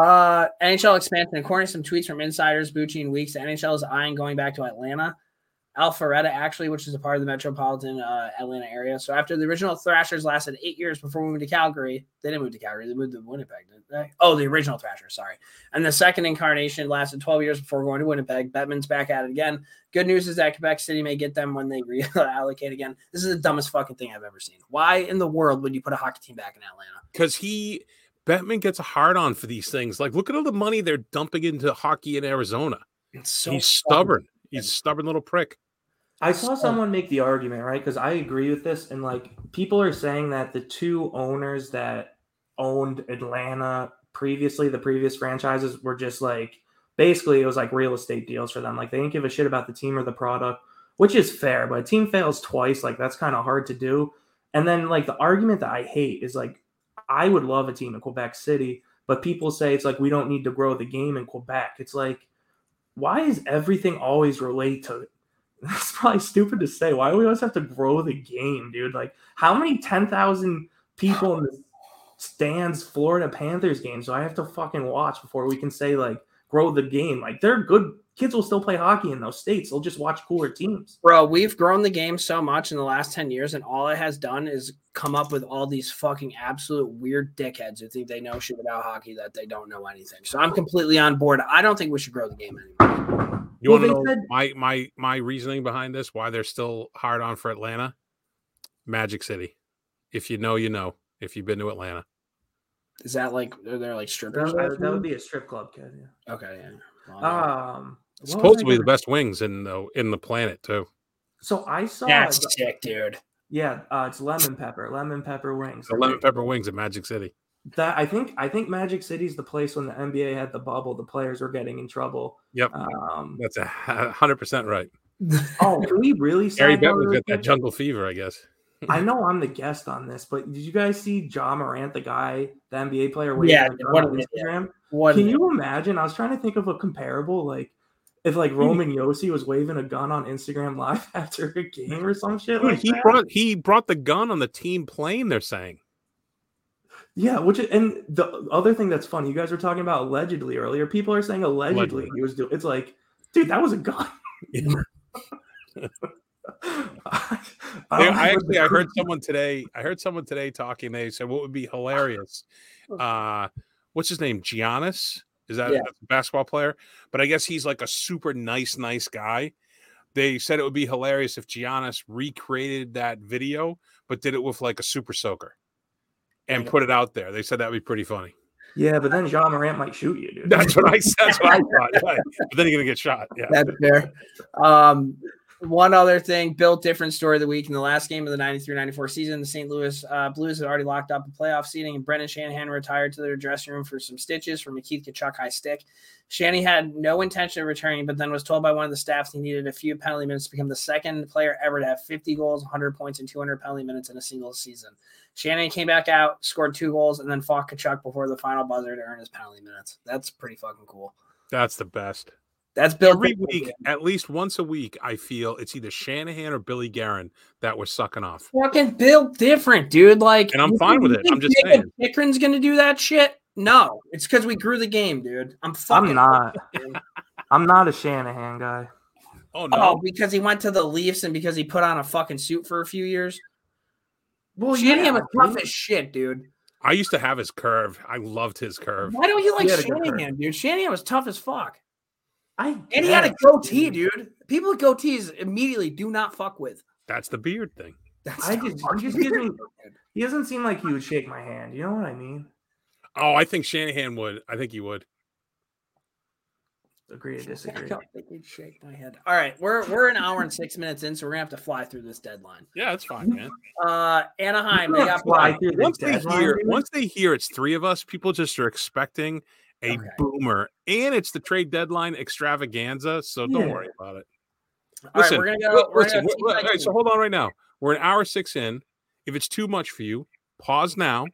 Uh, NHL expansion. According to some tweets from insiders, Bucci and Weeks, the NHL is eyeing going back to Atlanta, Alpharetta, actually, which is a part of the metropolitan uh, Atlanta area. So after the original Thrashers lasted eight years before moving to Calgary, they didn't move to Calgary; they moved to Winnipeg. Didn't they? Oh, the original Thrashers, sorry. And the second incarnation lasted 12 years before going to Winnipeg. Bettman's back at it again. Good news is that Quebec City may get them when they reallocate again. This is the dumbest fucking thing I've ever seen. Why in the world would you put a hockey team back in Atlanta? Because he Bettman gets a hard on for these things. Like, look at all the money they're dumping into hockey in Arizona. It's so He's stubborn. He's a stubborn little prick. I saw So- someone make the argument, right? Because I agree with this, and like people are saying that the two owners that owned Atlanta previously, the previous franchises, were just like basically it was like real estate deals for them. Like they didn't give a shit about the team or the product, which is fair. But a team fails twice, like that's kind of hard to do. And then like the argument that I hate is like I would love a team in Quebec City, but people say it's like we don't need to grow the game in Quebec. It's like why is everything always relate to that's probably stupid to say. Why do we always have to grow the game, dude? Like, how many 10,000 people in the stands Florida Panthers games do I have to fucking watch before we can say, like, grow the game? Like, they're good. Kids will still play hockey in those states. They'll just watch cooler teams. Bro, we've grown the game so much in the last 10 years, and all it has done is come up with all these fucking absolute weird dickheads who think they know shit about hockey that they don't know anything. So I'm completely on board. I don't think we should grow the game anymore. You Well, want to know said- my my my reasoning behind this? Why they're still hard on for Atlanta? Magic City. If you know, you know. If you've been to Atlanta, Is that like, are there like strippers? That, that would be a strip club, kid. Yeah. okay, yeah. Well, Um, what was I supposedly the best wings in the in the planet too. So I saw, that's sick, dude. yeah, uh, it's lemon pepper, lemon pepper wings. The lemon pepper wings at Magic City. That I think I think Magic City's the place when the NBA had the bubble, the players were getting in trouble. Yep. Um, That's a hundred percent right. oh, can we really? Gary side note got that jungle fever, I guess. I know I'm the guest on this, but did you guys see Ja Morant, the guy, the NBA player, waving Yeah, what on an. Instagram? What Can an- you imagine? I was trying to think of a comparable, like if like Roman Josi was waving a gun on Instagram live after a game or some shit Dude, like he that. brought he brought the gun on the team plane. They're saying. Yeah, which and the other thing that's funny, you guys were talking about allegedly earlier. People are saying allegedly, Allegedly. he was doing. It's like, dude, that was a gun. I, I, I actually I heard someone today. I heard someone today talking. They said what would be hilarious. Uh, what's his name? Giannis. Is that Yeah. a basketball player? But I guess he's like a super nice, nice guy. They said it would be hilarious if Giannis recreated that video, but did it with like a super soaker and put it out there. They said that would be pretty funny. Yeah, but then Ja Morant might shoot you, dude. That's what I said. That's what I thought. Right. But then you're gonna get shot. Yeah. That's fair. Um, one other thing, Bill, different story of the week. In the last game of the 93 94 season, the St. Louis uh, Blues had already locked up a playoff seating, and Brendan Shanahan retired to their dressing room for some stitches from a Keith Tkachuk high stick. Shanny had no intention of returning, but then was told by one of the staff he needed a few penalty minutes to become the second player ever to have 50 goals, 100 points, and 200 penalty minutes in a single season. Shannon came back out, scored two goals, and then fought Kachuk before the final buzzer to earn his penalty minutes. That's pretty fucking cool. That's the best. That's Bill. Every Different, week, dude. at least once a week, I feel it's either Shanahan or Billy Guerin that we're sucking off. fucking built different, dude. Like, And I'm fine with it. I'm just saying. Chychrun's gonna do that shit. No, it's because we grew the game, dude. I'm fucking. I'm not. I'm not a Shanahan guy. Oh no, Oh, because he went to the Leafs and because he put on a fucking suit for a few years. Well, Shanahan was tough dude. as shit, dude. I used to have his curve. I loved his curve. Why don't you like He had a good Shanahan, dude? Shanahan was tough as fuck, I and he had a goatee, dude. People with goatees immediately do not fuck with. That's the beard thing. That's I just- fucking he just gives me- He doesn't seem like he would shake my hand. You know what I mean? Oh, I think Shanahan would. I think he would. Agree or I disagree? don't think he'd shake my head. All right, we're we're an hour and six minutes in, so we're gonna have to fly through this deadline. Yeah, that's fine, man. Uh, Anaheim, they got Fly through the Once they deadline, hear, dude? once they hear it's three of us, people just are expecting a Okay. boomer, and it's the trade deadline extravaganza. So don't Yeah. worry about it. All right, Listen, we're gonna go. We're Listen, gonna wh- go team all right, so hold on right now. We're an hour six in. If it's too much for you, pause now,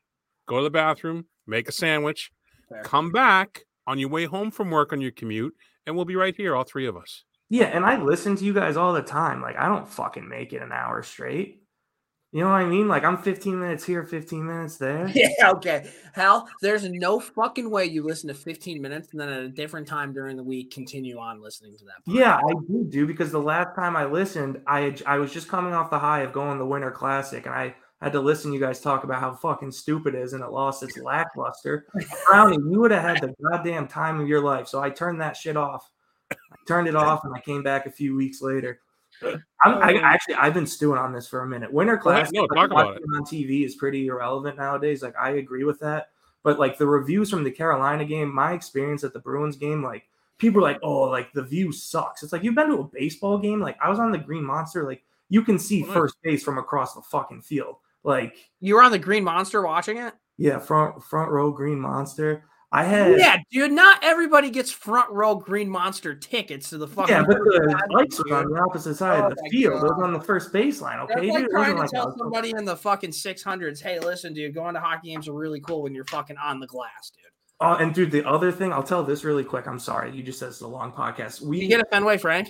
go to the bathroom, make a sandwich, Fair. come back on your way home from work on your commute, and we'll be right here, all three of us. Yeah, and I listen to you guys all the time. Like I don't fucking make it an hour straight. You know what I mean? Like I'm 15 minutes here, 15 minutes there. Yeah, okay. Hal, there's no fucking way you listen to 15 minutes and then at a different time during the week continue on listening to that. podcast. Yeah, I do, do because the last time I listened, I had, I was just coming off the high of going the Winter Classic, and I had to listen to you guys talk about how fucking stupid it is, and it lost its lackluster. Brownie, you would have had the goddamn time of your life, so I turned that shit off. I turned it off, and I came back a few weeks later. I'm, I um, actually I've been stewing on this for a minute. Winter. Classic, No, talk about watching on TV is pretty irrelevant nowadays. Like I agree with that, but like the reviews from the Carolina game, my experience at the Bruins game, like people are like, oh, like the view sucks. It's like you've been to a baseball game. Like I was on the Green Monster. Like you can see Right. first base from across the fucking field. Like You were on the Green Monster watching it? yeah, front front row Green Monster. I had Yeah, dude. Not everybody gets front row Green Monster tickets to the fucking. yeah, but the God, ice was on the opposite side Oh of the field. It was on the first baseline. That's Okay, like dude. Trying to like tell somebody in the fucking 600s, hey, listen, dude, going to hockey games are really cool when you're fucking on the glass, dude. Oh, and dude, the other thing, I'll tell this really quick. I'm sorry, you just said it's a long podcast. We you We get a Fenway, Frank?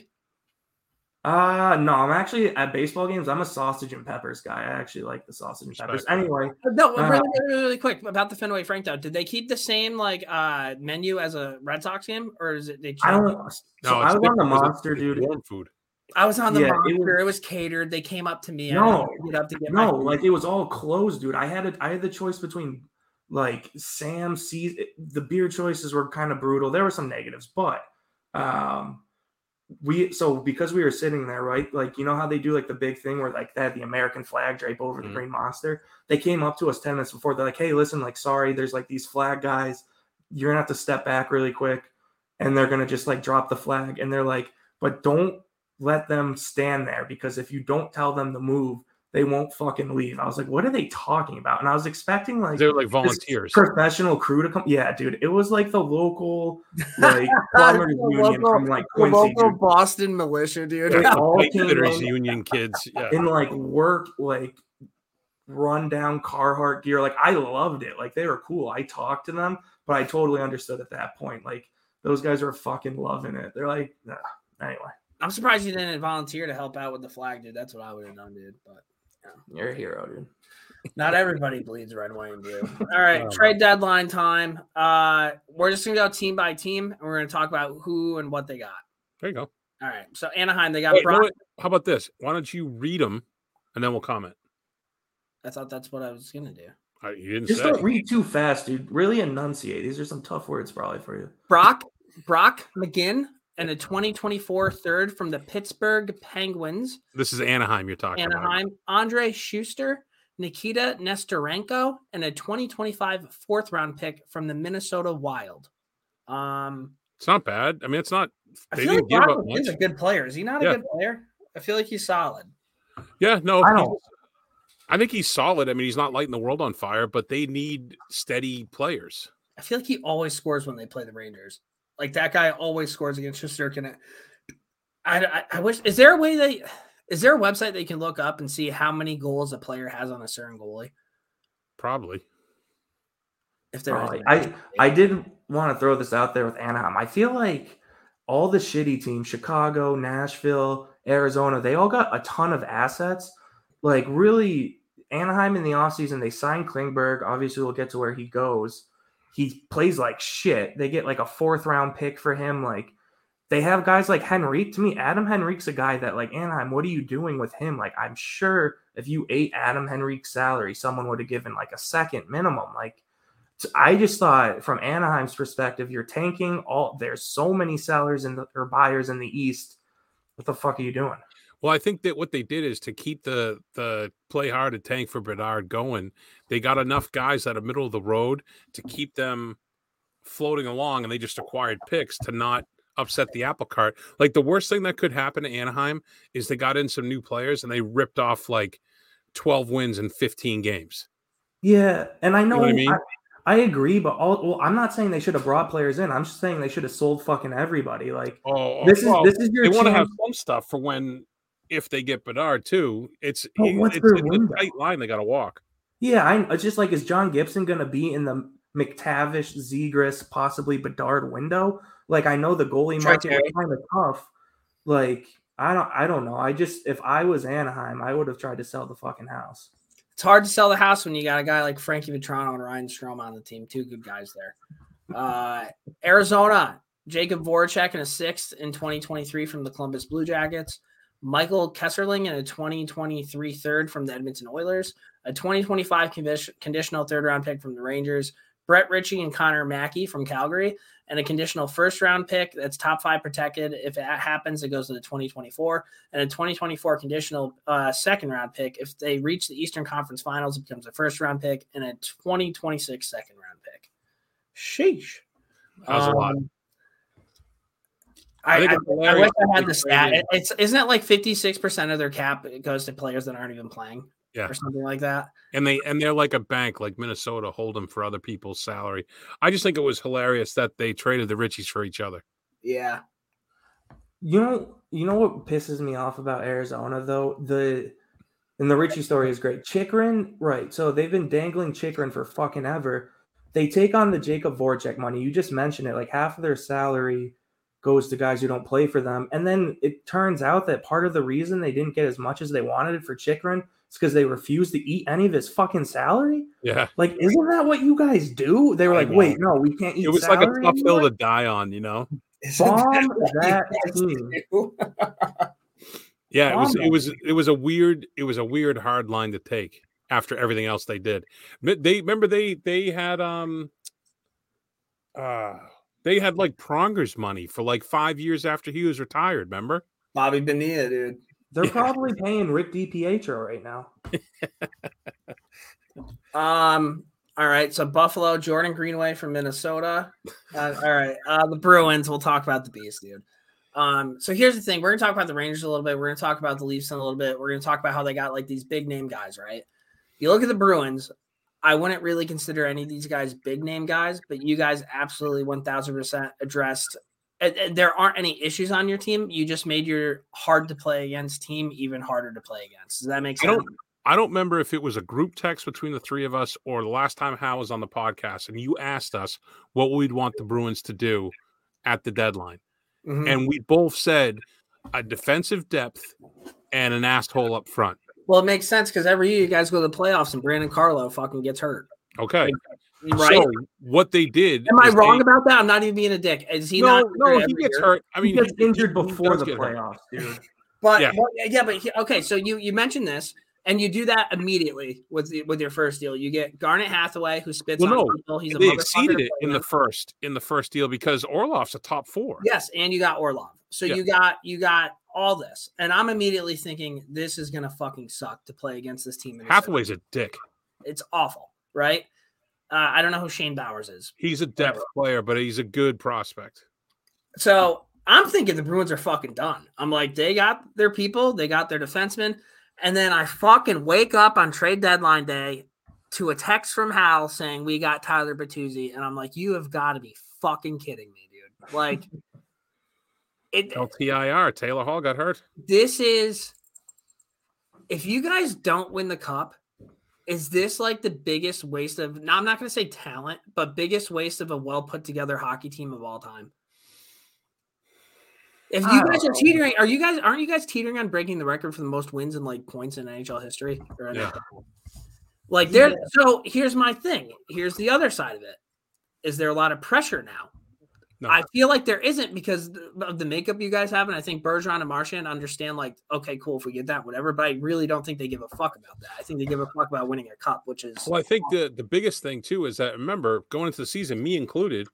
Uh no, I'm actually at baseball games. I'm a sausage and peppers guy. I actually like the sausage and peppers. Anyway, No, Uh, really, really, really quick about the Fenway Frank though. Did they keep the same like uh menu as a Red Sox game, or is it they? I changed don't know. So No, I was on the different 'cause it's- monster, dude. Warm food. I was on the Yeah, it monster. It was, was- catered. They came up to me. No. had to get up to get No, my like it was all closed, dude. I had it. I had the choice between like Sam sees the beer choices were kind of brutal. There were some negatives, but um we so because we were sitting there, right? Like you know how they do like the big thing where like they had the American flag drape over Mhm. the green monster. They came up to us 10 minutes before. They're like, hey, listen, like sorry, there's like these flag guys. You're gonna have to step back really quick, and they're gonna just like drop the flag. And they're like, but don't let them stand there because if you don't tell them to move, they won't fucking leave. I was like, what are they talking about? And I was expecting like They were like this volunteers. professional crew to come. Yeah, dude, it was like the local like plumbers union local- from like The Quincy. local dude. Boston militia, dude. They all Pipe came in union kids. Yeah. in like work like run down Carhartt gear. Like I loved it. Like they were cool. I talked to them, but I totally understood at that point. Like those guys were fucking loving it. They're like, nah. anyway, I'm surprised you didn't volunteer to help out with the flag, dude. That's what I would have done, dude. But you're a hero, dude. not everybody bleeds red, white, and blue. All right, Oh, trade deadline time. Uh, we're just gonna go team by team, and we're gonna talk about who and what they got. There you go. All right. So Anaheim, they got Wait, you know Brock. what? How about this? Why don't you read them and then we'll comment? I thought that's what I was gonna do. Uh, you didn't Just say. don't read too fast, dude. Really enunciate. These are some tough words probably for you. Brock Brock McGinn and a 2024 third from the Pittsburgh Penguins. This is Anaheim you're talking about. Anaheim, Andre Sustr, Nikita Nesterenko, and a 2025 fourth round pick from the Minnesota Wild. Um, It's not bad. I mean, it's not. I They feel didn't like give Brock up McGinn's much. a good player. Is he not a Yeah. good player? I feel like he's solid. Yeah, no. I don't. I think he's solid. I mean, he's not lighting the world on fire, but they need steady players. I feel like he always scores when they play the Rangers. Like that guy always scores against Shesterkin. I, I, I wish. Is there a way they? Is there a website they can look up and see how many goals a player has on a certain goalie? Probably. If there is, Probably. I I did want to throw this out there with Anaheim. I feel like all the shitty teams, Chicago, Nashville, Arizona, they all got a ton of assets. Like really, Anaheim in the offseason, they signed Klingberg. Obviously, we'll get to where he goes. He plays like shit. They get like a fourth round pick for him. Like they have guys like Henrique. To me, Adam Henrique's a guy that like Anaheim, what are you doing with him? Like I'm sure if you ate Adam Henrique's salary, someone would have given like a second minimum. Like I just thought from Anaheim's perspective, you're tanking all there's so many sellers the or buyers in the East. What the fuck are you doing? Well, I think that what they did is to keep the the play hard and tank for Bedard going. They got enough guys that are middle of the road to keep them floating along, and they just acquired picks to not upset the apple cart. Like the worst thing that could happen to Anaheim is they got in some new players and they ripped off like twelve wins in fifteen games. Yeah, and I know, what I I, mean? I, agree, but all well, I'm not saying they should have brought players in. I'm just saying they should have sold fucking everybody. Like Oh, oh this is this is your they want to have some stuff for when if they get Bedard too. It's But it- what's it's, it's a tight line they got to walk. Yeah, I it's just like is John Gibson going to be in the McTavish, Zegras, possibly Bedard window? Like I know the goalie Try market Terry. was kind of tough. Like I don't I don't know. I just if I was Anaheim, I would have tried to sell the fucking house. it's hard to sell the house when you got a guy like Frankie Vatrano and Ryan Strome on the team. Two good guys there. Uh, Arizona, Jakub Voracek in a sixth in 2023 from the Columbus Blue Jackets. Michael Kesselring in a 2023 third from the Edmonton Oilers. A 2025 condi- conditional third round pick from the Rangers. Brett Ritchie and Connor Mackey from Calgary. And a conditional first round pick that's top five protected. If that happens, it goes to the 2024 and a 2024 conditional uh, second round pick. If they reach the Eastern Conference Finals, it becomes a first round pick and a 2026 second round pick. Sheesh. That was a lot. I I, I, I wish I had the stat. It- It's isn't it like 56% of their cap goes to players that aren't even playing? Yeah. Or something like that. and they and they're like a bank like Minnesota holding for other people's salary. I just think it was hilarious that they traded the Ritchies for each other. Yeah. You know, you know what pisses me off about Arizona though? The and the Ritchie story is great. Chychrun, right? So they've been dangling Chychrun for fucking ever. They take on the Jakub Voracek money. You just mentioned it. Like half of their salary goes to guys who don't play for them. And then it turns out that part of the reason they didn't get as much as they wanted for Chychrun is because they refused to eat any of his fucking salary. Yeah, Like, isn't that what you guys do? They were I like, know. wait, no, we can't eat. it was like a salary tough hill to die on, you know. Bomb that team. Yeah, it was it was it was a weird it was a weird hard line to take after everything else they did. They remember they they had um uh they had like Pronger's money for like five years after he was retired. Remember? Bobby Bonilla, dude. They're probably paying Rick DiPietro right now. Um. All right. So Buffalo, Jordan Greenway from Minnesota. Uh, all right. Uh, the Bruins. We'll talk about the Beast, dude. Um. So here's the thing. We're gonna talk about the Rangers a little bit. We're gonna talk about the Leafs in a little bit. We're gonna talk about how they got like these big name guys, right? You look at the Bruins. I wouldn't really consider any of these guys big name guys, but you guys absolutely 1000% addressed. and- and There aren't any issues on your team. You just made your hard to play against team even harder to play against. Does that make sense? I don't I don't remember if it was a group text between the three of us or the last time Hal was on the podcast and you asked us what we'd want the Bruins to do at the deadline. Mhm. And we both said a defensive depth and an asshole up front. Well, it makes sense because every year you guys go to the playoffs and Brandon Carlo fucking gets hurt. Okay. right? So what they did. Am I wrong they- about that? I'm not even being a dick. Is he no, not? no, he gets year? hurt. I mean, he gets he- injured he before does the get hurt. playoffs, dude. But Yeah. but- yeah, but he- okay. So you you mentioned this, and you do that immediately with the, with your first deal. You get Garnet Hathaway, who spits Well, on no, people. He's They motherfucker exceeded it play in the first in the first deal because Orlov's a top four. Yes, and you got Orlov. So Yeah. you got you got all this, and I'm immediately thinking this is gonna fucking suck to play against this team. Hathaway's a dick. it's awful, right? Uh, I don't know who Shane Bowers is. He's a depth player, but he's a good prospect. So I'm thinking the Bruins are fucking done. I'm like, they got their people, they got their defensemen. And then I fucking wake up on trade deadline day to a text from Hal saying we got Tyler Bertuzzi. And I'm like, you have got to be fucking kidding me, dude. Like it LTIR. Taylor Hall got hurt. this is if you guys don't win the cup, is this like the biggest waste of now I'm not gonna say talent, but biggest waste of a well put together hockey team of all time? If you guys are teetering, are you guys aren't you guys teetering on breaking the record for the most wins in like points in NHL history? Or Yeah. Like there, so here's my thing. Here's the other side of it. Is there a lot of pressure now? No. I feel like there isn't because of the makeup you guys have, and I think Bergeron and Marchand understand. Like, okay, cool, if we get that, whatever. But I really don't think they give a fuck about that. I think they give a fuck about winning a cup, which is Well, I think the the biggest thing too is that remember going into the season, me included,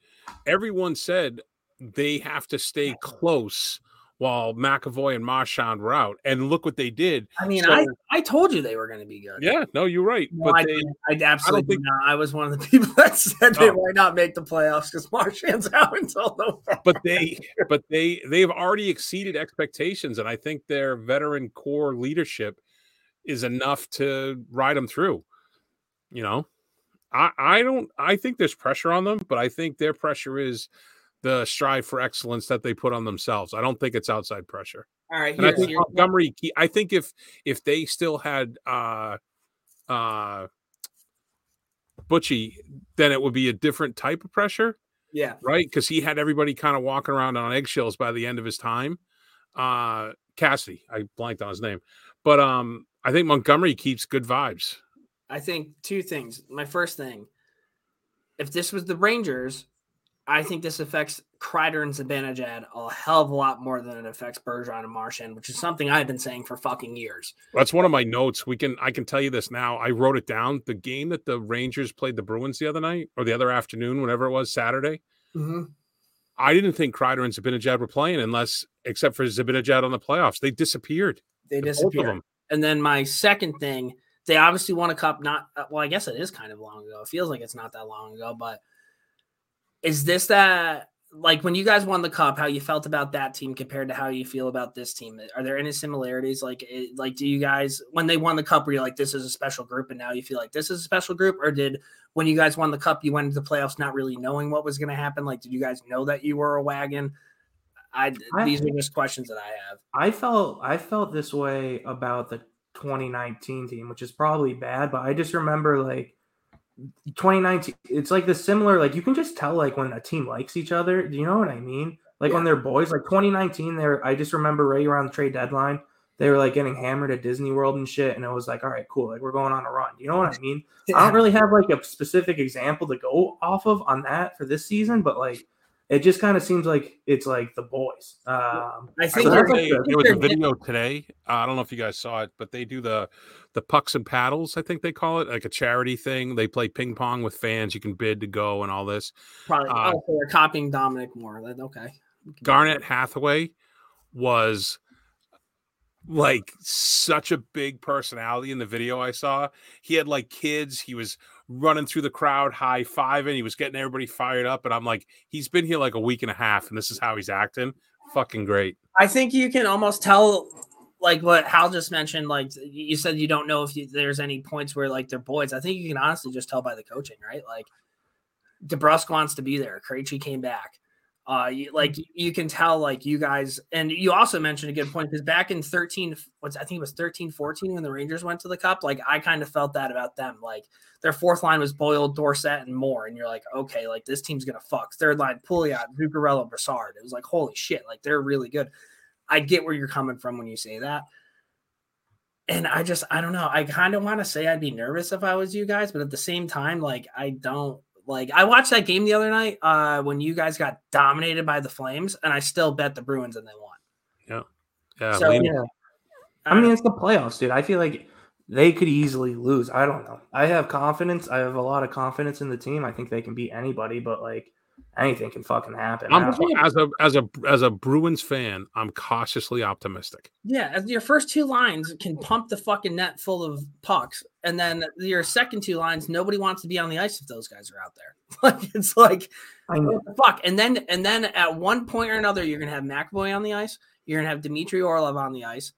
everyone said they have to stay close while McAvoy and Marchand were out, and look what they did. I mean, So- I I told you they were going to be good. Yeah, no, you're right. No, but I, they. I absolutely think- not. I was one of the people that said they Oh. might not make the playoffs because Marchand's out until November. but they but they they've already exceeded expectations, and I think their veteran core leadership is enough to ride them through. You know, I I don't I think there's pressure on them, but I think their pressure is the strive for excellence that they put on themselves. I don't think it's outside pressure. All right, I think Montgomery, I think if if they still had uh uh Butchie, then it would be a different type of pressure, yeah. right? Because he had everybody kind of walking around on eggshells by the end of his time. Uh Cassidy, I blanked on his name, but um, I think Montgomery keeps good vibes. I think two things. My first thing, if this was the Rangers, I think this affects Kreider and Zibanejad a hell of a lot more than it affects Bergeron and Marchand, which is something I've been saying for fucking years. That's one of my notes. We can I can tell you this now. I wrote it down. The game that the Rangers played the Bruins the other night or the other afternoon, whenever it was Saturday. Mm-hmm. I didn't think Kreider and Zibanejad were playing unless, except for Zibanejad on the playoffs, they disappeared. They disappeared. And then my second thing, they obviously won a cup. Not well, I guess it is kind of long ago. It feels like it's not that long ago, but is this that like when you guys won the cup? How you felt about that team compared to how you feel about this team? Are there any similarities? Like, it, like do you guys when they won the cup, were you like this is a special group, and now you feel like this is a special group, or did when you guys won the cup, you went into the playoffs not really knowing what was going to happen? Like, did you guys know that you were a wagon? I, I- these are just questions that I have. I felt I felt this way about the 2019 team, which is probably bad, but I just remember like 2019 it's like the similar like you can just tell like when a team likes each other. Do you know what I mean? Like when they're boys, like 2019 there I just remember right around the trade deadline, they were like getting hammered at Disney World and shit and it was like, all right, cool, like we're going on a run. Do You know what I mean? I don't really have like a specific example to go off of on that for this season, but like it just kind of seems like it's like the boys. Um, I I think will they're- say, I think there was a video today. Uh, I don't know if you guys saw it, but they do the the pucks and paddles. I think they call it like a charity thing. They play ping pong with fans. You can bid to go and all this. Probably. Uh, oh, so they're copying Dominic Moore. Okay. Garnet Hathaway was like such a big personality in the video I saw. He had like kids. He was running through the crowd, high fiving. He was getting everybody fired up. And I'm like, he's been here like a week and a half, and this is how he's acting. Fucking great. I think you can almost tell, like what Hal just mentioned. Like you said, you don't know if you, there's any points where like they're boys. I think you can honestly just tell by the coaching, right? Like DeBrusk wants to be there. Krejci came back. Uh, you, like you can tell, like you guys, and you also mentioned a good point because back in 13, what's I think it was 13, 14 when the Rangers went to the Cup. Like I kind of felt that about them. Like their fourth line was Boyle, Dorsett, and Moore, and you're like, okay, like this team's gonna fuck. Third line, Pouliot, Zuccarello, Brassard. It was like, holy shit, like they're really good. I get where you're coming from when you say that. And I just, I don't know. I kind of want to say I'd be nervous if I was you guys, but at the same time, like, I don't Like I watched that game the other night uh, when you guys got dominated by the Flames, and I still bet the Bruins and they won. Yeah, yeah. So- Lane- Yeah. I I mean, it's the playoffs, dude. I feel like they could easily lose. I don't know. I have confidence. I have a lot of confidence in the team. I think they can beat anybody, but like anything can fucking happen. I I'm don't as a as a as a Bruins fan, I'm cautiously optimistic. yeah, your first two lines can pump the fucking net full of pucks, and then your second two lines, nobody wants to be on the ice if those guys are out there. Like it's like I know. fuck. And then and then at one point or another, you're gonna have McAvoy on the ice. You're gonna have Dmitry Orlov on the ice,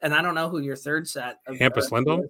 and I don't know who your third set. Of, Hampus uh, Lindholm?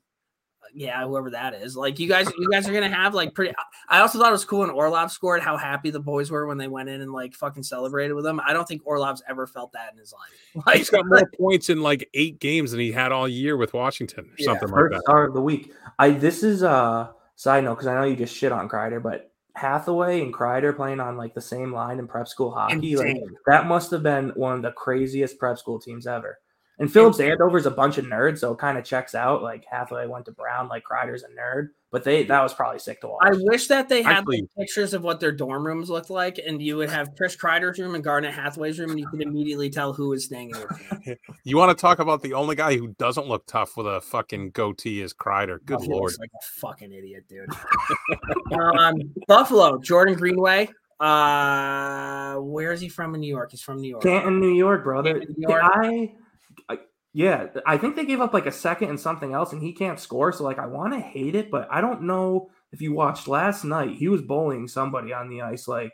Yeah, whoever that is. Like you guys, you guys are gonna have like pretty. I also thought it was cool when Orlov scored. How happy the boys were when they went in and like fucking celebrated with him. I don't think Orlov's ever felt that in his life. Like He's got more points in like eight games than he had all year with Washington, or Yeah, something like that. star of the week. I this is a side note because I know you just shit on Kreider, but Hathaway and Kreider playing on like the same line in prep school hockey, like that must have been one of the craziest prep school teams ever. And Phillips Andover's a bunch of nerds, so it kind of checks out. Like Hathaway went to Brown, like Kreider's a nerd, but they that was probably sick to watch. I wish that they had Actually- like, pictures of what their dorm rooms looked like, and you would have Chris Kreider's room and Garnet Hathaway's room, and you could immediately tell who was staying in your. You want to talk about the only guy who doesn't look tough with a fucking goatee is Kreider. Good Oh, lord. looks like a fucking idiot, dude. um, Buffalo, Jordan Greenway. Uh, where is he from in New York? He's from New York. Canton, New York, brother. Canton, New York. I, I, yeah, I think they gave up like a second and something else, and he can't score. So like, I want to hate it, but I don't know if you watched last night. He was bullying somebody on the ice. Like,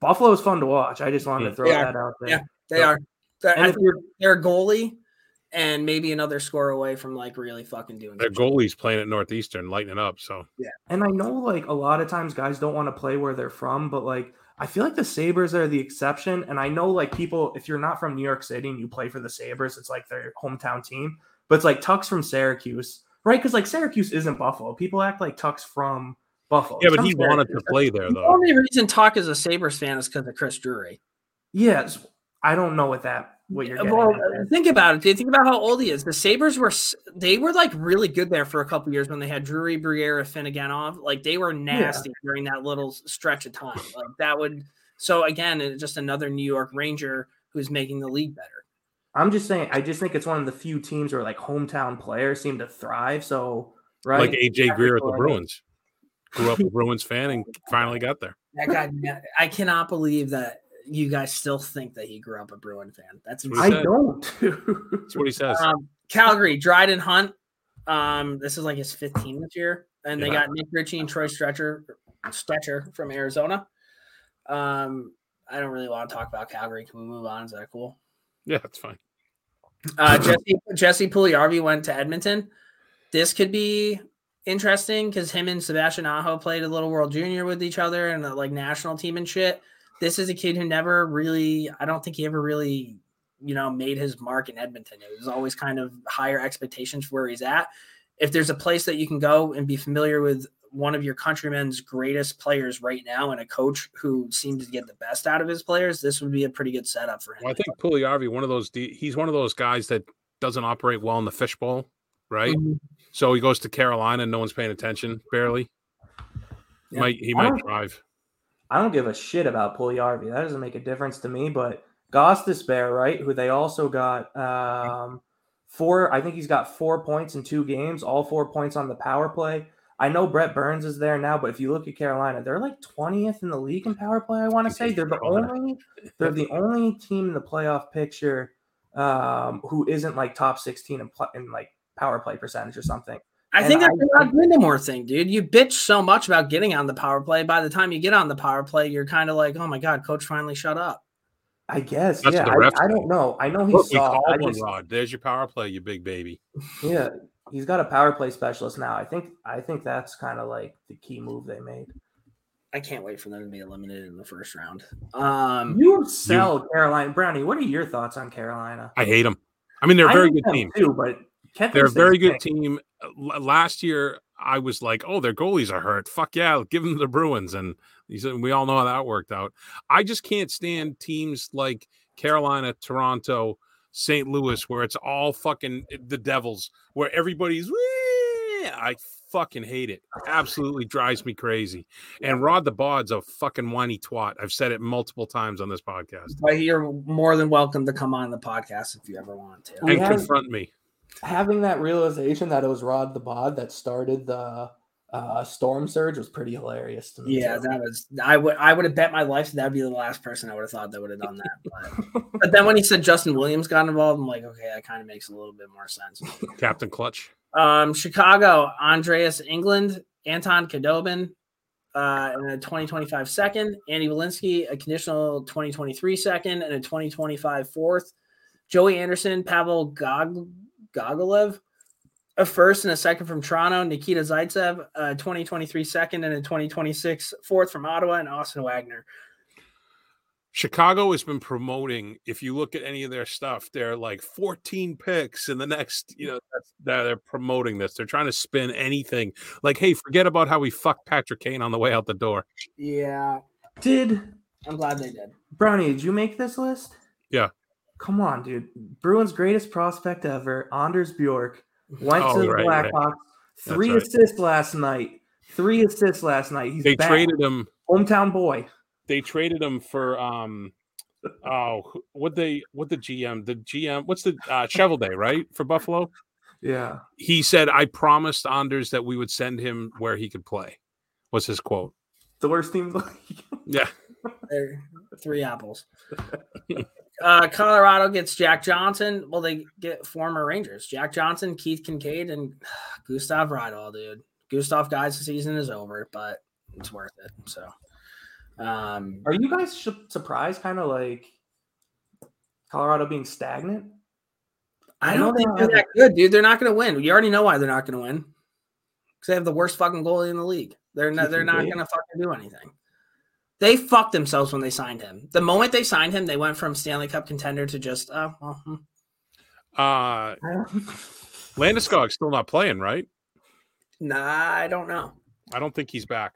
Buffalo is fun to watch. I just wanted to throw Yeah. that out there. Yeah. They are. They're, And I if you're they're goalie and maybe another score away from like really fucking doing Their some shit. goalie's playing at Northeastern, lighting it up. So yeah, And I know like a lot of times guys don't want to play where they're from, but like I feel like the Sabres are the exception. And I know like people, if you're not from New York City and you play for the Sabres, it's like their hometown team. But it's like Tuch's from Syracuse, right? Because like Syracuse isn't Buffalo. People act like Tuch's from Buffalo. yeah, but from he wanted to play there though. The only reason Tuck is a Sabres fan is because of Chris Drury. Yes. I don't know what that what you're uh, getting Well, think about it. dude. Think about how old he is. The Sabres were they were like really good there for a couple years when they had Drury, Briere, Afinogenov. Like they were nasty during that little stretch of time. Like that would so again, it's just another New York Ranger who's making the league better. I'm just saying, I just think it's one of the few teams where like hometown players seem to thrive. So right. Like AJ Greer at the Bruins. Grew up a Bruins fan and finally got there. That guy, I cannot believe that you guys still think that he grew up a Bruin fan. That's What I don't. That's what he says. Um, Calgary, Dryden Hunt. Um, this is like his 15 this year, and they got Nick Ritchie and Troy Stretcher, Stecher from Arizona. Um, I don't really want to talk about Calgary. Can we move on? Is that cool? Yeah, that's fine. Uh, Jesse Jesse Puljujarvi went to Edmonton. This could be interesting because him and Sebastian Aho played a little World Junior with each other and the like national team and shit. This is a kid who never really, I don't think he ever really, you know, made his mark in Edmonton. It was always kind of higher expectations for where he's at. If there's a place that you can go and be familiar with one of your countrymen's greatest players right now and a coach who seems to get the best out of his players, this would be a pretty good setup for him. Well, I think Puljujarvi, one of those, he's one of those guys that doesn't operate well in the fishbowl, right? Mhm. So he goes to Carolina and no one's paying attention, barely. Yeah. Might he might drive. I don't give a shit about Puljujarvi. That doesn't make a difference to me. But Gostisbehere, right, who they also got um, four. I think he's got four points in two games, all four points on the power play. I know Brent Burns is there now, but if you look at Carolina, they're like twentieth in the league in power play. I want to say they're the only they're the only team in the playoff picture um, who isn't like top sixteen in, pl- in like power play percentage or something. I And think that's I- a Rod Brind'Amour thing, dude. You bitch so much about getting on the power play. By the time you get on the power play, you're kind of like, oh my god, coach finally shut up. I guess. That's yeah, the refs I, I don't know. I know he's Look, we soft. I just- Rod. There's your power play, you big baby. Yeah, he's got a power play specialist now. I think I think that's kind of like the key move they made. I can't wait for them to be eliminated in the first round. Um, You sell Carolina Brownie. What are your thoughts on Carolina? I hate them. I mean, they're a very good team. too, but Kevin They're a very good Stink. team. L- Last year, I was like, "Oh, their goalies are hurt. Fuck yeah, give them the Bruins." And he said, we all know how that worked out. I just can't stand teams like Carolina, Toronto, St. Louis, where it's all fucking the Devils, where everybody's Eh, I fucking hate it. Absolutely drives me crazy. And Rod the Bod's a fucking whiny twat. I've said it multiple times on this podcast. But you're more than welcome to come on the podcast if you ever want to. We And have- confront me. Having that realization that it was Rod the Bod that started the uh, storm surge was pretty hilarious to me. Yeah, too. that was I would I would have bet my life that that'd be the last person I would have thought that would have done that. But, but then when he said Justin Williams got involved, I'm like, okay, that kind of makes a little bit more sense. Captain Clutch. Um, Chicago, Andreas Englund, Anton Khudobin, uh, and a 2025 second, Andy Welinski, a conditional 2023 second, and a 2025 fourth. Joey Anderson, Pavel Gog- Gogolev, a first and a second from Toronto, Nikita Zaitsev, a 2023 second, and a 2026 fourth from Ottawa, and Austin Wagner. Chicago has been promoting. If you look at any of their stuff, they're like 14 picks in the next, you know, that's, they're, they're promoting this. They're trying to spin anything like, hey, forget about how we fucked Patrick Kane on the way out the door. Yeah, Did I'm glad they did. Brownie? Did you make this list? Yeah. Come on, dude. Bruins' greatest prospect ever, Anders Bjork, went Oh, to the right, right. Blackhawks. That's Three right. assists last night. Three assists last night. He's They back. traded him. hometown boy. They traded him for um. Oh, what they what the GM the GM what's the uh Shovel Day right for Buffalo? Yeah. He said, "I promised Anders that we would send him where he could play." Was his quote? The worst team. in the league. Yeah, They're three apples. uh, Colorado gets Jack Johnson. Well, they get former Rangers Jack Johnson, Keith Kinkaid, and Gustav Rydahl, dude. Gustav guys, the season is over, but it's worth it. So, um, Are you guys sh- surprised, kind of like Colorado being stagnant? I I don't think they they're that good, dude. They're not going to win. You already know why they're not going to win because they have the worst fucking goalie in the league. They're not. They're not going to fucking do anything. They fucked themselves when they signed him. The moment they signed him, they went from Stanley Cup contender to just, oh, well, hmm. uh, Landeskog's still not playing, right? nah, I don't know. I don't think he's back.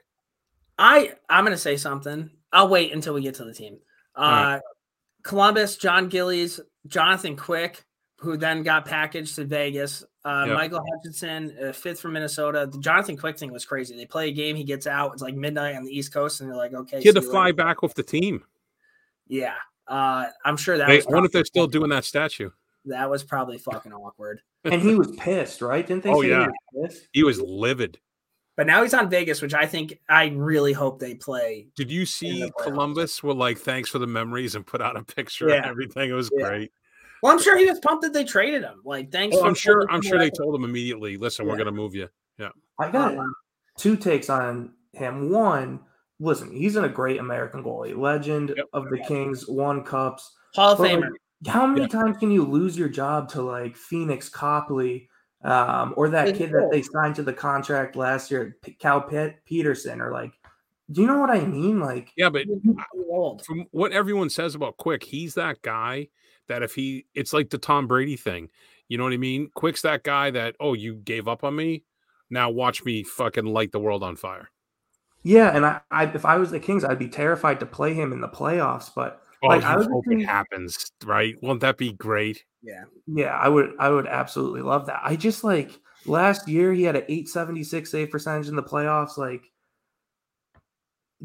I I'm gonna say something. I'll wait until we get to the team. Uh, right. Columbus, John Gillies, Jonathan Quick, who then got packaged to Vegas. Uh, Yep. Michael Hutchinson, uh, fifth from Minnesota. The Jonathan Quick thing was crazy. They play a game, he gets out. It's like midnight on the East Coast, and they're like, okay, He had to fly later. back with the team. Yeah, uh, I'm sure that. They, was I wonder if they're still doing that statue. That was probably fucking awkward. and he was pissed, right? Didn't they? Oh, say he yeah. was? He was livid. But now he's on Vegas, which I think I really hope they play. Did you see. Columbus were like, thanks for the memories and put out a picture Yeah. and everything? It was Yeah. great. Well, I'm sure he was pumped that they traded him. Like, thanks. Oh, for I'm sure. I'm sure they told him immediately. Listen, we're gonna move you. Yeah. I got Um, two takes on him. One, listen, he's in a great American goalie, legend Yep. of the Kings, won cups. Hall of But, like, Famer. how many Yeah. times can you lose your job to like Pheonix Copley um, or that It's kid that they signed to the contract last year, P- Cal Pet- Petersen, or like, do you know what I mean? Like, Yeah, but from what everyone says about Quick, he's that guy that if he, it's like the Tom Brady thing. You know what I mean? Quick's that guy that oh, you gave up on me. Now watch me fucking light the world on fire. yeah, and I, I if I was the Kings, I'd be terrified to play him in the playoffs, but Oh, Like, you I was hope thinking- it happens, right? Won't that be great? Yeah. Yeah, I would I would absolutely love that. I just like last year he had an 876 save percentage in the playoffs. Like,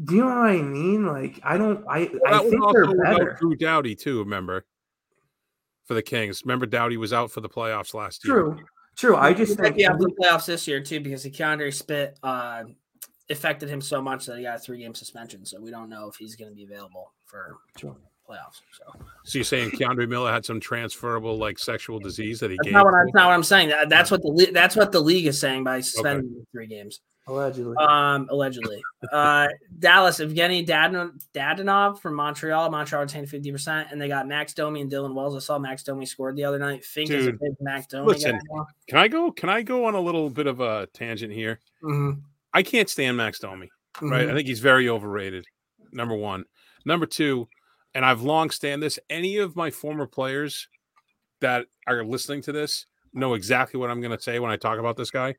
do you know what I mean? Like, I don't I Well, I think they're without better. Drew Doughty too. Remember for the Kings. Remember Doughty was out for the playoffs last year. True. True. I just He think be out for the playoffs this year too because the K'Andre spit uh, affected him so much that he got a three game suspension. So we don't know if he's going to be available for Sure. playoffs. So So you're saying K'Andre Miller had some transferable like sexual disease that he that's gave? not what, I, that's not what I'm saying. That, that's what the le- that's what the league is saying by suspending him three games. Allegedly. Um, allegedly. uh, Dallas, Evgeny Dadon- Dadonov from Montreal. Montreal retained 50%, and they got Max Domi and Dylan Wells. I saw Max Domi scored the other night. Fink is a Dude, big Max Domi listen. guy. Can I go? Can I go on a little bit of a tangent here? Mhm, I can't stand Max Domi. Right? mhm. I think he's very overrated. Number one. Number two, and I've long stand this. Any of my former players that are listening to this know exactly what I'm going to say when I talk about this guy.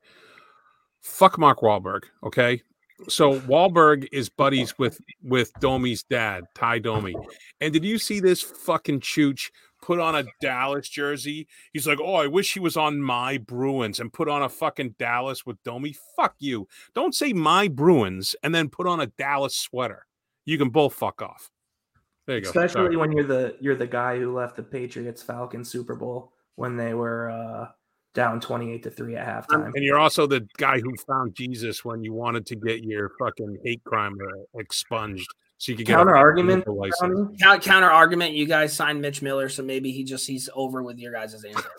Fuck Mark Wahlberg. Okay. So Wahlberg is buddies with with Domi's dad, Tie Domi. And did you see this fucking chooch put on a Dallas jersey. He's like, "Oh, I wish he was on my Bruins and put on a fucking Dallas with Domi." Fuck you! Don't say my Bruins and then put on a Dallas sweater. You can both fuck off. There you go. Especially when you're the you're the guy who left the Patriots Falcons Super Bowl when they were uh, down twenty eight to three at halftime. And you're also the guy who found Jesus when you wanted to get your fucking hate crime uh, expunged, so you could get a Counter argument. medical license. Count, counter argument. You guys signed Mitch Miller, so maybe he just he's over with your guys' answer.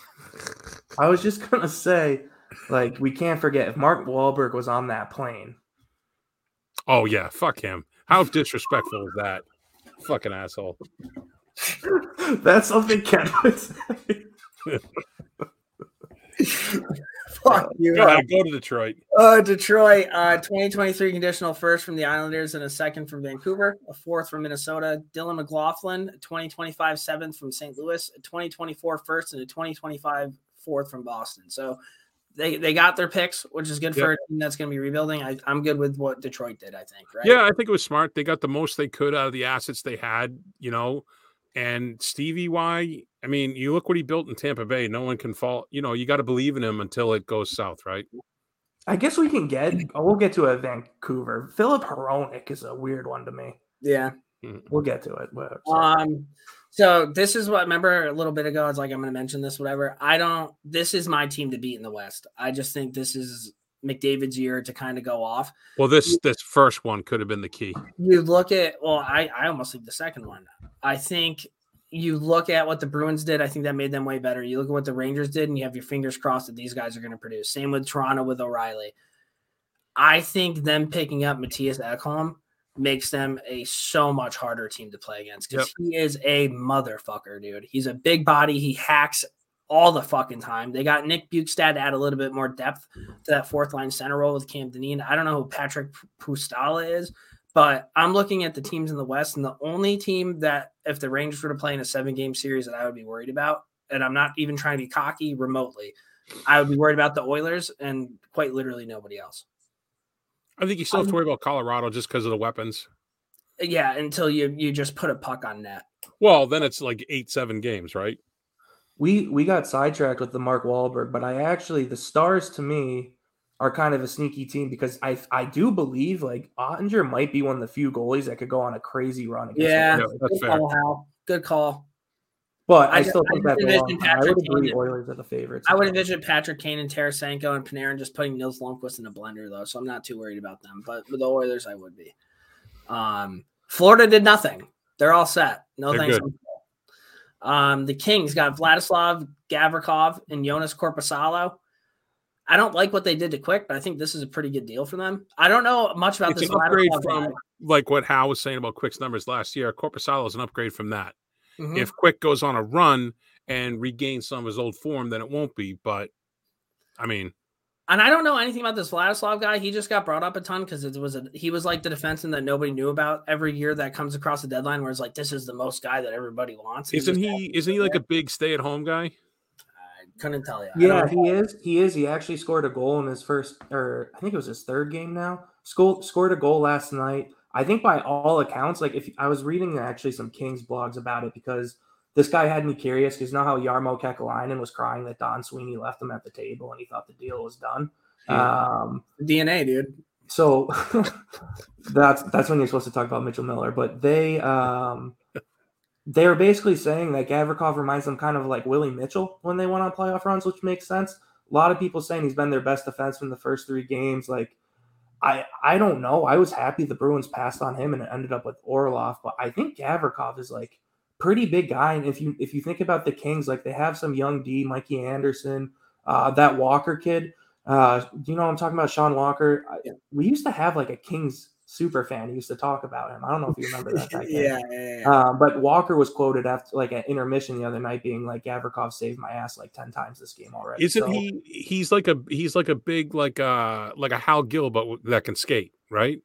I was just gonna say, like, we can't forget if Mark Wahlberg was on that plane. Oh yeah, fuck him. How disrespectful is that? Fucking asshole. That's something Ken would say. Fuck you. Go ahead, go to Detroit. Uh, Detroit, uh, 2023 conditional first from the Islanders and a second from Vancouver, a fourth from Minnesota. Dylan McLaughlin, 2025 seventh from St. Louis, a 2024 first, and a 2025 fourth from Boston. So they, they got their picks, which is good for a team that's going to be rebuilding. I, I'm good with what Detroit did, I think, right? Yeah, I think it was smart. They got the most they could out of the assets they had, you know. And Stevie Y, I mean, you look what he built in Tampa Bay. No one can fall. You know, you got to believe in him until it goes south, right? I guess we can get. Oh, we'll get to a Vancouver. Filip Hronek is a weird one to me. Yeah. We'll get to it. But, Um, so this is what remember a little bit ago. It's like I'm going to mention this, whatever. I don't. This is my team to beat in the West. I just think this is McDavid's year to kind of go off. Well, this this first one could have been the key. You look at well, I I almost think the second one. I think you look at what the Bruins did. I think that made them way better. You look at what the Rangers did, and you have your fingers crossed that these guys are going to produce. Same with Toronto with O'Reilly. I think them picking up Mattias Ekholm makes them a so much harder team to play against because he is a motherfucker, dude. He's a big body. He hacks all the fucking time. They got Nick Bjugstad to add a little bit more depth to that fourth line center role with Cam Dineen. I don't know who Patrick Pustala is, but I'm looking at the teams in the West, and the only team that, if the Rangers were to play in a seven game series, that I would be worried about, and I'm not even trying to be cocky remotely, I would be worried about the Oilers and quite literally nobody else. I think you still have to um, worry about Colorado just because of the weapons. Yeah, until you you just put a puck on net. Well, then it's like eight, seven games, right? we we got sidetracked with the Mark Wahlberg, but I actually the Stars to me are kind of a sneaky team because I I do believe like Oettinger might be one of the few goalies that could go on a crazy run. against Yeah, Yeah, that's good fair. call, Hal. Good call. but I, I- still I think that envision. I would agree Kane. Oilers are the favorites. I would envision Patrick Kane and Tarasenko and Panarin just putting Nils Lundkvist in a blender though, so I'm not too worried about them. But with the Oilers, I would be. Um, Florida did nothing. They're all set. No They're thanks. good. Um, the Kings got Vladislav Gavrikov and Joonas Korpisalo. I don't like what they did to Quick, but I think this is a pretty good deal for them. I don't know much about It's this an upgrade from like what Hal was saying about Quick's numbers last year. Korpisalo is an upgrade from that. Mhm. If Quick goes on a run and regains some of his old form, then it won't be. But I mean, And I don't know anything about this Vladislav guy. He just got brought up a ton because it was a he was like the defenseman that nobody knew about every year that comes across the deadline where it's like this is the most guy that everybody wants. isn't he? Isn't he like a big stay-at-home guy? Couldn't tell you. Yeah, he is. He is. He actually scored a goal in his first, or I think it was his third game now. Scored scored a goal last night. I think by all accounts, like if I was reading actually some Kings blogs about it because this guy had me curious because you know how Jarmo Kekalainen was crying that Don Sweeney left him at the table and he thought the deal was done. Um, DNA, dude. so that's that's when you're supposed to talk about Mitchell Miller. But they um they're basically saying that Gavrikov reminds them kind of like Willie Mitchell when they went on playoff runs, which makes sense. A lot of people saying he's been their best defenseman the first three games. Like I I don't know. I was happy the Bruins passed on him and it ended up with Orlov, but I think Gavrikov is like pretty big guy. And if you if you think about the Kings, like they have some young D, Mikey Anderson, uh, that Walker kid. Uh, do you know what I'm talking about? Sean Walker. We used to have like a Kings super fan. He used to talk about him. I don't know if you remember that. Yeah, yeah, yeah. Um, but Walker was quoted after like an intermission the other night, being like, "Gavrikov saved my ass like ten times this game already." Isn't So- he? He's like a he's like a big like uh like a Hal Gill, but that can skate, right?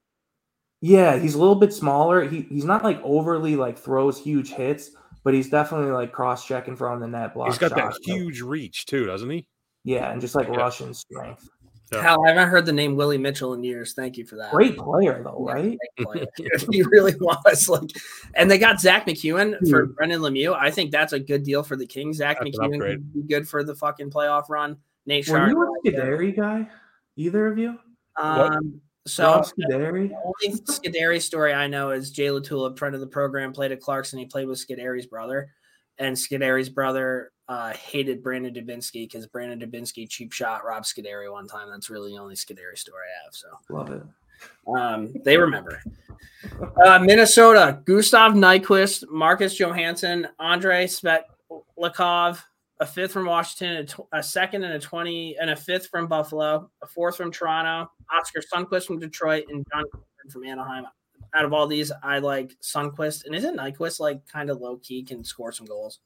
Yeah, he's a little bit smaller. He he's not like overly like throws huge hits, but he's definitely like cross checking from the net block. he's got that shots. Like, huge reach too, doesn't he? yeah, and just like Yeah. Russian strength. Yeah. Hell, I haven't heard the name Willie Mitchell in years. Thank you for that. Great player though, right? great player. he really was like, and they got Zack MacEwen for Hmm. Brendan Lemieux. I think that's a good deal for the Kings. Zach That's MacEwen could be good for the fucking playoff run. Nate Were Sharp. you a Scuderi guy? Either of you? Um, so Rob Scuderi? the only Scuderi story I know is Jay Latula, friend of the program, played at Clarkson. He played with Scuderi's brother, and Scuderi's brother uh, hated Brandon Dubinsky because Brandon Dubinsky cheap shot Rob Scuderi one time. That's really the only Scuderi story I have. So Love it. um, they remember. Uh, Minnesota, Gustav Nyquist, Marcus Johansson, Andre Svetlakov, a fifth from Washington, a, tw- a second and a 20, and a fifth from Buffalo, a fourth from Toronto, Oskar Sundqvist from Detroit, and John from Anaheim. Out of all these, I like Sundqvist. And isn't Nyquist like kind of low key, can score some goals?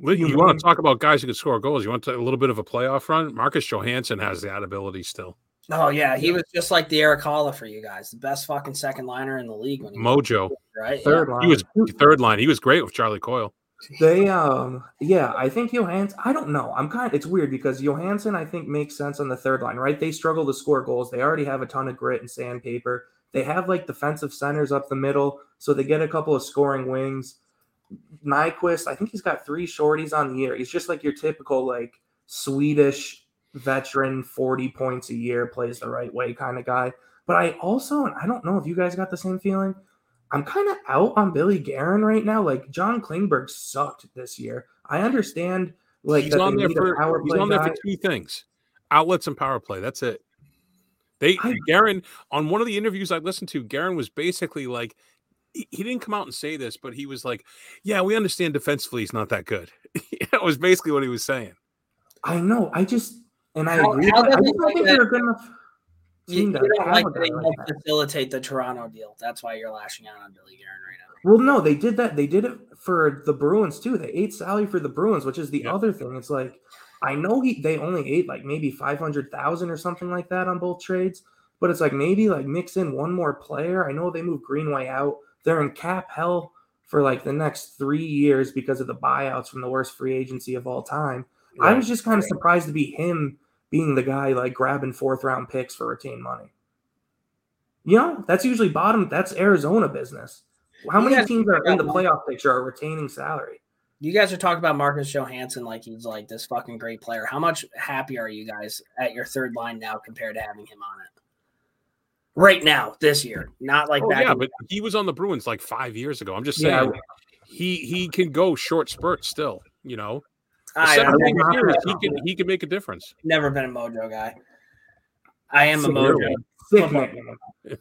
Li- You, You want to talk about guys who can score goals? You want to, a little bit of a playoff run? Marcus Johansson has that ability still. Oh, yeah. He was just like the Erik Haula for you guys, the best fucking second liner in the league. When he Mojo, right? Yeah. Third line. he was third line. He was great with Charlie Coyle. They um yeah, I think Johansson I don't know. I'm kind of it's weird because Johansson I think makes sense on the third line, right? They struggle to score goals. They already have a ton of grit and sandpaper. They have like defensive centers up the middle, so they get a couple of scoring wings. Nyquist, I think he's got three shorties on the year. He's just like your typical like Swedish veteran, 40 points a year, plays the right way kind of guy. But I also, and I don't know if you guys got the same feeling, I'm kind of out on Billy Guerin right now. Like John Klingberg sucked this year. I understand like he's on there for he's on there for two things: outlets and power play. That's it. They I- Guerin on one of the interviews I listened to, Guerin was basically like, he, he didn't come out and say this, but he was like, "Yeah, we understand defensively he's not that good." that was basically what he was saying. I know. I just and I How- agree. how with. I just don't like think that- they're a good enough. You, you to don't like a that they like facilitate the Toronto deal. That's why you're lashing out on Billy Guerin right now. Well, no, they did that. They did it for the Bruins too. They ate Sally for the Bruins, which is the Yeah. other thing. It's like I know he they only ate like maybe five hundred thousand or something like that on both trades, but it's like maybe like mix in one more player. I know they moved Greenway out. They're in cap hell for like the next three years because of the buyouts from the worst free agency of all time. I was just kind of surprised to be him being the guy like grabbing fourth round picks for retained money. You know, that's usually bottom. That's Arizona business. How many teams are in the playoff picture are retaining salary? You guys are talking about Marcus Johansson like he's like this fucking great player. How much happy are you guys at your third line now compared to having him on it? Right now, this year, not like Oh, back. yeah, but he was on the Bruins like five years ago. I'm just Yeah. saying he he can go short spurts still. You know, I, big years, he can he can make a difference. never been a Mojo guy. I am a Mojo. Sick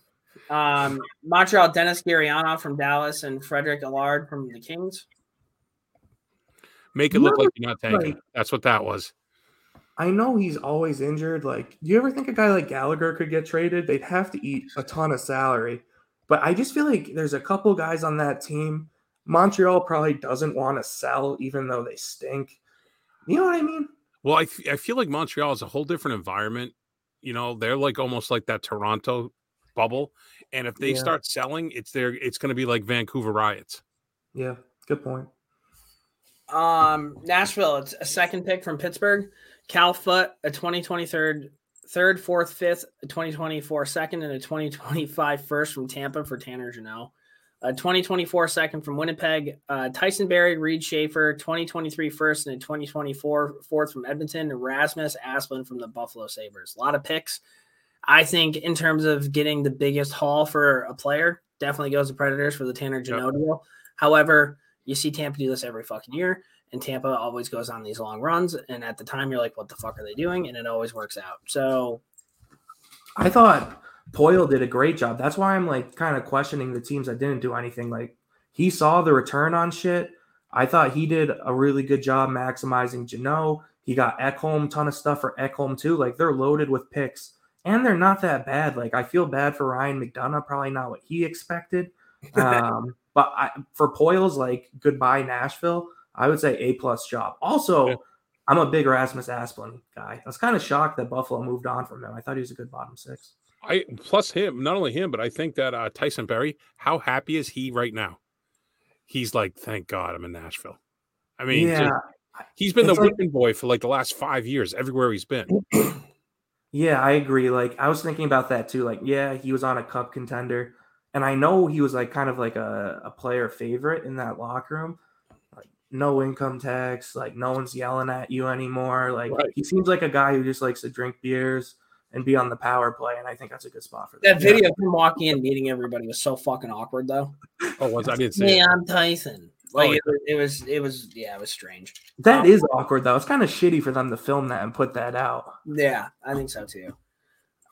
Um, Montreal, Denis Gurianov from Dallas and Frederick Allard from the Kings. Make it look like you're not tanking. like- That's what that was. I know he's always injured. Like, do you ever think a guy like Gallagher could get traded? They'd have to eat a ton of salary. But I just feel like there's a couple guys on that team. Montreal probably doesn't want to sell, even though they stink. You know what I mean? Well, I, I feel like Montreal is a whole different environment. You know, they're like almost like that Toronto bubble. And if they Yeah. start selling, it's there. It's going to be like Vancouver riots. Yeah, good point. Um, Nashville, it's a second pick from Pittsburgh. Cal Foote, a 2023 third, fourth, fifth, a 2024 second, and a 2025 first from Tampa for Tanner Jeannot. A 2024 second from Winnipeg, uh, Tyson Barrie, Reid Schaefer, 2023 first, and a 2024 fourth from Edmonton, and Rasmus Asplund from the Buffalo Sabres. A lot of picks. I think in terms of getting the biggest haul for a player, definitely goes to Predators for the Tanner Jeannot deal. However, you see Tampa do this every fucking year, and Tampa always goes on these long runs. And at the time, you're like, what the fuck are they doing? And it always works out. So, I thought Poile did a great job. That's why I'm like kind of questioning the teams that didn't do anything. Like he saw the return on shit. I thought he did a really good job maximizing Jeannot. He got Ekholm, ton of stuff for Ekholm too. Like they're loaded with picks, and they're not that bad. Like I feel bad for Ryan McDonagh, probably not what he expected. Um, but I, for Poile's like goodbye Nashville, I would say A plus job. Also, Yeah. I'm a big Rasmus Asplund guy. I was kind of shocked that Buffalo moved on from him. I thought he was a good bottom six. I plus him, not only him, but I think that uh, Tyson Barrie, how happy is he right now? He's like, thank God I'm in Nashville. I mean, yeah, just- he's been the like- whipping boy for like the last five years, everywhere he's been. Yeah, I agree. Like I was thinking about that too. Like, yeah, he was on a cup contender, and I know he was like kind of like a, a player favorite in that locker room. Like no income tax, like no one's yelling at you anymore. Like Right. he seems like a guy who just likes to drink beers and be on the power play, and I think that's a good spot for That them. video of him walking in, meeting everybody was so fucking awkward, though. Oh, was I didn't see Hey, it. I'm Tyson. Like Oh, it, was, it was, it was, yeah, it was strange. That is awkward though. It's kind of shitty for them to film that and put that out. Yeah, I think so too.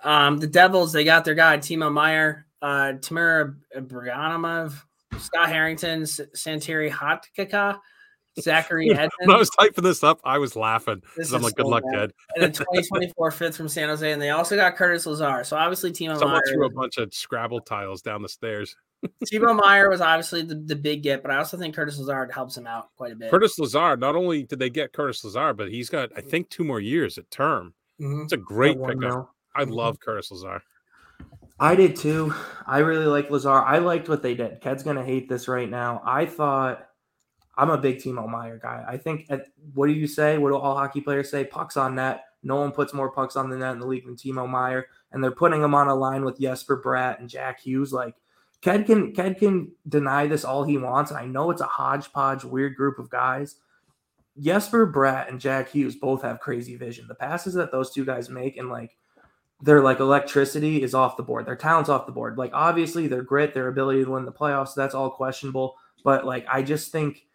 Um, the Devils, they got their guy Timo Meier, uh, Timur Ibragimov, Scott Harrington, S- Santeri Hatakka, Zachary When I was typing this up, I was laughing because I'm like, "Good so luck, bad. Ted." and a 2024 fifth from San Jose, and they also got Curtis Lazar. So obviously Timo Someone threw a bunch of Scrabble tiles down the stairs. Timo Meier was obviously the, the big get, but I also think Curtis Lazar helps him out quite a bit. Curtis Lazar. Not only did they get Curtis Lazar, but he's got I think two more years at term. Mhm. It's a great pickup. I Mhm. love Curtis Lazar. I did too. I really like Lazar. I liked what they did. Ked's gonna hate this right now. I thought I'm a big Timo Meier guy. I think at, what do you say? What do all hockey players say? Pucks on net. No one puts more pucks on the net in the league than Timo Meier, and they're putting him on a line with Jesper Bratt and Jack Hughes. Like Ked can Ked can deny this all he wants, and I know it's a hodgepodge, weird group of guys. Jesper Bratt and Jack Hughes both have crazy vision. The passes that those two guys make and like their like electricity is off the board. Their talent's off the board. Like obviously their grit, their ability to win the playoffs, that's all questionable. But like I just think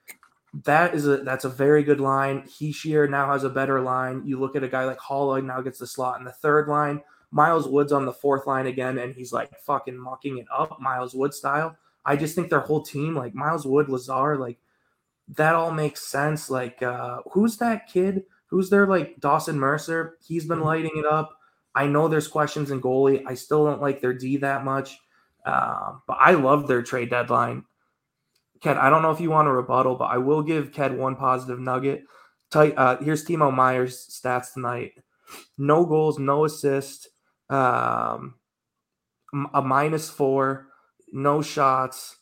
that is a that's a very good line. Hischier now has a better line. You look at a guy like Haula now gets the slot in the third line. Miles Woods on the fourth line again, and he's like fucking mucking it up, Miles Wood style. I just think their whole team, like Miles Wood, Lazar, like that all makes sense. Like, uh, who's that kid? Who's there? Like Dawson Mercer. He's been lighting it up. I know there's questions in goalie. I still don't like their D that much, um, but I love their trade deadline. Ked, I don't know if you want a rebuttal, but I will give Ked one positive nugget. Uh, here's Timo Meier's stats tonight: no goals, no assists, um, m- a minus four, no shots,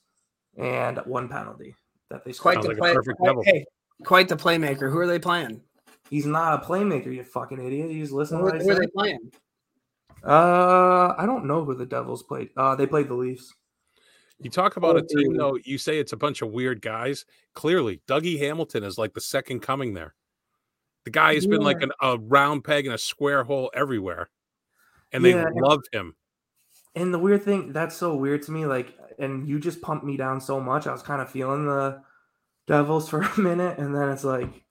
and one penalty that they Quite scored. Sounds the like a play, perfect quite, hey, quite the playmaker. Who are they playing? He's not a playmaker, you fucking idiot. You just listen Who, to what I who are they playing? Uh, I don't know who the Devils played. Uh, they played the Leafs. You talk about a Oh, team dude. though. You say it's a bunch of weird guys. Clearly, Dougie Hamilton is like the second coming there. The guy has been like an, a round peg in a square hole everywhere, and they Yeah. love him. And the weird thing, that's so weird to me. Like, and you just pumped me down so much. I was kind of feeling the Devils for a minute, and then it's like,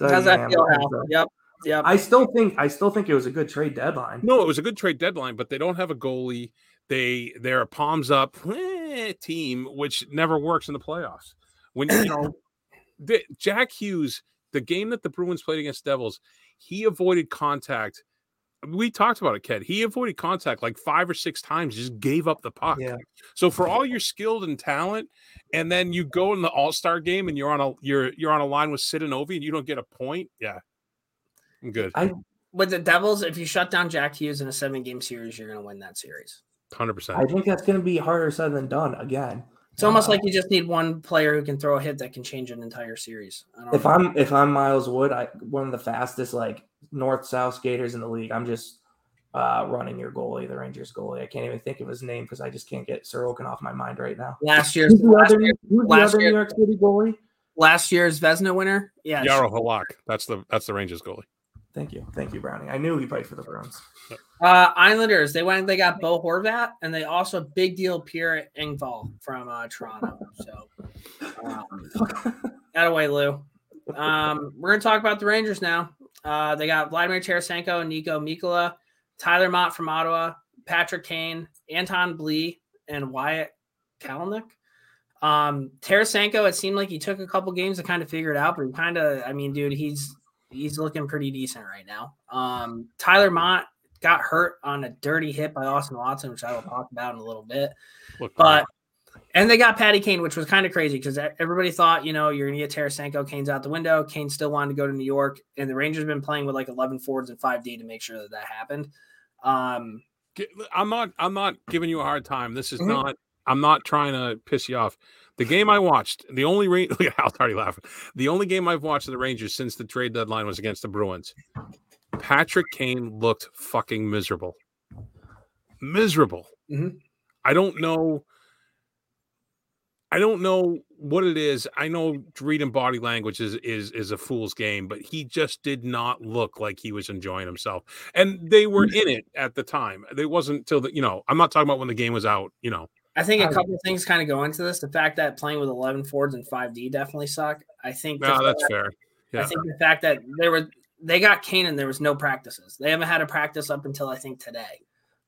How's that feel, So Yep, yep. I still think, I still think it was a good trade deadline. No, it was a good trade deadline, but they don't have a goalie. They they're a palms up eh, team, which never works in the playoffs. When you know the, Jack Hughes, the game that the Bruins played against Devils, he avoided contact. We talked about it, Ked. He avoided contact like five or six times, just gave up the puck. Yeah. So for all your skilled and talent, and then you go in the All Star game and you're on a you're you're on a line with Sid and Ovi and you don't get a point. Yeah, I'm good. I With the Devils, if you shut down Jack Hughes in a seven game series, you're going to win that series. Hundred percent. I think that's going to be harder said than done again. It's almost Uh, like you just need one player who can throw a hit that can change an entire series. I don't if know. I'm if I'm Miles Wood, I one of the fastest like north south skaters in the league. I'm just uh, running your goalie, the Rangers goalie. I can't even think of his name because I just can't get Sorokin off my mind right now. last year's Who's the last, other, year, who's the last other year- New York City goalie? last year's Vezina winner. Yeah, Yarrow Halak. That's the that's the Rangers goalie. Thank you, thank you, Brownie. I knew he played for the Bruins. Uh, Islanders, they went, they got Bo Horvat, and they also big deal Pierre Engvall from uh, Toronto. So, um, that away, Lou. Um, we're gonna talk about the Rangers now. Uh, they got Vladimir Tarasenko, Niko Mikkola, Tyler Motte from Ottawa, Patrick Kane, Anton Blidh, and Wyatt Kalynuk. Um, Tarasenko, it seemed like he took a couple games to kind of figure it out, but he kind of, I mean, dude, he's he's looking pretty decent right now. Um, Tyler Motte got hurt on a dirty hit by Austin Watson, which I will talk about in a little bit. Look, But and they got Patty Kane, which was kind of crazy because everybody thought, you know, you're gonna get Tarasenko, Kane's out the window. Kane still wanted to go to New York, and the Rangers have been playing with like 11 forwards and 5D to make sure that that happened. Um, I'm not I'm not giving you a hard time. This is Mhm. not I'm not trying to piss you off. The game I watched, the only Ra- look at Hal's already laughing. The only game I've watched of the Rangers since the trade deadline was against the Bruins. Patrick Kane looked fucking miserable. Miserable. Mhm. I don't know. I don't know what it is. I know reading body language is is is a fool's game, but he just did not look like he was enjoying himself. And they were mm. in it at the time. It wasn't till the you know. I'm not talking about when the game was out. You know. I think a couple of things kind of go into this. The fact that playing with 11 Fords and 5D definitely suck. I think No, that's fact- fair. I think the fact that there were they got Kane and there was no practices. They haven't had a practice up until I think today.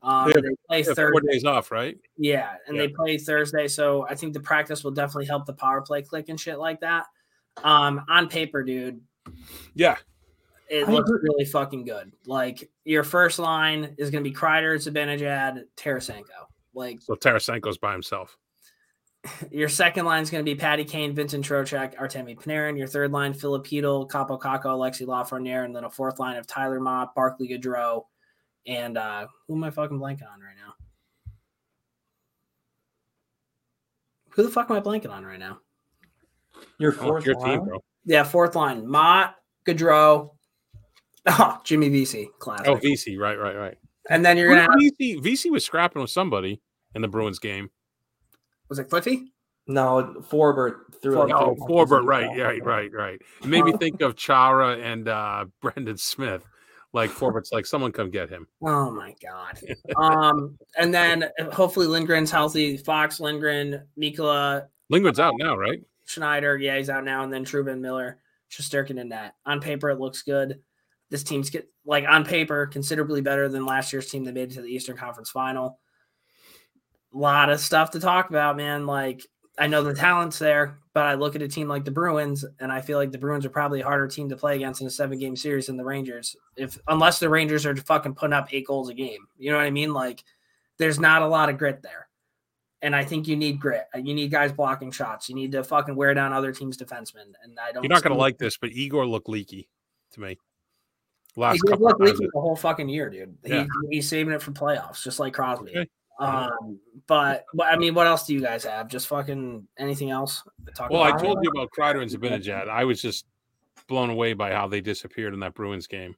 Um, Yeah, they play Thursday. four days off, right? Yeah, and Yeah. they play Thursday, so I think the practice will definitely help the power play click and shit like that. Um, on paper, dude, Yeah. it I looks agree. really fucking good. Like your first line is going to be Kreider, Zibanejad, Tarasenko. Like So Tarasenko's by himself. your second line is going to be Patty Kane, Vincent Trocheck, Artemi Panarin. Your third line, Filipino, Kaapo Kakko, Alexi Lafreniere, and then a fourth line of Tyler Motte, Barclay Goodrow, and uh, who am I fucking blanking on right now? Who the fuck am I blanking on right now? Your Oh, fourth your line? team, bro. Yeah, fourth line, Motte, Goodrow, oh, Jimmy Vesey, classic. Oh, Vesey, right, right, right. and then you're gonna have, Vesey, Vesey was scrapping with somebody in the Bruins game. was it Cliffy? No, Forbort threw. For- like Oh, three Forbort, right, right, right, right. It made me think of Chara and uh Brendan Smith. Like Forbort's like, someone come get him. Oh my god. um, and then hopefully Lindgren's healthy. Fox, Lindgren, Mikkola, Lingard's out now, right? Schneider, yeah, he's out now, and then Trouba, Miller, Shesterkin, and that. On paper, it looks good. This team's get like on paper considerably better than last year's team that made it to the Eastern Conference Final. A lot of stuff to talk about, man. Like I know the talent's there, but I look at a team like the Bruins, and I feel like the Bruins are probably a harder team to play against in a seven game series than the Rangers. If unless the Rangers are fucking putting up eight goals a game, you know what I mean? Like there's not a lot of grit there. And I think you need grit. You need guys blocking shots. You need to fucking wear down other teams' defensemen. And I don't. You're not gonna like this, but Igor looked leaky to me. Last couple looked leaky the whole fucking year, dude. He- he's saving it for playoffs, just like Crosby. Okay. Um, but, but I mean, what else do you guys have? Just fucking anything else? to talk Well, I told you about Kreider and Zibanejad. I was just blown away by how they disappeared in that Bruins game.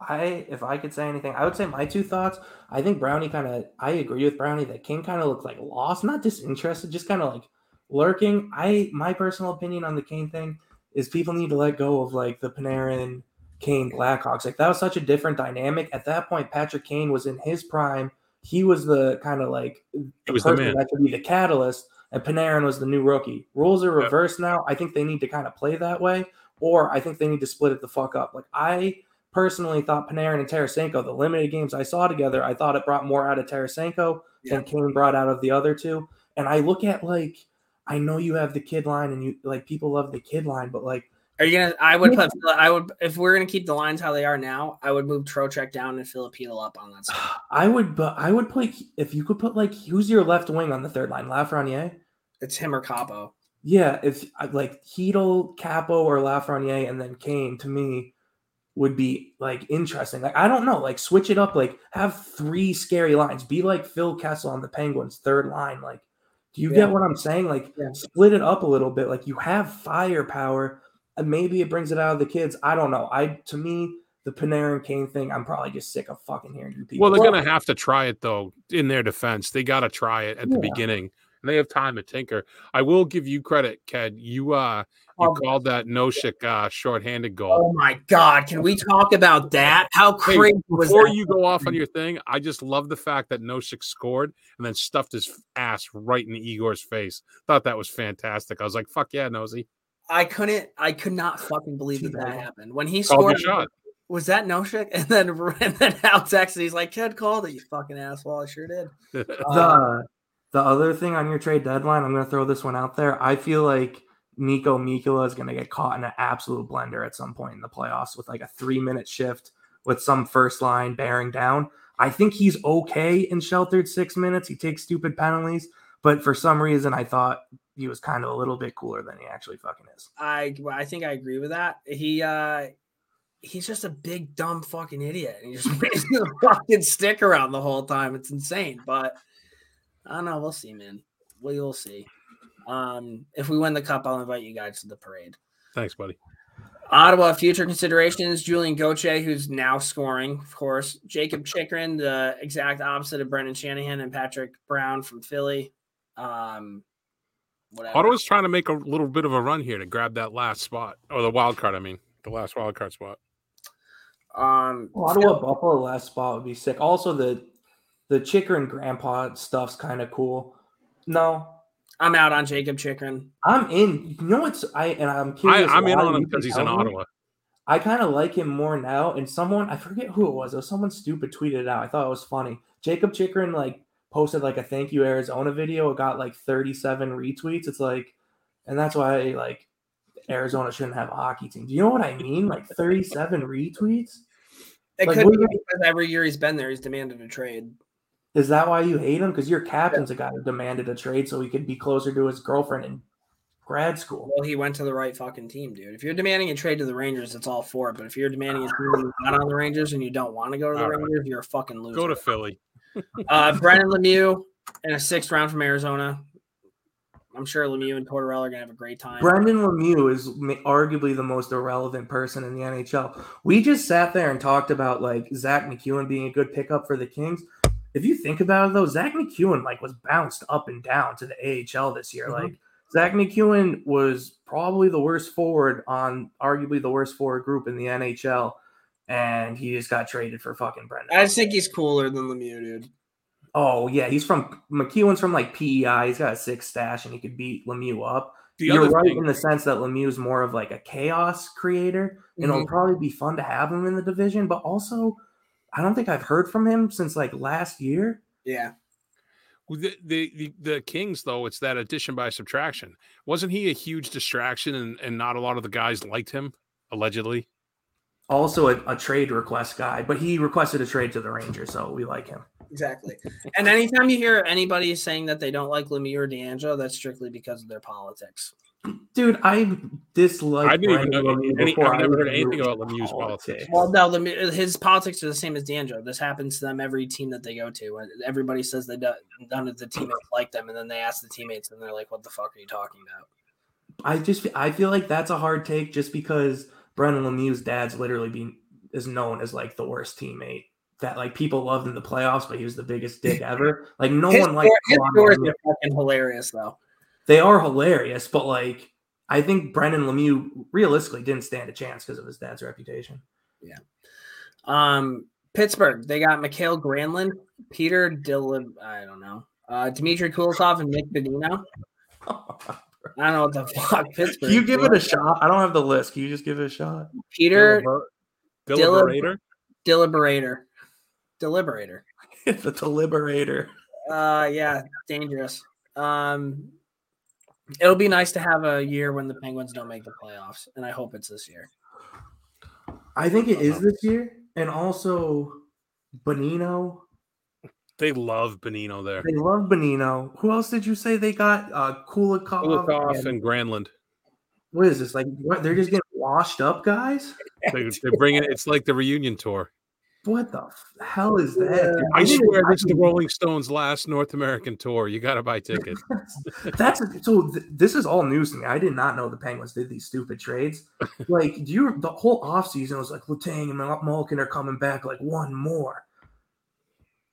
I, if I could say anything, I would say my two thoughts. I think Brownie kind of, I agree with Brownie that King kind of looked like lost, not disinterested, just kind of like lurking. I, my personal opinion on the Kane thing is people need to let go of like the Panarin, Kane, Blackhawks. Like that was such a different dynamic. At that point, Patrick Kane was in his prime. He was the kind of like the person man. that could be the catalyst, and Panarin was the new rookie. Rules are Yep. reversed now. I think they need to kind of play that way, or I think they need to split it the fuck up. Like I personally thought Panarin and Tarasenko, the limited games I saw together, I thought it brought more out of Tarasenko than Kane brought out of the other two. And I look at like, I know you have the kid line, and you like people love the kid line, but like Are you gonna? I would put. I would if we're gonna keep the lines how they are now. I would move Trocheck down and Filipino up on that side. I would, but I would play if you could put like who's your left wing on the third line, Lafreniere. It's him or Kaapo. Yeah, if like Heedle, Kaapo, or Lafreniere, and then Kane to me would be like interesting. Like I don't know, like switch it up. Like have three scary lines. Be like Phil Kessel on the Penguins third line. Like, do you Yeah. get what I'm saying? Like Yeah. split it up a little bit. Like you have firepower, and maybe it brings it out of the kids. I don't know. I to me the Panarin Kane thing, I'm probably just sick of fucking hearing you people. Well, they're gonna have to try it though. In their defense, they got to try it at the beginning, and they have time to tinker. I will give you credit, Ked. You uh, you Oh. called that Nosek uh, shorthanded goal. Oh my god! Can we talk about that? How Hey, crazy was Before that? you go off on your thing, I just love the fact that Nosek scored and then stuffed his ass right in Igor's face. Thought that was fantastic. I was like, "Fuck yeah, Nosy!" I couldn't. I could not fucking believe that that happened when he Called scored. your shot. Was that Nosek? And then and then Al texted. He's like, "Kid called it, you fucking asshole." I sure did. Uh, the the other thing on your trade deadline, I'm going to throw this one out there. I feel like Niko Mikkola is going to get caught in an absolute blender at some point in the playoffs with like a three minute shift with some first line bearing down. I think he's okay in sheltered six minutes. He takes stupid penalties, but for some reason, I thought he was kind of a little bit cooler than he actually fucking is. I I think I agree with that. He uh he's just a big dumb fucking idiot. And he just waves the fucking stick around the whole time. It's insane. But I don't know. We'll see, man. We will see. Um, if we win the cup, I'll invite you guys to the parade. Thanks, buddy. Ottawa future considerations: Julian Gauthier, who's now scoring, of course. Jakob Chychrun, the exact opposite of Brendan Shanahan and Patrick Brown from Philly. Um, whatever. Ottawa's trying to make a little bit of a run here to grab that last spot or the wild card. I mean, the last wild card spot. Um, Ottawa Buffalo last spot would be sick. Also, the the Chicker and Grandpa stuff's kind of cool. No, I'm out on Jakob Chychrun. I'm in. You know what's I and I'm I, curious. I'm in why on him because he's in tell me. Ottawa. I kind of like him more now. And someone I forget who it was. It was someone stupid tweeted it out. I thought it was funny. Jakob Chychrun like posted like a thank you Arizona video. It got like 37 retweets. It's like, and that's why like Arizona shouldn't have a hockey team. Do you know what I mean? Like 37 retweets. It Like, could be you- because every year he's been there, he's demanded a trade. Is that why you hate him? Because your captain's a guy who demanded a trade so he could be closer to his girlfriend in grad school. Well, he went to the right fucking team, dude. If you're demanding a trade to the Rangers, it's all for it. But if you're demanding a team and you're not on the Rangers and you don't want to go to the All right. Rangers, you're a fucking loser. Go to Philly. Uh, Brendan Lemieux in a sixth round from Arizona. I'm sure Lemieux and Tortorella are gonna have a great time. Brendan Lemieux is arguably the most irrelevant person in the NHL. We just sat there and talked about like Zach MacEwen being a good pickup for the Kings. If you think about it though, Zach MacEwen like was bounced up and down to the AHL this year. Mhm. Like Zach MacEwen was probably the worst forward on arguably the worst forward group in the NHL, and he just got traded for fucking Brendan. I just think he's cooler than Lemieux, dude. oh yeah, he's from MacEwen's from like PEI. He's got a six stash and he could beat Lemieux up. The You're right thing, in the sense that Lemieux is more of like a chaos creator, and it'll Mhm. probably be fun to have him in the division. But also, I don't think I've heard from him since like last year. Yeah. the, the the the Kings though, it's that addition by subtraction. Wasn't he a huge distraction, and and not a lot of the guys liked him allegedly? Also, a, a trade request guy, but he requested a trade to the Rangers, so we like him. Exactly. And anytime you hear anybody saying that they don't like Lemieux or DeAngelo, that's strictly because of their politics. Dude, I dislike. I didn't even Brendan know Lemieux any, before I've I never heard anything about Lemieux's politics. Well, no, Lemieux, his politics are the same as DeAngelo. This happens to them every team that they go to. Everybody says they do, none of the teammates like them, and then they ask the teammates, and they're like, "What the fuck are you talking about?" I just I feel like that's a hard take just because Brendan Lemieux's dad's literally being is known as like the worst teammate. That like people loved in the playoffs, but he was the biggest dick ever. Like no his one liked his stories are fucking hilarious, though. They are hilarious, but like I think Brendan Lemieux realistically didn't stand a chance because of his dad's reputation. Yeah. Um, Pittsburgh, they got Mikael Granlund, Peter Dillon, I don't know, uh, Dmitry Kulikov, and Nick Bonino. I don't know what the fuck Pittsburgh. Can you give it a shot? I don't have the list. Can you just give it a shot? Peter DiLiberatore. Deliberator. Deliberator. the deliberator. Uh, yeah, dangerous. Um, it'll be nice to have a year when the Penguins don't make the playoffs, and I hope it's this year. I think it is this year, and also Bonino. They love Bonino there. They love Bonino. Who else did you say they got? Uh, Kulikov. Kulikov and- and Granlund. what is this? Like, what? They're just getting washed up, guys. They, they bring it. It's like the reunion tour. What the f- hell is that? dude? I swear this is the Rolling Stones' last North American tour. You got to buy tickets. That's so. Th- this is all news to me. I did not know the Penguins did these stupid trades. Like, do you? The whole offseason was like Letang and Malkin are coming back. Like one more.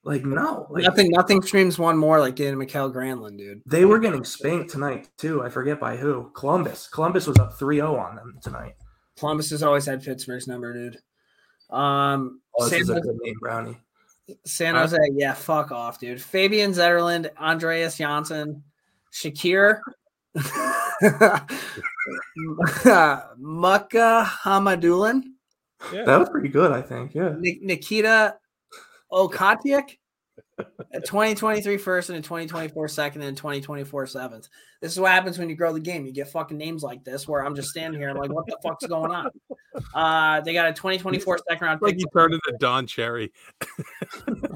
Like no, like, nothing, nothing streams one more like getting Mikael Granlund, dude. They were getting spanked tonight too. I forget by who. Columbus. Columbus was up 3-0 on them tonight. Columbus has always had Pittsburgh's number, dude. Um, Oh, this San, is a Jose, good name, Brownie. San Huh? Jose, yeah, fuck off, dude. Fabian Zetterlund, Andreas Johnsson, Shakir, Mukhamadullin, Yeah. That was pretty good, I think. Yeah. Nik- Okhotiuk, a 2023 first and a 2024 second and a 2024 seventh. This is what happens when you grow the game. You get fucking names like this where I'm just standing here. I'm like, what the fuck's going on? Uh, they got a 2024 second round like pick you turned into Don Cherry.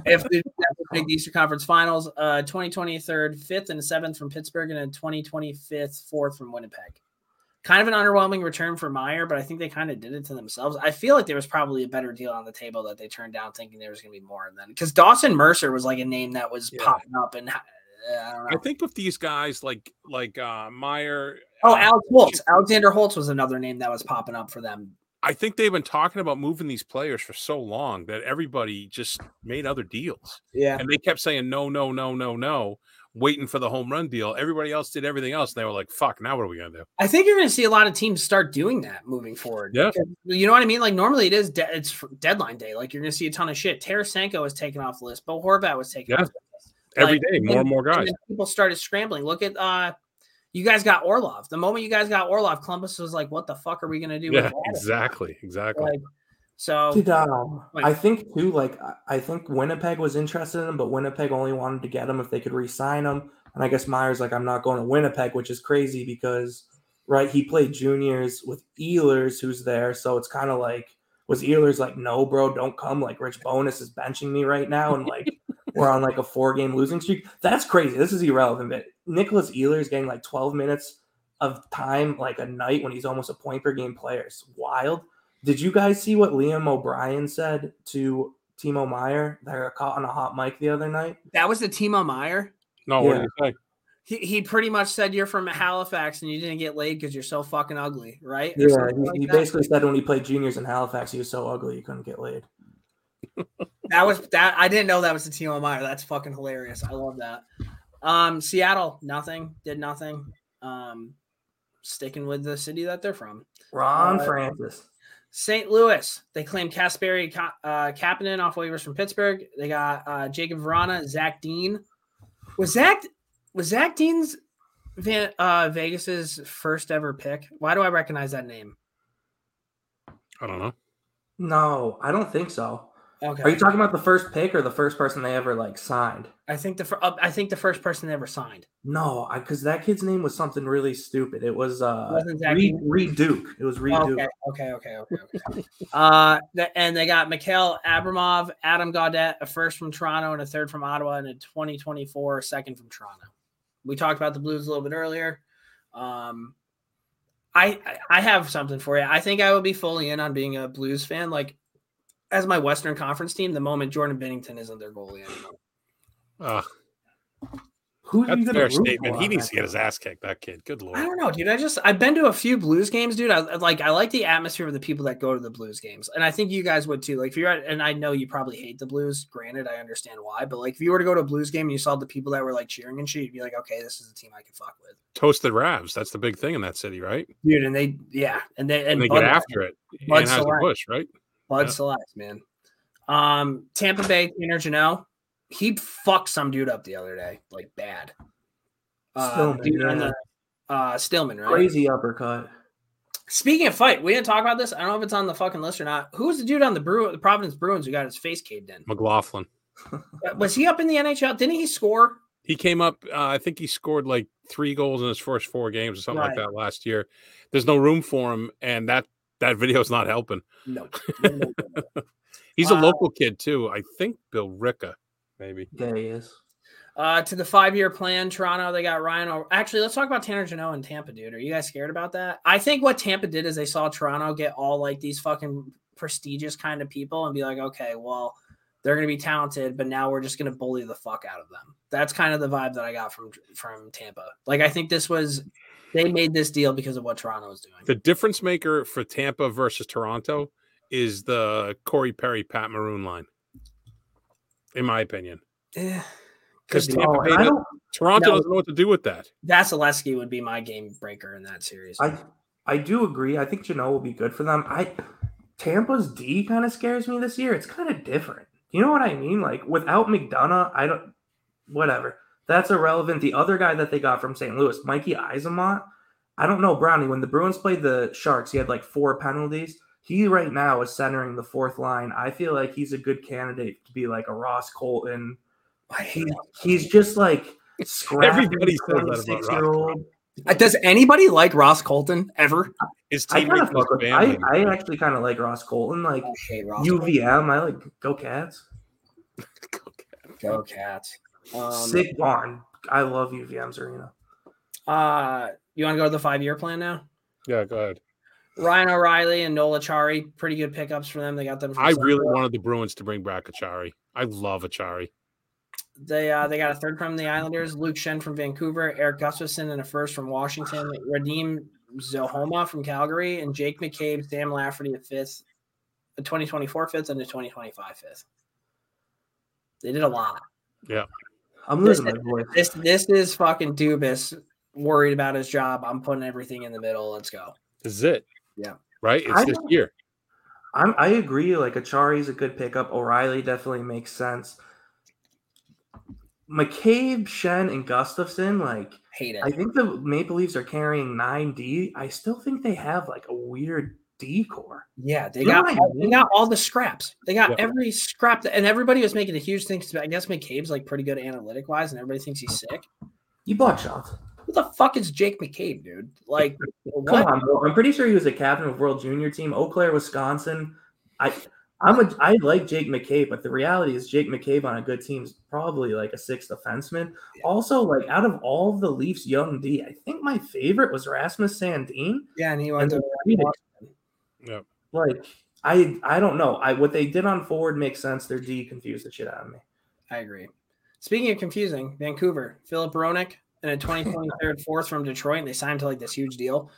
if they have the big Eastern Conference Finals, uh, 2023 fifth and seventh from Pittsburgh and a 2025 fourth from Winnipeg. Kind of an underwhelming return for Meier, but I think they kind of did it to themselves. I feel like there was probably a better deal on the table that they turned down, thinking there was going to be more than because Dawson Mercer was like a name that was Yeah. popping up, and I don't know. I think with these guys like like uh Meier. oh, uh, Alex Holtz. Alexander Holtz was another name that was popping up for them. I think they've been talking about moving these players for so long that everybody just made other deals. Yeah. And they kept saying no, no, no, no, no, waiting for the home run deal. Everybody else did everything else. And they were like, fuck, now what are we gonna do? I think you're going to see a lot of teams start doing that moving forward. Yeah. Because, You know what I mean? Like normally it is de- it's deadline day. Like you're going to see a ton of shit. Tarasenko was taken off the list. Bo Horvat was taken Yeah. off the list. Every Like, day, more and more guys. then people started scrambling. Look at uh you guys got Orlov. The moment you guys got Orlov, Columbus was like, "What the fuck are we gonna do?" Yeah, exactly. Exactly. Like, so uh, Like- I think too, like I- think Winnipeg was interested in him, but Winnipeg only wanted to get him if they could re-sign him. And I guess Myers like, I'm not going to Winnipeg, which is crazy because right, he played juniors with Ehlers, who's there, so it's kind of like was Ehlers like, no, bro, don't come. Like Rick Bowness is benching me right now, and like we're on like a four-game losing streak. That's crazy. This is irrelevant, but Nicholas Ehlers getting like 12 minutes of time like a night when he's almost a point per game player. It's wild. Did you guys see what Liam O'Brien said to Timo Meier? They were caught on a hot mic the other night. that was the Timo Meier. no, what did you say? He, he pretty much said you're from Halifax and you didn't get laid because you're so fucking ugly, right? Yeah, he, like he basically said when he played juniors in Halifax, he was so ugly he couldn't get laid. That was that. I didn't know that was the Timo Meyer. That's fucking hilarious. I love that. Um, Seattle, nothing, did nothing. Um, sticking with the city that they're from. Ron Uh, Francis. St. Louis, they claim Kasperi Ka- uh, Kapanen off waivers from Pittsburgh. They got uh, Jakub Vrana, Zach Dean. Was Zach was Zach Dean's Van, uh, Vegas's first ever pick? Why do I recognize that name? I don't know. No, I don't think so. Okay, Are you talking about the first pick or the first person they ever like signed? I think the fir- uh, I think the first person they ever signed. No, because that kid's name was something really stupid. It was uh Wasn't Reed, Reid Duke. It was Reid Duke. Okay, okay, okay, okay, okay. uh, th- and they got Mikhail Abramov, Adam Gaudette, a first from Toronto and a third from Ottawa, and a 2024 second from Toronto. We talked about the Blues a little bit earlier. Um, I I- I have something for you. I think I would be fully in on being a Blues fan. Like as my Western Conference team, the moment Jordan Binnington isn't their goalie anymore. Uh, Who that's a fair statement. for He needs to get his ass kicked. That kid. Good lord. I don't know, dude. I just I've been to a few Blues games, dude. I like I like the atmosphere of the people that go to the Blues games, and I think you guys would too. Like if you're at, and I know you probably hate the Blues. Granted, I understand why, but like if you were to go to a Blues game and you saw the people that were like cheering and shit, you'd be like, okay, this is a team I can fuck with, Toasted Ravs. That's the big thing in that city, right? dude. And they, yeah, and they and, And they Bud, get after it. Bud And has a push, right? Bud yeah. Select, man. Um, Tampa Bay, Tanner Jeannot, he fucked some dude up the other day, like bad. Uh, Stillman, dude yeah. the uh Stillman, right? Crazy uppercut. Speaking of fight, we didn't talk about this. I don't know if it's on the fucking list or not. Who was the dude on the Brew, the Providence Bruins who got his face caved in? McLaughlin. Uh, Was he up in the NHL? Didn't he score? He came up. Uh, I think he scored like three goals in his first four games or something like that last year. There's no room for him, and that that video's not helping. No. No, no, no, no. He's a local kid too. I think Billerica, maybe. Yeah, he is. Uh, to the five-year plan, Toronto. They got Ryan. O- Actually, let's talk about Tanner Jeannot and Tampa, dude. Are you guys scared about that? I think what Tampa did is they saw Toronto get all like these fucking prestigious kind of people and be like, okay, well, they're gonna be talented, but now we're just gonna bully the fuck out of them. That's kind of the vibe that I got from from Tampa. Like, I think this was they made this deal because of what Toronto was doing. The difference maker for Tampa versus Toronto is the Corey Perry Pat Maroon line, in my opinion. Eh, Because be. Tampa Oh, Bay, and Toronto No. doesn't know what to do with that. Vasilevskiy would be my game breaker in that series. I I do agree. I think Jeannot will be good for them. I Tampa's D kind of scares me this year. It's kind of different. You know what I mean? Like without McDonagh, I don't. Whatever. That's irrelevant. The other guy that they got from St. Louis, Mikey Eyssimont. I don't know Brownie. When the Bruins played the Sharks, he had like four penalties. He right now is centering the fourth line. I feel like he's a good candidate to be like a Ross Colton. He, he's just like scrappy Everybody says that about Ross 26 year old. Uh, Does anybody like Ross Colton ever? His I kind of teammates, fuck with. his I. I actually kind of like Ross Colton. Like I hate Ross. Colton. UVM, I like go Cats. Go Cats. Um, Sick barn. I love UVM's arena. Uh, you want to go to the five-year plan now? yeah, go ahead. Ryan O'Reilly and Noel Acciari, pretty good pickups for them. They got them. From I really Sunbelt. wanted the Bruins to bring back Acciari. I love Acciari. They uh, they got a third from the Islanders, Luke Schenn from Vancouver, Erik Gustafsson, and a first from Washington, Radim Zohorna from Calgary, and Jake McCabe, Sam Lafferty, a fifth, a 2024 fifth, and a 2025 fifth. They did a lot. Yeah. I'm losing my voice. This this is fucking Dubas worried about his job. I'm putting everything in the middle. Let's go. This is it. Yeah. Right? It's I this don't- year. I'm, I agree. Like Acciari's a good pickup. O'Reilly definitely makes sense. McCabe, Schenn, and Gustafsson, like Hate it. I think the Maple Leafs are carrying nine D. I still think they have like a weird D core. Yeah, they got what all, they got all the scraps. They got Yeah. every scrap, that, and everybody was making a huge thing. 'cause I guess McCabe's like pretty good analytic wise, and everybody thinks he's sick. You bought shots. Who the fuck is Jake McCabe, dude? Like, Come what? on, bro. I'm pretty sure he was a captain of World Junior Team, Eau Claire, Wisconsin. I, I'm a, I like Jake McCabe, but the reality is Jake McCabe on a good team is probably like a sixth defenseman. Also, like out of all of the Leafs young D, I think my favorite was Rasmus Sandin. Yeah, and he And went to the- Yeah. like I, I don't know. I what they did on forward makes sense. Their D confused the shit out of me. I agree. Speaking of confusing, Vancouver, Filip Hronek and a 2023 fourth from Detroit, and they signed to like this huge deal.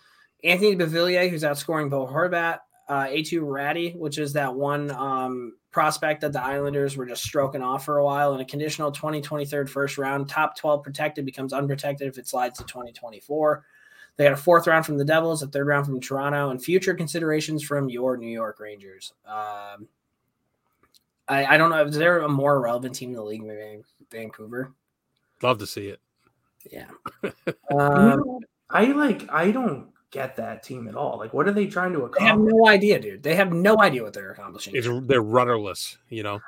Anthony Beauvillier, who's outscoring Bo Horvat, uh, Aatu Raty, which is that one um, prospect that the Islanders were just stroking off for a while, and a conditional 2023 first round, top 12 protected becomes unprotected if it slides to 2024. They got a fourth round from the Devils, a third round from Toronto, and future considerations from your New York Rangers. Um, I, I don't know. Is there a more relevant team in the league than Vancouver? Love to see it. Yeah. Um, I like I don't get that team at all. Like, what are they trying to accomplish? they have no idea, dude. They have no idea what they're accomplishing. It's they're rudderless, you know.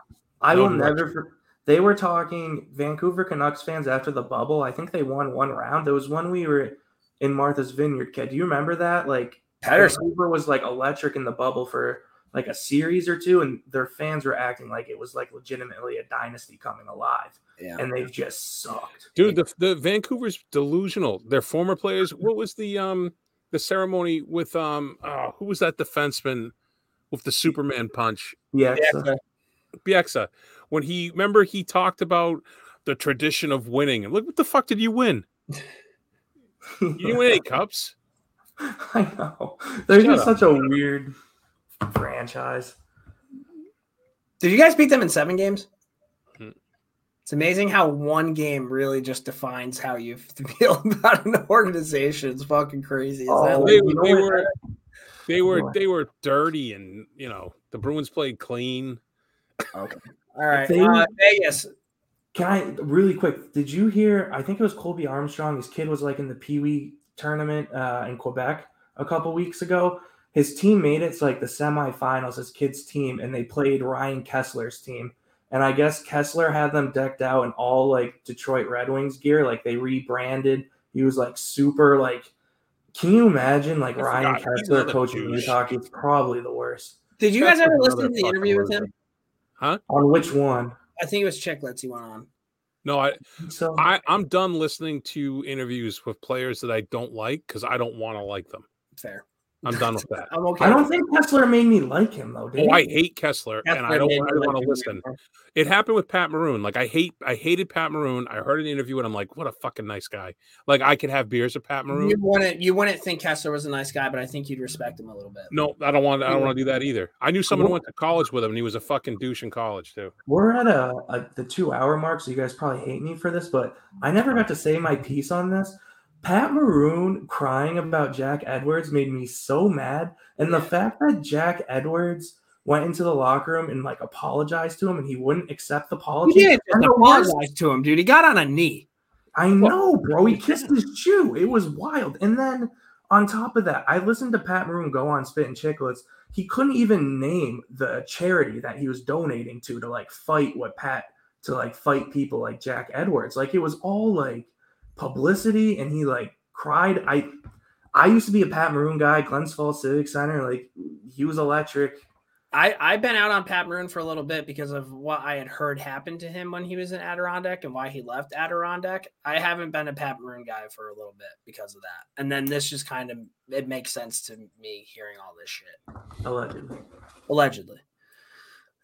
I no will direction. never. for- They were talking Vancouver Canucks fans after the bubble. I think they won one round. There was one we were in Martha's Vineyard. Ked, do you remember that? Like Pettersson. Vancouver was like electric in the bubble for like a series or two, and their fans were acting like it was like legitimately a dynasty coming alive, Yeah. and they've just sucked. Dude, the the Vancouver's delusional. Their former players. What was the um the ceremony with um oh, who was that defenseman with the Superman punch? Yeah, Yeah, so- so- Bieksa. When he remember he talked about the tradition of winning. And look what the fuck did you win? You didn't win any cups. I know. They're Shut just up. such a weird franchise. Did you guys beat them in seven games? Hmm. It's amazing how one game really just defines how you feel about an organization. It's fucking crazy. Is that Oh, like- They, you they were they were they were dirty and you know the Bruins played clean. okay. All right. They- Uh, Vegas. Can I really quick? Did you hear? I think it was Colby Armstrong. His kid was like in the Pee Wee tournament uh, in Quebec a couple weeks ago. His team made it to like the semifinals. His kid's team, and they played Ryan Kesler's team. And I guess Kesler had them decked out in all like Detroit Red Wings gear. Like they rebranded. He was like super like. Can you imagine like I Ryan forgot. Kesler coaching douche. Utah? It's probably the worst. Did you That's guys ever listen to the interview with him? Huh? On which one? I think it was Chicklets he went on. No, I, So I I'm done listening to interviews with players that I don't like because I don't want to like them. Fair. I'm done with that. I'm okay. I don't think Kesler made me like him though. Did Oh, I hate Kesler, and I don't, made I don't like want to him. listen. It happened with Pat Maroon. Like I hate, I hated Pat Maroon. I heard an interview, and I'm like, what a fucking nice guy. Like I could have beers with Pat Maroon. You wouldn't you wouldn't think Kesler was a nice guy, but I think you'd respect him a little bit. No, I don't want. I don't want to do that either. I knew someone who went to college with him, and he was a fucking douche in college too. We're at a, a the two hour mark, so you guys probably hate me for this, but I never got to say my piece on this. Pat Maroon crying about Jack Edwards made me so mad, and the fact that Jack Edwards went into the locker room and like apologized to him, and he wouldn't accept the apology. He apology. didn't And just the worst- apologize to him, dude. He got on a knee. I know, bro. He kissed his shoe. It was wild. And then on top of that, I listened to Pat Maroon go on Spit and Chicklets. He couldn't even name the charity that he was donating to to like fight what Pat to like fight people like Jack Edwards. Like it was all like publicity, and he like cried. I I used to be a Pat Maroon guy, Glens Falls Civic Center. Like he was electric. I, I've been out on Pat Maroon for a little bit because of what I had heard happened to him when he was in Adirondack and why he left Adirondack. I haven't been a Pat Maroon guy for a little bit because of that. And then this just kind of it makes sense to me hearing all this shit. Allegedly. Allegedly.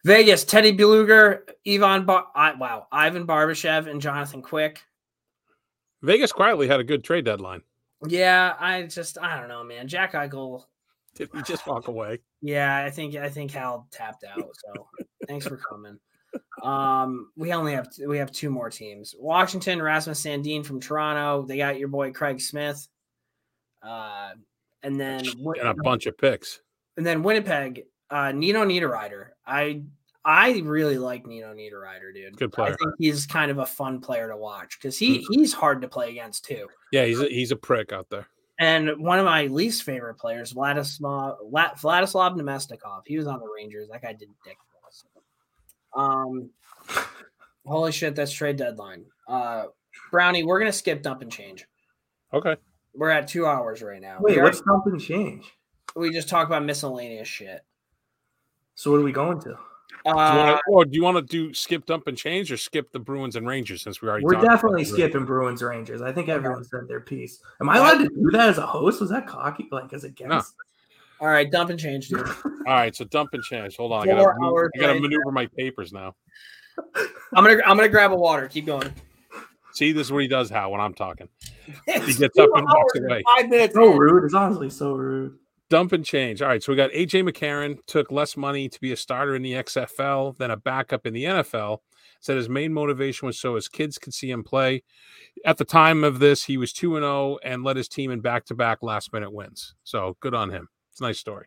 Vegas, Teddy Blueger, Ivan Bar- I, wow, Ivan Barbashev, and Jonathan Quick. Vegas quietly had a good trade deadline. Yeah, I just I don't know, man. Jack Eichel. Did he just walk away? Yeah, I think I think Hal tapped out. So thanks for coming. Um, we only have we have two more teams. Washington, Rasmus Sandin from Toronto. They got your boy Craig Smith. Uh, and then And a bunch of picks. and then Winnipeg, uh, Nino Niederreiter. I I really like Nino Niederreiter, dude. Good player. I think he's kind of a fun player to watch because he he's hard to play against too. Yeah, he's a, he's a prick out there. And one of my least favorite players, Vladislav Vladislav Namestnikov. He was on the Rangers. That guy did dick. for us. Um, holy shit, that's trade deadline. Uh, Brownie, we're gonna skip dump and change. Okay. We're at two hours right now. Wait, what's already- something change? we just talked about miscellaneous shit. So what are we going to? Do you Uh, wanna, or do you want to do skip dump and change or skip the Bruins and Rangers since we already We're talked about definitely skipping Bruins Rangers. I think everyone said their piece. Am I allowed to do that as a host? Was that cocky? Like as a guest? all right, dump and change, dude. All right, so dump and change. Hold on, I Four gotta, I gotta maneuver my papers now. I'm gonna I'm gonna grab a water. Keep going. See, this is what he does, How when I'm talking. he gets up and walks away. Five minutes. So rude. It's honestly so rude. Dump and change. All right, so we got AJ McCarron took less money to be a starter in the XFL than a backup in the NFL. Said his main motivation was so his kids could see him play. At the time of this, he was 2 and 0 and led his team in back-to-back last-minute wins. So, good on him. It's a nice story.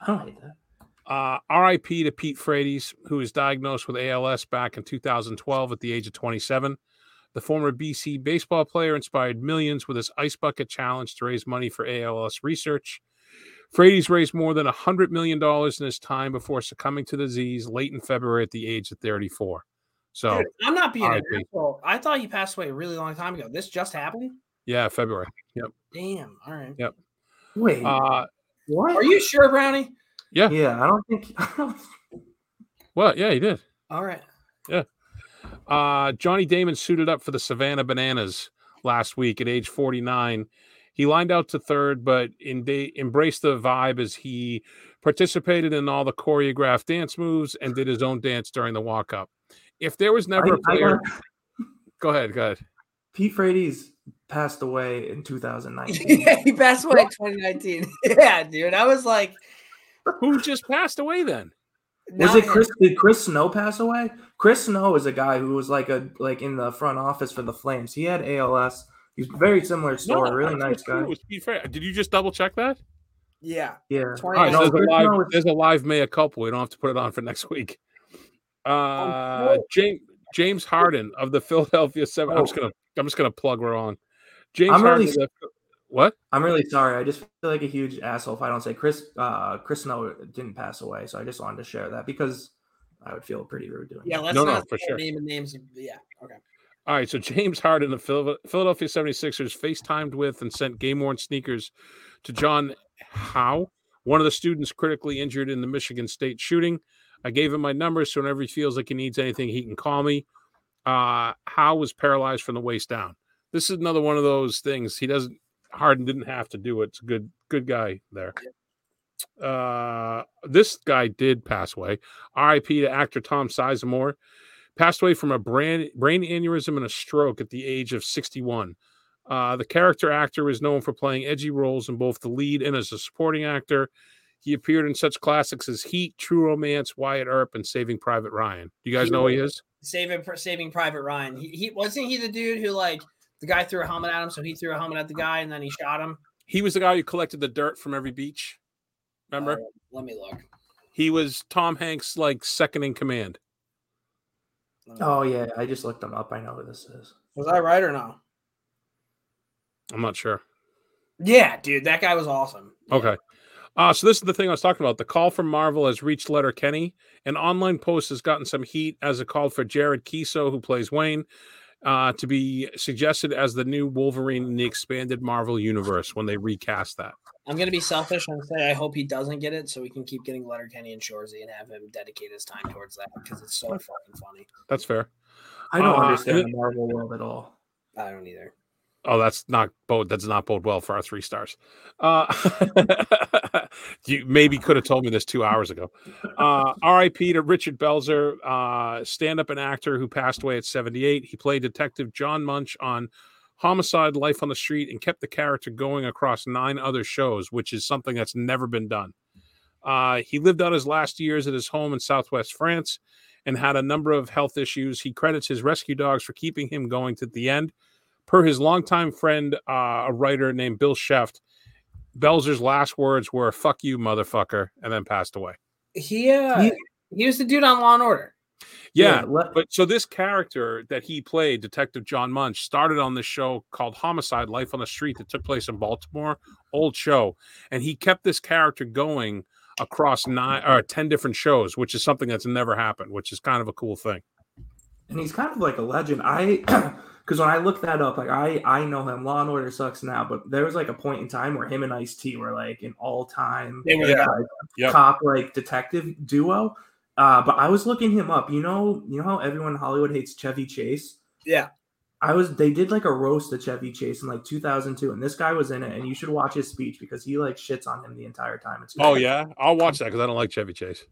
I don't hate that. Uh, RIP to Pete Frates, who was diagnosed with ALS back in 2012 at the age of 27. The former BC baseball player inspired millions with his Ice Bucket Challenge to raise money for ALS research. Frates raised more than $100 million in his time before succumbing to the disease late in February at the age of 34. So, Dude, I'm not being an asshole. I thought he passed away a really long time ago. This just happened. yeah, February. Yep. Damn. All right. Yep. Wait, Uh, what? Are you sure, Brownie? yeah. Yeah, I don't think. Well, yeah, he did. All right. Yeah. Uh, Johnny Damon suited up for the Savannah Bananas last week at age 49. He lined out to third, but in they embraced the vibe as he participated in all the choreographed dance moves and did his own dance during the walk up. If there was never a I- I player, got- go ahead, go ahead. Pete Frates passed away in 2019. yeah, he passed away in 2019. yeah, dude. I was like, Who just passed away then? Was not it him. Chris? Did Chris Snow pass away? Chris Snow is a guy who was like a like in the front office for the Flames. He had ALS. He's very similar story. No, really nice guy. Was Pete Fra- Did you just double check that? Yeah. Yeah. 20 All right, No, so there's, a live, Snow is- there's a live Maya couple. We don't have to put it on for next week. Uh. James James Harden of the Philadelphia Seven. I'm just Oh. gonna I'm just gonna plug wrong. James I'm Harden. really- of the- what? I'm really sorry. I just feel like a huge asshole if I don't say Chris. Uh, Chris Snow didn't pass away, so I just wanted to share that because I would feel pretty rude doing. It. Yeah. that. Let's No, no, not for sure. name and names. Yeah. Okay. All right, so James Harden Phil- Philadelphia 76ers FaceTimed with and sent game worn sneakers to John Hao, one of the students critically injured in the Michigan State shooting. I gave him my number, so whenever he feels like he needs anything, he can call me. Uh, Hao was paralyzed from the waist down. This is another one of those things. He doesn't. Harden didn't have to do it. It's a good, good guy there. Uh, this guy did pass away. R.I.P. to actor Tom Sizemore passed away from a brain brain aneurysm and a stroke at the age of 61. Uh, the character actor is known for playing edgy roles in both the lead and as a supporting actor. He appeared in such classics as Heat, True Romance, Wyatt Earp, and Saving Private Ryan. Do you guys know who he is? Saving Saving Private Ryan. He, he wasn't he the dude who like the guy threw a helmet at him, so he threw a helmet at the guy and then he shot him. He was the guy who collected the dirt from every beach. Remember? Uh, let me look. he was Tom Hanks' like second in command. Let me- Oh yeah, I just looked them up. I know who this is. Was I right or no? I'm not sure. Yeah, dude, that guy was awesome. Okay. Uh, so this is the thing I was talking about. The call from Marvel has reached Letterkenny. An online post has gotten some heat as it called for Jared Keeso, who plays Wayne, uh, to be suggested as the new Wolverine in the expanded Marvel universe when they recast that. I'm gonna be selfish and say I hope he doesn't get it, so we can keep getting Letterkenny and Shoresy and have him dedicate his time towards that because it's so fucking funny. That's fair. I don't Uh, understand the Marvel world at all. I don't either. Oh, that's not bode. That's not bode well for our three stars. Uh, you maybe could have told me this two hours ago. Uh, R.I.P. to Richard Belzer, uh, stand-up and actor who passed away at 78. He played Detective John Munch on Homicide: Life on the Street and kept the character going across nine other shows, which is something that's never been done. Uh, he lived out his last years at his home in Southwest France and had a number of health issues. He credits his rescue dogs for keeping him going to the end. Per his longtime friend, uh, a writer named Bill Scheft, Belzer's last words were "fuck you, motherfucker," and then passed away. He uh, he, he was the dude on Law and Order. Yeah, yeah, but so this character that he played, Detective John Munch, started on this show called Homicide: Life on the Street that took place in Baltimore, old show, and he kept this character going across nine or uh, ten different shows, which is something that's never happened, which is kind of a cool thing. And he's kind of like a legend. I because when I look that up, like I I know him. Law and Order sucks now, but there was like a point in time where him and Ice T were like an all time yeah. like, yep. top like detective duo. Uh, but I was looking him up. You know, you know how everyone in Hollywood hates Chevy Chase. Yeah. I was they did like a roast of Chevy Chase in like 2002, and this guy was in it, and you should watch his speech because he like shits on him the entire time. It's oh yeah, I'll watch that because I don't like Chevy Chase.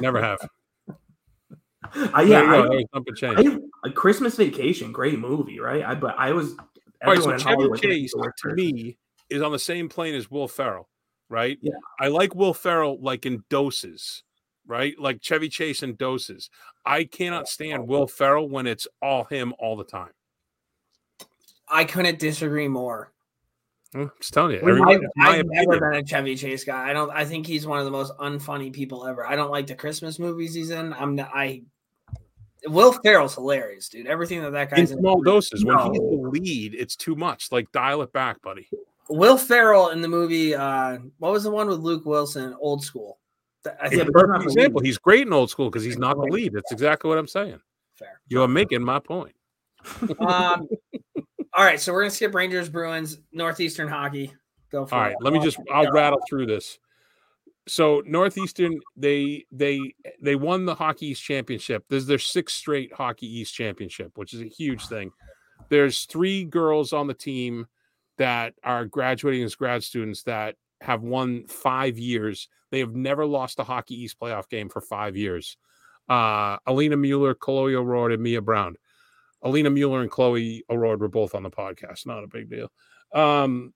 Never have. uh, yeah, I, I, I, Christmas Vacation, great movie, right? I but I was everyone right, so Chevy Chase to me is on the same plane as Will Ferrell, right? Yeah, I like Will Ferrell like in doses, right? Like Chevy Chase in doses. I cannot stand Will Ferrell when it's all him all the time. I couldn't disagree more. I'm just telling you. Every, I've, I've never been a Chevy Chase guy. I don't. I think he's one of the most unfunny people ever. I don't like the Christmas movies he's in. I'm. Not, I. Will Ferrell's hilarious, dude. Everything that that guy's in small in, doses. No. When he's the lead, it's too much. Like dial it back, buddy. Will Ferrell in the movie. uh What was the one with Luke Wilson? Old School. I think perfect example. He's great in old school because he's not the lead. That's exactly what I'm saying. Fair. You are making my point. um, all right, so we're gonna skip Rangers, Bruins, Northeastern hockey. Go for all it. right. Let me just I'll rattle through this. So Northeastern, they they they won the Hockey East Championship. This is their sixth straight Hockey East Championship, which is a huge thing. There's three girls on the team that are graduating as grad students that have won five years. They have never lost a Hockey East playoff game for five years. Uh, Alina Mueller, Chloe Aurard, and Mia Brown. Alina Mueller and Chloe Aurard were both on the podcast. Not a big deal. Um,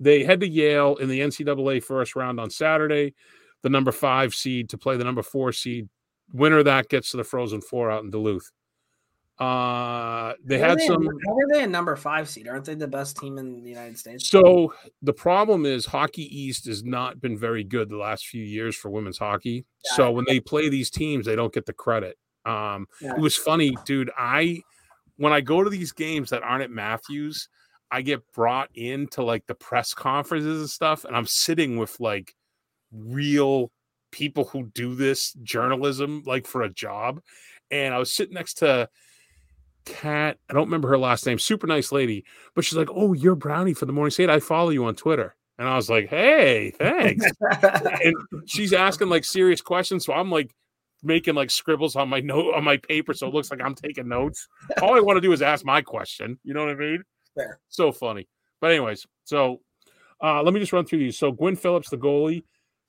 they head to Yale in the NCAA first round on Saturday, the number five seed to play the number four seed. Winner that gets to the Frozen Four out in Duluth. Uh, they how had they, some. How are they a number five seed? Aren't they the best team in the United States? So the problem is Hockey East has not been very good the last few years for women's hockey. Yeah. So when they play these teams, they don't get the credit. Um, yeah. It was funny, dude. I when I go to these games that aren't at Matthews, I get brought into like the press conferences and stuff, and I'm sitting with like real people who do this journalism like for a job. And I was sitting next to Kat, I don't remember her last name, super nice lady, but she's like, Oh, you're Brownie for the Morning Skate. I follow you on Twitter. And I was like, Hey, thanks. and she's asking like serious questions. So I'm like making like scribbles on my note on my paper so it looks like I'm taking notes. All I want to do is ask my question. You know what I mean? Fair. So funny. But anyways, so uh, let me just run through these. So Gwen Phillips, the goalie,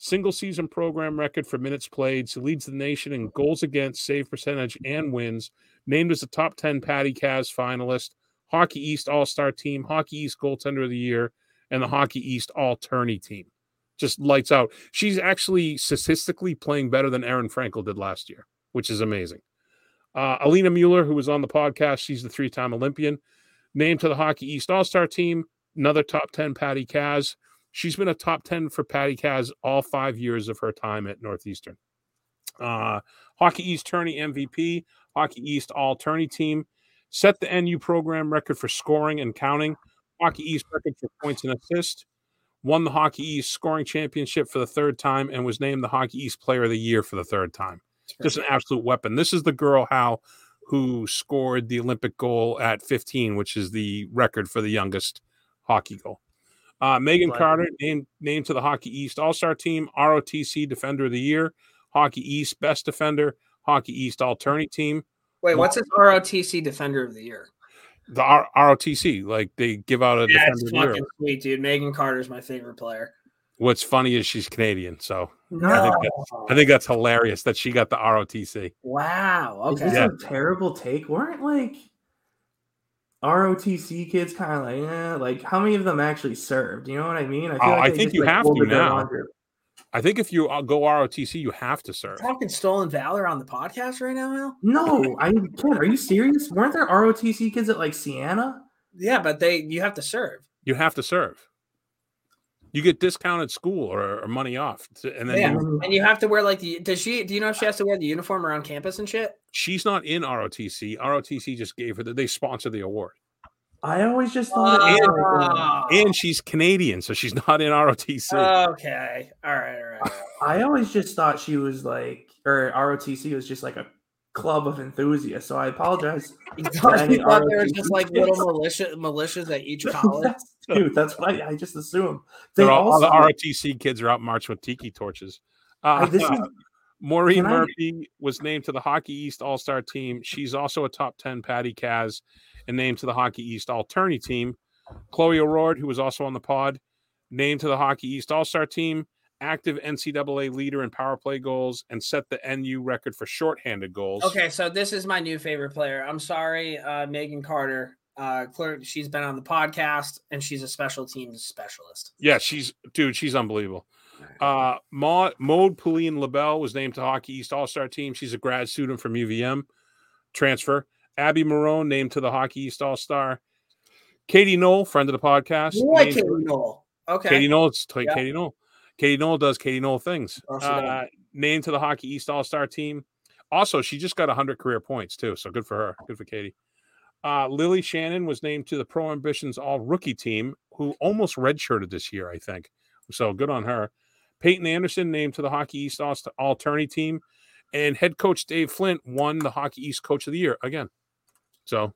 single season program record for minutes played. So leads the nation in goals against, save percentage, and wins. Named as a top 10 Patty Kaz finalist, Hockey East All Star team, Hockey East Goaltender of the Year, and the Hockey East All Tourney team just lights out. She's actually statistically playing better than Aerin Frankel did last year, which is amazing. Uh, Alina Mueller, who was on the podcast, she's the three time Olympian, named to the Hockey East All Star team, another top 10 Patty Kaz. She's been a top 10 for Patty Kaz all five years of her time at Northeastern. Uh, Hockey East Tourney MVP, Hockey East All Tourney team, set the NU program record for scoring and counting, Hockey East record for points and assists, won the Hockey East scoring championship for the third time, and was named the Hockey East Player of the Year for the third time. Just an absolute weapon. This is the girl, Hal, who scored the Olympic goal at 15, which is the record for the youngest hockey goal. Uh, Megan Carter named named to the Hockey East All Star Team, ROTC Defender of the Year, Hockey East Best Defender, Hockey East All Tourney Team. Wait, what's his ROTC Defender of the Year? The R- ROTC, like they give out a Yeah, defender it's of the year. fucking sweet, dude. Megan Carter's my favorite player. What's funny is she's Canadian, so No, I think that- I think that's hilarious that she got the ROTC. wow. Is Okay. this Yeah. a terrible take? Weren't like ROTC kids kind of like, eh, like how many of them actually served? You know what I mean? I Oh, I think just, you like, have to now. I think if you uh, go ROTC, you have to serve. Talking stolen valor on the podcast right now, Al? No, I kid. Are you serious? Weren't there ROTC kids at like Siena? Yeah, but they you have to serve. You have to serve. You get discounted school or, or money off, to- and then Yeah. you, And you have to wear like the does she do you know if she has to wear the uniform around campus and shit? she's not in ROTC. ROTC just gave her the, they sponsor the award, I always just thought. it was like, uh, Oh, and she's Canadian, so she's not in ROTC. okay. All right, all right. all right. I always just thought she was like, or ROTC was just like a club of enthusiasts. So I apologize. You thought, you thought there was just like little militia militias at each college? Dude, that's what I, I just assume. They They're all, all the ROTC kids are out marching with tiki torches. Uh, I- this is, Maureen Can I- Murphy was named to the Hockey East All Star team. She's also a top 10 Patty Kaz and named to the Hockey East All Tourney team. Chloe Aurard, who was also on the pod, named to the Hockey East All Star team. Active NCAA leader in power play goals and set the NU record for shorthanded goals. Okay, so this is my new favorite player. I'm sorry, uh, Megan Carter. Uh, clear, she's been on the podcast and she's a special teams specialist. Yeah, she's dude, she's unbelievable. Uh Maud Maud Poulin-Labelle was named to Hockey East All Star team. She's a grad student from UVM transfer. Abby Marone named to the Hockey East All Star. Katie Knoll, friend of the podcast. Like Katie Knoll. Okay. Katie Knoll, it's like Yeah. Katie Knoll. Katie Knoll does Katie Knoll things. Uh, named to the Hockey East All Star team. Also, she just got 100 career points too, so good for her. Good for Katie. Uh, Lily Shannon was named to the Pro Ambitions All Rookie team, who almost redshirted this year, I think. So good on her. Peyton Anderson named to the Hockey East All Tourney team, and head coach Dave Flint won the Hockey East Coach of the Year again. So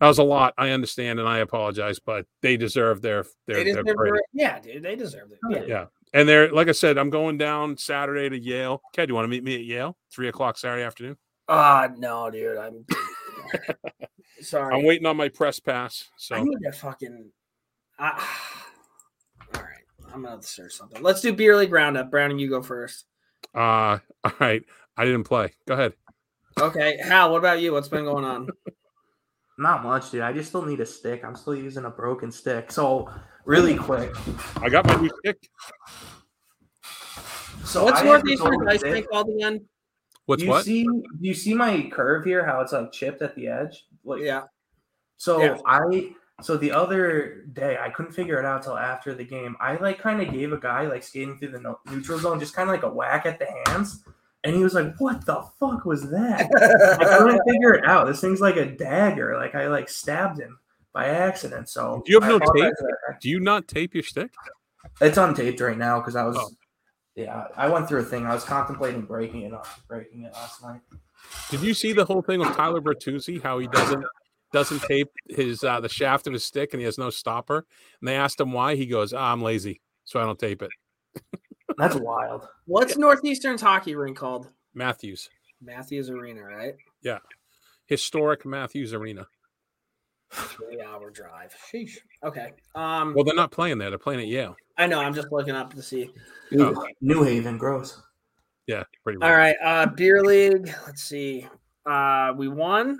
that was a lot. I understand, and I apologize, but they deserve their their, their deserve credit. Yeah, dude, they deserve it. Yeah. Yeah. And they're like I said, I'm going down Saturday to Yale. Okay, do you want to meet me at Yale? Three o'clock Saturday afternoon. Ah, no, dude. I'm sorry. I'm waiting on my press pass. So I need to fucking. I all right, I'm gonna search something. Let's do beer league roundup. Browning, you go first. uh all right. I didn't play. Go ahead. Okay, Hal. What about you? What's been going on? not much, dude. I just still need a stick. I'm still using a broken stick. So really quick. I got my new stick. So What's I have this Northeastern old Ice stick. Cream called again? What's do you what? see do you see my curve here how it's like chipped at the edge like Yeah. so Yeah. i so the other day i couldn't figure it out till after the game i like kind of gave a guy like skating through the no- neutral zone just kind of like a whack at the hands and he was like what the fuck was that i couldn't figure it out this thing's like a dagger like i like stabbed him by accident so Do you have I no tape? Do you not tape your stick? it's untaped right now because i was Oh. yeah i went through a thing i was contemplating breaking it off, breaking it last night Did you see the whole thing with Tyler Bertuzzi? How he doesn't doesn't tape his uh the shaft of his stick and he has no stopper. And they asked him why. He goes, ah, "I'm lazy, so I don't tape it." That's wild What's Northeastern's hockey rink called? Matthews, Matthews Arena, right? Yeah. Historic Matthews Arena. Three hour drive. Sheesh. Okay. Um, Well, they're not playing there. They're playing at Yale. I know. I'm just looking up to see. New, New Haven, gross. Yeah, pretty much. All right. Uh, beer league. Let's see. Uh, we won.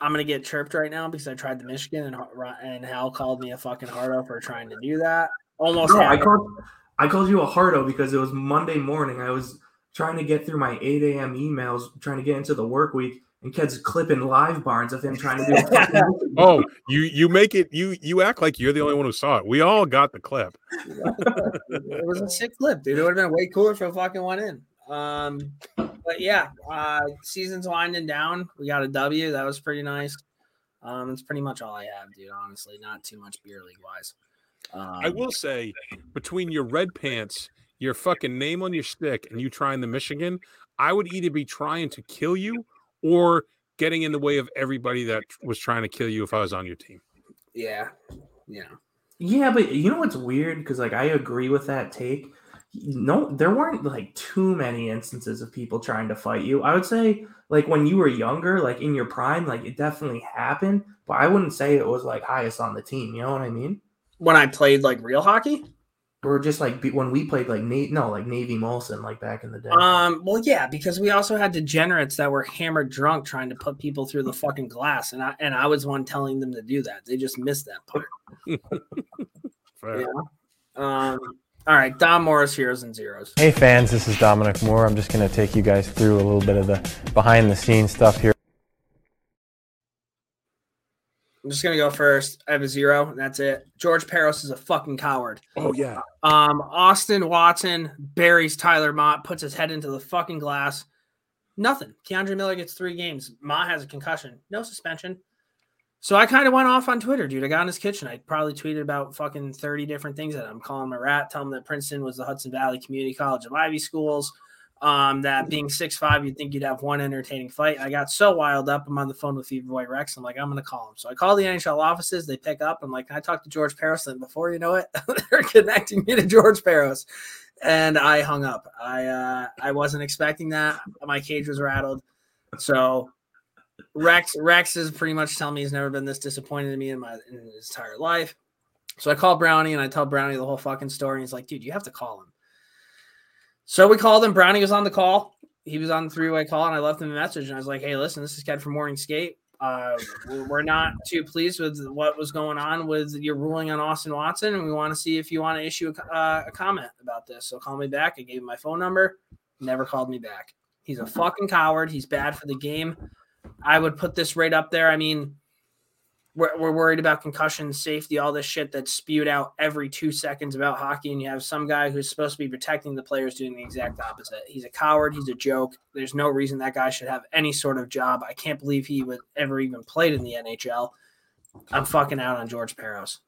I'm gonna get chirped right now because I tried the Michigan and and Hal called me a fucking hardo for trying to do that. Almost. No, I happened. called I called you a hardo because it was Monday morning. I was trying to get through my 8 a.m. emails, trying to get into the work week, and kids clipping live barns of him trying to do. a Oh, you you make it you you act like you're the only one who saw it. We all got the clip. it was a sick clip, dude. It would have been way cooler if it fucking went in. Um, but yeah, uh, season's winding down. We got a W. That was pretty nice. Um, it's pretty much all I have, dude. Honestly, not too much beer league wise. Um, I will say, between your red pants, your fucking name on your stick, and you trying the Michigan, I would either be trying to kill you or getting in the way of everybody that was trying to kill you if I was on your team. Yeah, yeah. yeah, but you know what's weird? Because like I agree with that take. no, there weren't like too many instances of people trying to fight you. I would say like when you were younger, like in your prime, like it definitely happened, but I wouldn't say it was like highest on the team. You know what I mean? When I played like real hockey. Or just like when we played like Nate, no, like Navy Molson, like back in the day. Um, well, yeah, because we also had degenerates that were hammered drunk trying to put people through the fucking glass, and I and I was one telling them to do that. They just missed that part. Fair. Yeah. Um. All right, Dom Moore's, heroes and zeros. Hey fans, this is Dominic Moore. I'm just going to take you guys through a little bit of the behind the scenes stuff here. I'm just gonna go first. I have a zero, and that's it. George Parros is a fucking coward. Oh yeah. Um, Austin Watson buries Tyler Motte, puts his head into the fucking glass. Nothing. K'Andre Miller gets three games. Motte has a concussion, no suspension. So I kind of went off on Twitter, dude. I got in his kitchen. I probably tweeted about fucking 30 different things that I'm calling him a rat, telling him that Princeton was the Hudson Valley Community College of Ivy Schools. Um, that being six five, you'd think you'd have one entertaining fight. I got so wild up. I'm on the phone with Fever Boy Rex. I'm like, I'm gonna call him. So I call the NHL offices. They pick up. I'm like, I talk to George Parros? And before you know it, they're connecting me to George Parros. And I hung up. I uh, I wasn't expecting that. My cage was rattled. So Rex Rex is pretty much telling me he's never been this disappointed in me in my in his entire life. So I call Brownie and I tell Brownie the whole fucking story. And he's like, dude, you have to call him. So we called him. Brownie was on the call. He was on the three way call, and I left him a message. And I was like, "Hey, listen, this is Ken from Morning Skate. Uh, we're not too pleased with what was going on with your ruling on Austin Watson, and we want to see if you want to issue a, uh, a comment about this. So call me back. I gave him my phone number. Never called me back. He's a fucking coward. He's bad for the game. I would put this right up there. I mean, we're, we're worried about concussion, safety, all this shit that's spewed out every two seconds about hockey. And you have some guy who's supposed to be protecting the players doing the exact opposite. He's a coward. He's a joke. There's no reason that guy should have any sort of job. I can't believe he would ever even played in the NHL. I'm fucking out on George Parros.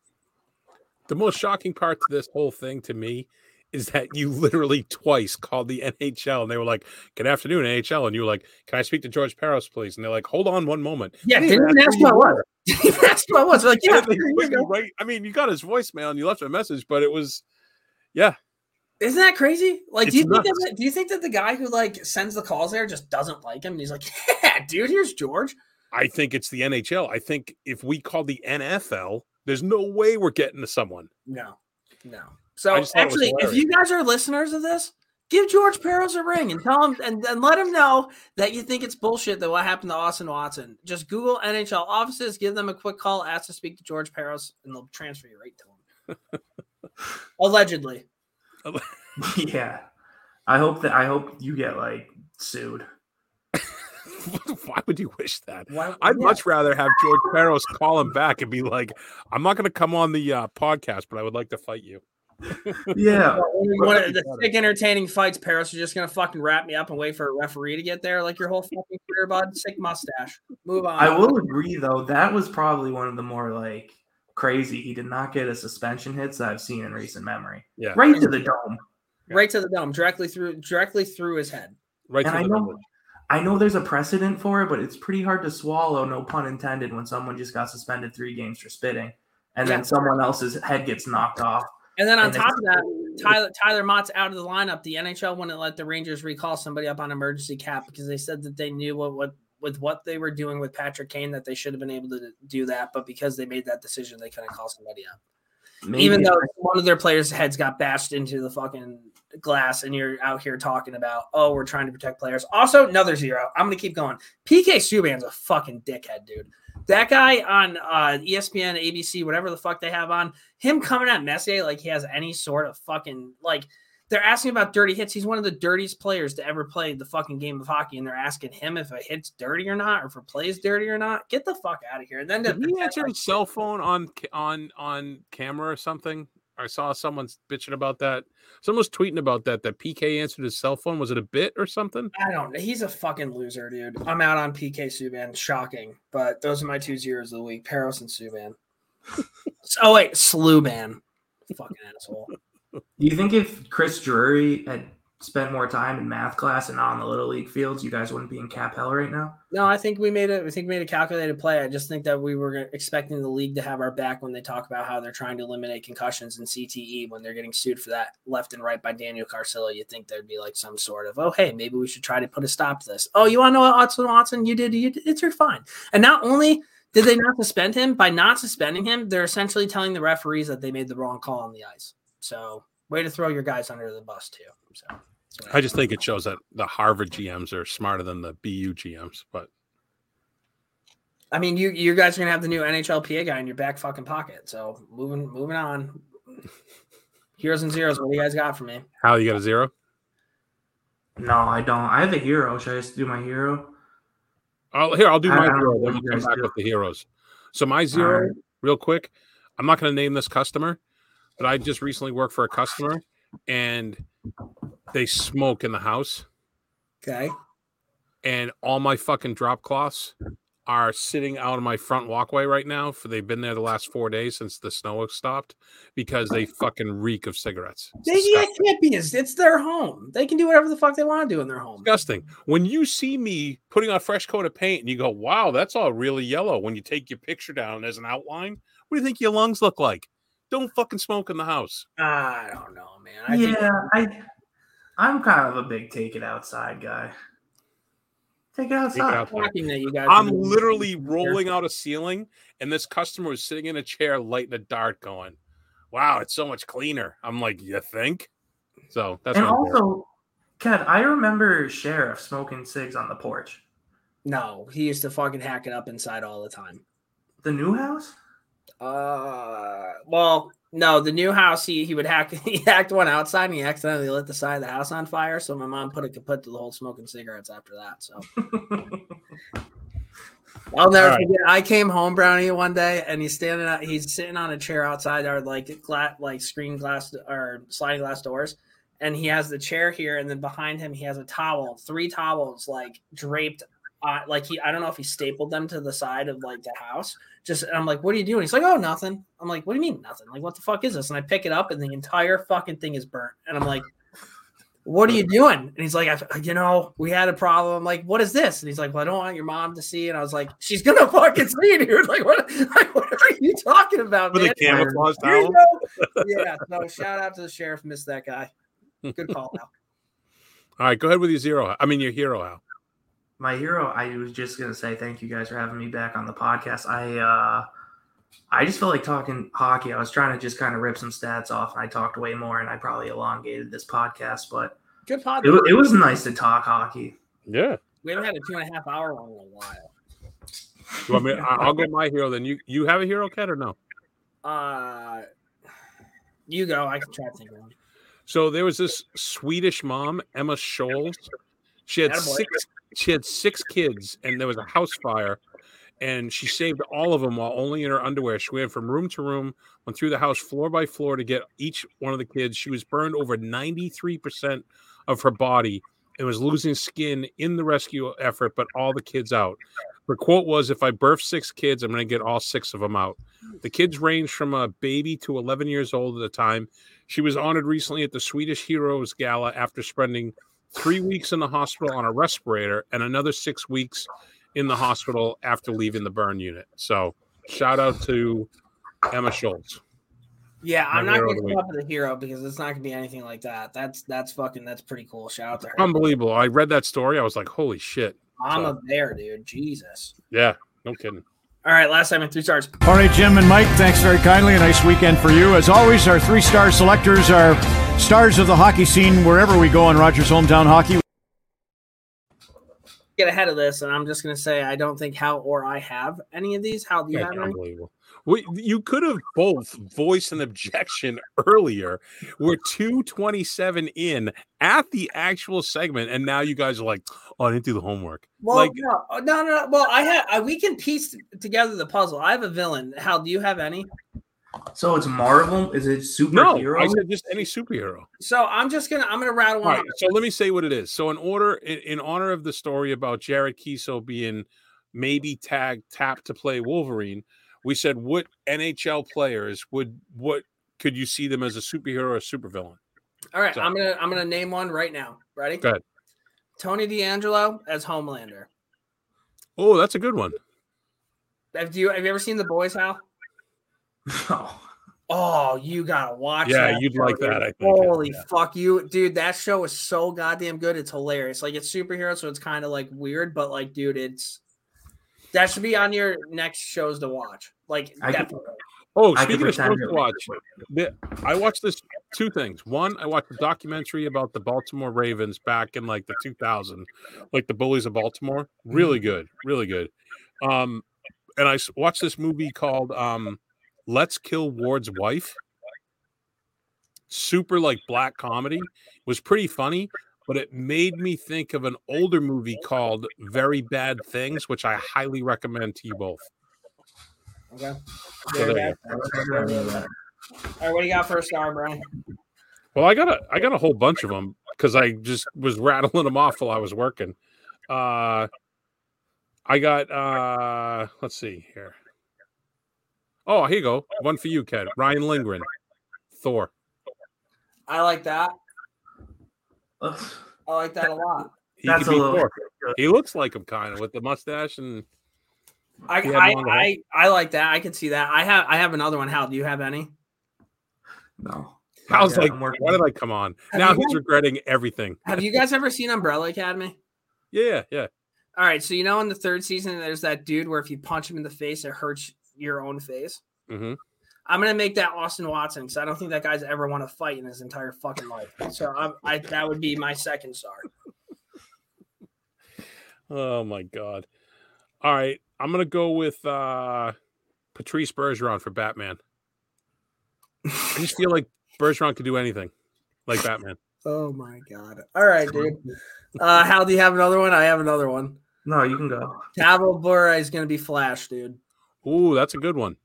The most shocking part to this whole thing to me is that you literally twice called the NHL and they were like, "Good afternoon, NHL," and you were like, "Can I speak to George Parros, please?" And they're like, "Hold on one moment." Yeah, They didn't ask who you was. were. Didn't even ask what it was. Like, yeah, Yeah, they you go. right. I mean, you got his voicemail and you left a message, but it was, yeah, Isn't that crazy? Like, do you It's think that, do you think that the guy who like sends the calls there just doesn't like him? And he's like, yeah, dude, here's George. I think it's the NHL. I think if we call the NFL, there's no way we're getting to someone. No, no. So I just thought it was actually, if you guys are listeners of this, give George Parros a ring and tell him and, and let him know that you think it's bullshit that what happened to Austin Watson. Just Google NHL offices, give them a quick call, ask to speak to George Parros, and they'll transfer you right to him. Allegedly. yeah. I hope that I hope you get like sued. Why would you wish that? Why, I'd yeah. much rather have George Parros call him back and be like, "I'm not going to come on the uh, podcast, but I would like to fight you." Yeah. One of the sick, entertaining fights, Parros, you're just gonna fucking wrap me up and wait for a referee to get there, like your whole fucking career, bud. Sick mustache. Move on. I will agree though, that was probably one of the more like crazy. He did not get a suspension hits that I've seen in recent memory. Yeah. Right to the dome. right to the dome, directly through, directly through his head. Right And to I the know number. I know there's a precedent for it, but it's pretty hard to swallow, no pun intended, when someone just got suspended three games for spitting and Yeah. then someone else's head gets knocked off. And then on And top of that, Tyler Tyler Motte's out of the lineup. The NHL wouldn't let the Rangers recall somebody up on emergency cap because they said that they knew what what with what they were doing with Patrick Kane that they should have been able to do that, but because they made that decision, they couldn't call somebody up. Maybe Even though one of their players' heads got bashed into the fucking glass, and you're out here talking about, oh, we're trying to protect players. Also, another zero. I'm gonna keep going. PK Subban's a fucking dickhead, dude. That guy on uh, ESPN, ABC, whatever the fuck they have on, him coming at Messier like he has any sort of fucking like. They're asking about dirty hits. He's one of the dirtiest players to ever play the fucking game of hockey, and they're asking him if a hit's dirty or not, or if a play's dirty or not. Get the fuck out of here. And then to Did he answer his cell phone on on on camera or something? I saw someone bitching about that. Someone was tweeting about that. That PK answered his cell phone. Was it a bit or something? I don't know. He's a fucking loser, dude. I'm out on PK Subban. Shocking. But those are my two zeros of the week. Parros and Subban. oh wait, Sluban. Fucking asshole. Do you think if Chris Drury had spent more time in math class and not on the little league fields, you guys wouldn't be in cap hell right now. No, I think we made it. Think we made a calculated play. I just think that we were expecting the league to have our back when they talk about how they're trying to eliminate concussions and CTE when they're getting sued for that left and right by Daniel Carcillo. You think there'd be like some sort of, oh hey, maybe we should try to put a stop to this. Oh, you want to know what Watson Watson you did? You did, it's your fine. And not only did they not suspend him by not suspending him, they're essentially telling the referees that they made the wrong call on the ice. So way to throw your guys under the bus too. So. I just think it shows that the Harvard GMs are smarter than the BU GMs. But I mean, you you guys are gonna have the new NHLPA guy in your back fucking pocket. So moving moving on. Heroes and zeros. What do you guys got for me? How you got a zero? No, I don't. I have a hero. Should I just do my hero? I'll, here, I'll do my don't zero. what Then you come guys back do. with the heroes. So my zero, right. real quick. I'm not going to name this customer, but I just recently worked for a customer, and they smoke in the house, Okay. and all my fucking drop cloths are sitting out of my front walkway right now. For they've been there the last four days since the snow has stopped because they fucking reek of cigarettes. It's They disgusting. can't be. It's, it's their home. They can do whatever the fuck they want to do in their home. disgusting. When you see me putting on a fresh coat of paint and you go, wow, that's all really yellow. When you take your picture down as an outline, what do you think your lungs look like? Don't fucking smoke in the house. I don't know, man. I think yeah, I I'm kind of a big take it outside guy. Take it outside. out. it's shocking that you guys. I'm literally rolling out a ceiling, and this customer was sitting in a chair lighting a dart, going, Wow, it's so much cleaner. I'm like, You think? So that's and also, Kev, I remember Sheriff smoking cigs on the porch. No, he used to fucking hack it up inside all the time. The new house? Uh, well, no, the new house he he would hack he hacked one outside and he accidentally lit the side of the house on fire. So my mom put a kaput to the whole smoking cigarettes after that. So I'll never right. forget. I came home, Brownie, one day, and he's standing out. He's sitting on a chair outside our like gla- like screen glass or sliding glass doors, and he has the chair here, and then behind him he has a towel, three towels like draped. Uh, like he, I don't know if he stapled them to the side of like the house. Just, and I'm like, "What are you doing?" He's like, "Oh, nothing." I'm like, "What do you mean nothing? Like, what the fuck is this?" And I pick it up, and the entire fucking thing is burnt. And I'm like, what are you doing? And he's like, I, you know, we had a problem. I'm like, what is this? And he's like, well, I don't want your mom to see. And I was like, she's gonna fucking see it, dude. Like, what, like, what are you talking about, With man? a camouflage you towel. yeah. No, shout out to the sheriff. Missed that guy. Good call now. All right, go ahead with your zero. I mean, your hero, Al. My hero, I was just gonna say thank you guys for having me back on the podcast. I uh I just felt like talking hockey. I was trying to just kind of rip some stats off, and I talked way more, and I probably elongated this podcast, but Good pod. it, it was nice to talk hockey. Yeah. we haven't had a two and a half hour one in a while. You want me, I- I'll go my hero. Then you you have a hero, Cat, or no? Uh, you go. I can try to think of one. So there was this Swedish mom, Emma Scholes. She had Attaboy. six. She had six kids, and there was a house fire, and she saved all of them while only in her underwear. She went from room to room, went through the house floor by floor to get each one of the kids. She was burned over ninety three percent of her body and was losing skin in the rescue effort, but all the kids out. Her quote was, "If I birth six kids, I'm going to get all six of them out." The kids ranged from a baby to 11 years old at the time. She was honored recently at the Swedish Heroes Gala after spending three weeks in the hospital on a respirator and another six weeks in the hospital after leaving the burn unit. So, shout out to Emma Schultz. Yeah, I'm not going to come up with a hero because it's not going to be anything like that. That's that's fucking that's pretty cool. Shout out to her. Unbelievable. I read that story. I was like, holy shit. I'm so- a bear, dude. Jesus. Yeah, no kidding. All right, last time in three stars. All right, Jim and Mike, thanks very kindly. A nice weekend for you. As always, our three star selectors are stars of the hockey scene wherever we go in Rogers Hometown Hockey. Get ahead of this, and I'm just going to say I don't think Hal or I have any of these. How do you That's have any? unbelievable. We, you could have both voiced an objection earlier. We're 227 in at the actual segment, and now you guys are like, oh, I didn't do the homework. Well, like, no, uh, no, no, no. Well, I have. I, uh, we can piece together the puzzle. I have a villain. Hal, do you have any? So it's Marvel. Is it no. I said just any superhero. So I'm just gonna. I'm gonna rattle All one. right, so let me say what it is. So, in order, in, in honor of the story about Jared Keeso being maybe tagged tapped to play Wolverine, we said what NHL players would what could you see them as a superhero or a supervillain? All right, So- I'm gonna I'm gonna name one right now. Ready? Go ahead. Tony DeAngelo as Homelander. Oh, that's a good one. Have you have you ever seen The Boys? Hal? No. Oh, you gotta watch. Yeah, that you'd show, like dude. that, I think, Holy yeah. fuck, you, dude! That show is so goddamn good. It's hilarious. Like it's superhero, so it's kind of like weird, but like, dude, it's that should be on your next shows to watch. Like, I could- Oh, I speaking of shows to to- watch, the- I watched this two things. One, I watched a documentary about the Baltimore Ravens back in like the 2000, like the Bullies of Baltimore. Mm-hmm. Really good, really good. Um, and I watched this movie called um, "Let's Kill Ward's Wife." Super like black comedy. Was pretty funny, but it made me think of an older movie called "Very Bad Things," which I highly recommend to you both. Okay. So All right, what do you got for a star, Brian? Well, I got a I got a whole bunch of them because I just was rattling them off while I was working. Uh, I got uh, let's see here. Oh, here you go. One for you, Ken. Ryan Lindgren, Thor. I like that. Ugh. I like that a lot. He That's a little. He looks like him kind of with the mustache and I I, I I like that. I can see that. I have I have another one. Hal, do you have any? No. I was Yeah, like, why did I come on? Have now he's guys- regretting everything. Have you guys ever seen Umbrella Academy? Yeah, yeah. All right, so you know in the third season, there's that dude where if you punch him in the face, it hurts your own face. hmm I'm gonna make that Austin Watson because I don't think that guy's ever won a fight in his entire fucking life. So I'm, I that would be my second star. Oh my god. All right, I'm gonna go with uh Patrice Bergeron for Batman. I just feel like Bergeron could do anything, like Batman. Oh my god! All right, dude. Uh, Hal, do you have another one? I have another one. No, you can go. Cabo Bura is gonna be Flash, dude. Ooh, that's a good one.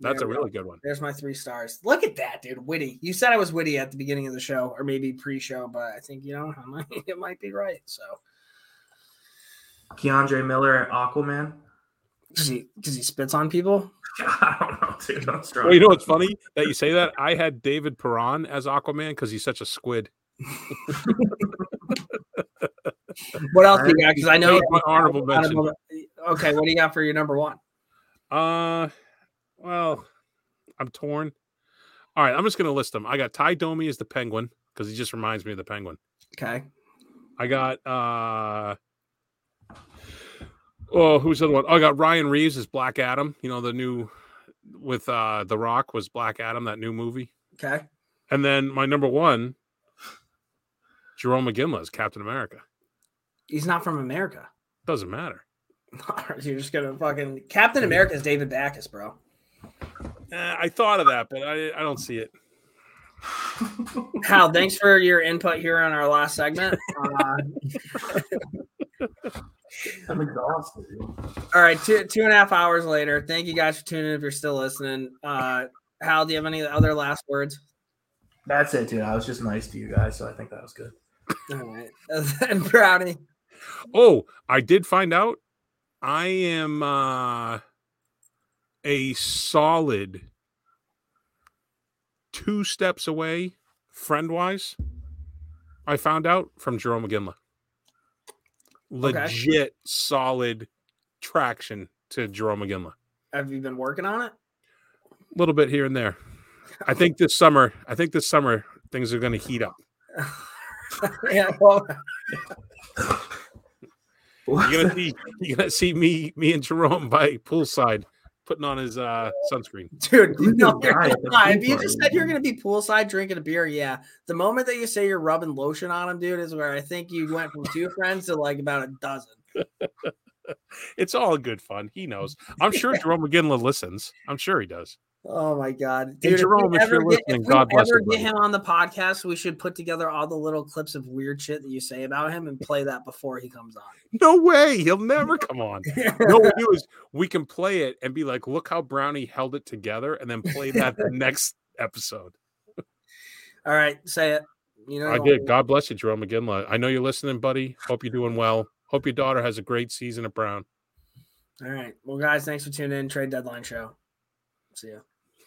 That's There a really go. good one. There's my three stars. Look at that, dude. Witty. You said I was witty at the beginning of the show, or maybe pre-show, but I think you know I might, it might be right. So K'Andre Miller at Aquaman. because he because he spits on people. I don't know, dude. I'm strong. Well, you know what's funny that you say that? I had David Perron as Aquaman because he's such a squid. What else do you got? Because I know my honorable mention. Okay, what do you got for your number one? Uh, well, I'm torn. All right, I'm just gonna list them. I got Ty Domi as the Penguin because he just reminds me of the Penguin. Okay, I got uh oh who's the other one? Oh, I got Ryan Reaves as Black Adam. You know the new with uh The Rock was Black Adam that new movie. okay. And then my number one, Jarome Iginla is Captain America. He's not from America. Doesn't matter. You're just gonna fucking Captain America is David Backes, bro. Eh, I thought of that, but I I don't see it. Hal, thanks for your input here on our last segment. Uh, I'm exhausted. all right, two two and a half hours later. Thank you guys for tuning in. If you're still listening, uh, Hal, do you have any other last words? That's it, dude. I was just nice to you guys, so I think that was good. All right, and Brownie. Oh, I did find out I am uh a solid two steps away, friend wise. I found out from Jarome Iginla. Legit solid traction to Jarome Iginla. Have you been working on it? A little bit here and there. I think this summer, I think this summer things are going to heat up. yeah. Well, You're gonna see, you're gonna see me, me and Jarome by poolside putting on his uh sunscreen. dude, you You know can you're die gonna at the lie. pool If you just said you're gonna be poolside drinking a beer, yeah. The moment that you say you're rubbing lotion on him, dude, is where I think you went from two friends to like about a dozen. It's all good fun. He knows. I'm sure Jarome Iginla listens. I'm sure he does. Oh my god, dude! Jarome, if if you're ever, get, listening, if God bless ever you, get him on the podcast, we should put together all the little clips of weird shit that you say about him and play that before he comes on. No way. He'll never come on. No, we do is we can play it and be like, look how Brownie held it together, and then play that the next episode. all right, say it. You know, I did. God bless you, Jarome Iginla. I know you're listening, buddy. Hope you're doing well. Hope your daughter has a great season at Brown. All right, well, guys, thanks for tuning in. Trade deadline show. See ya.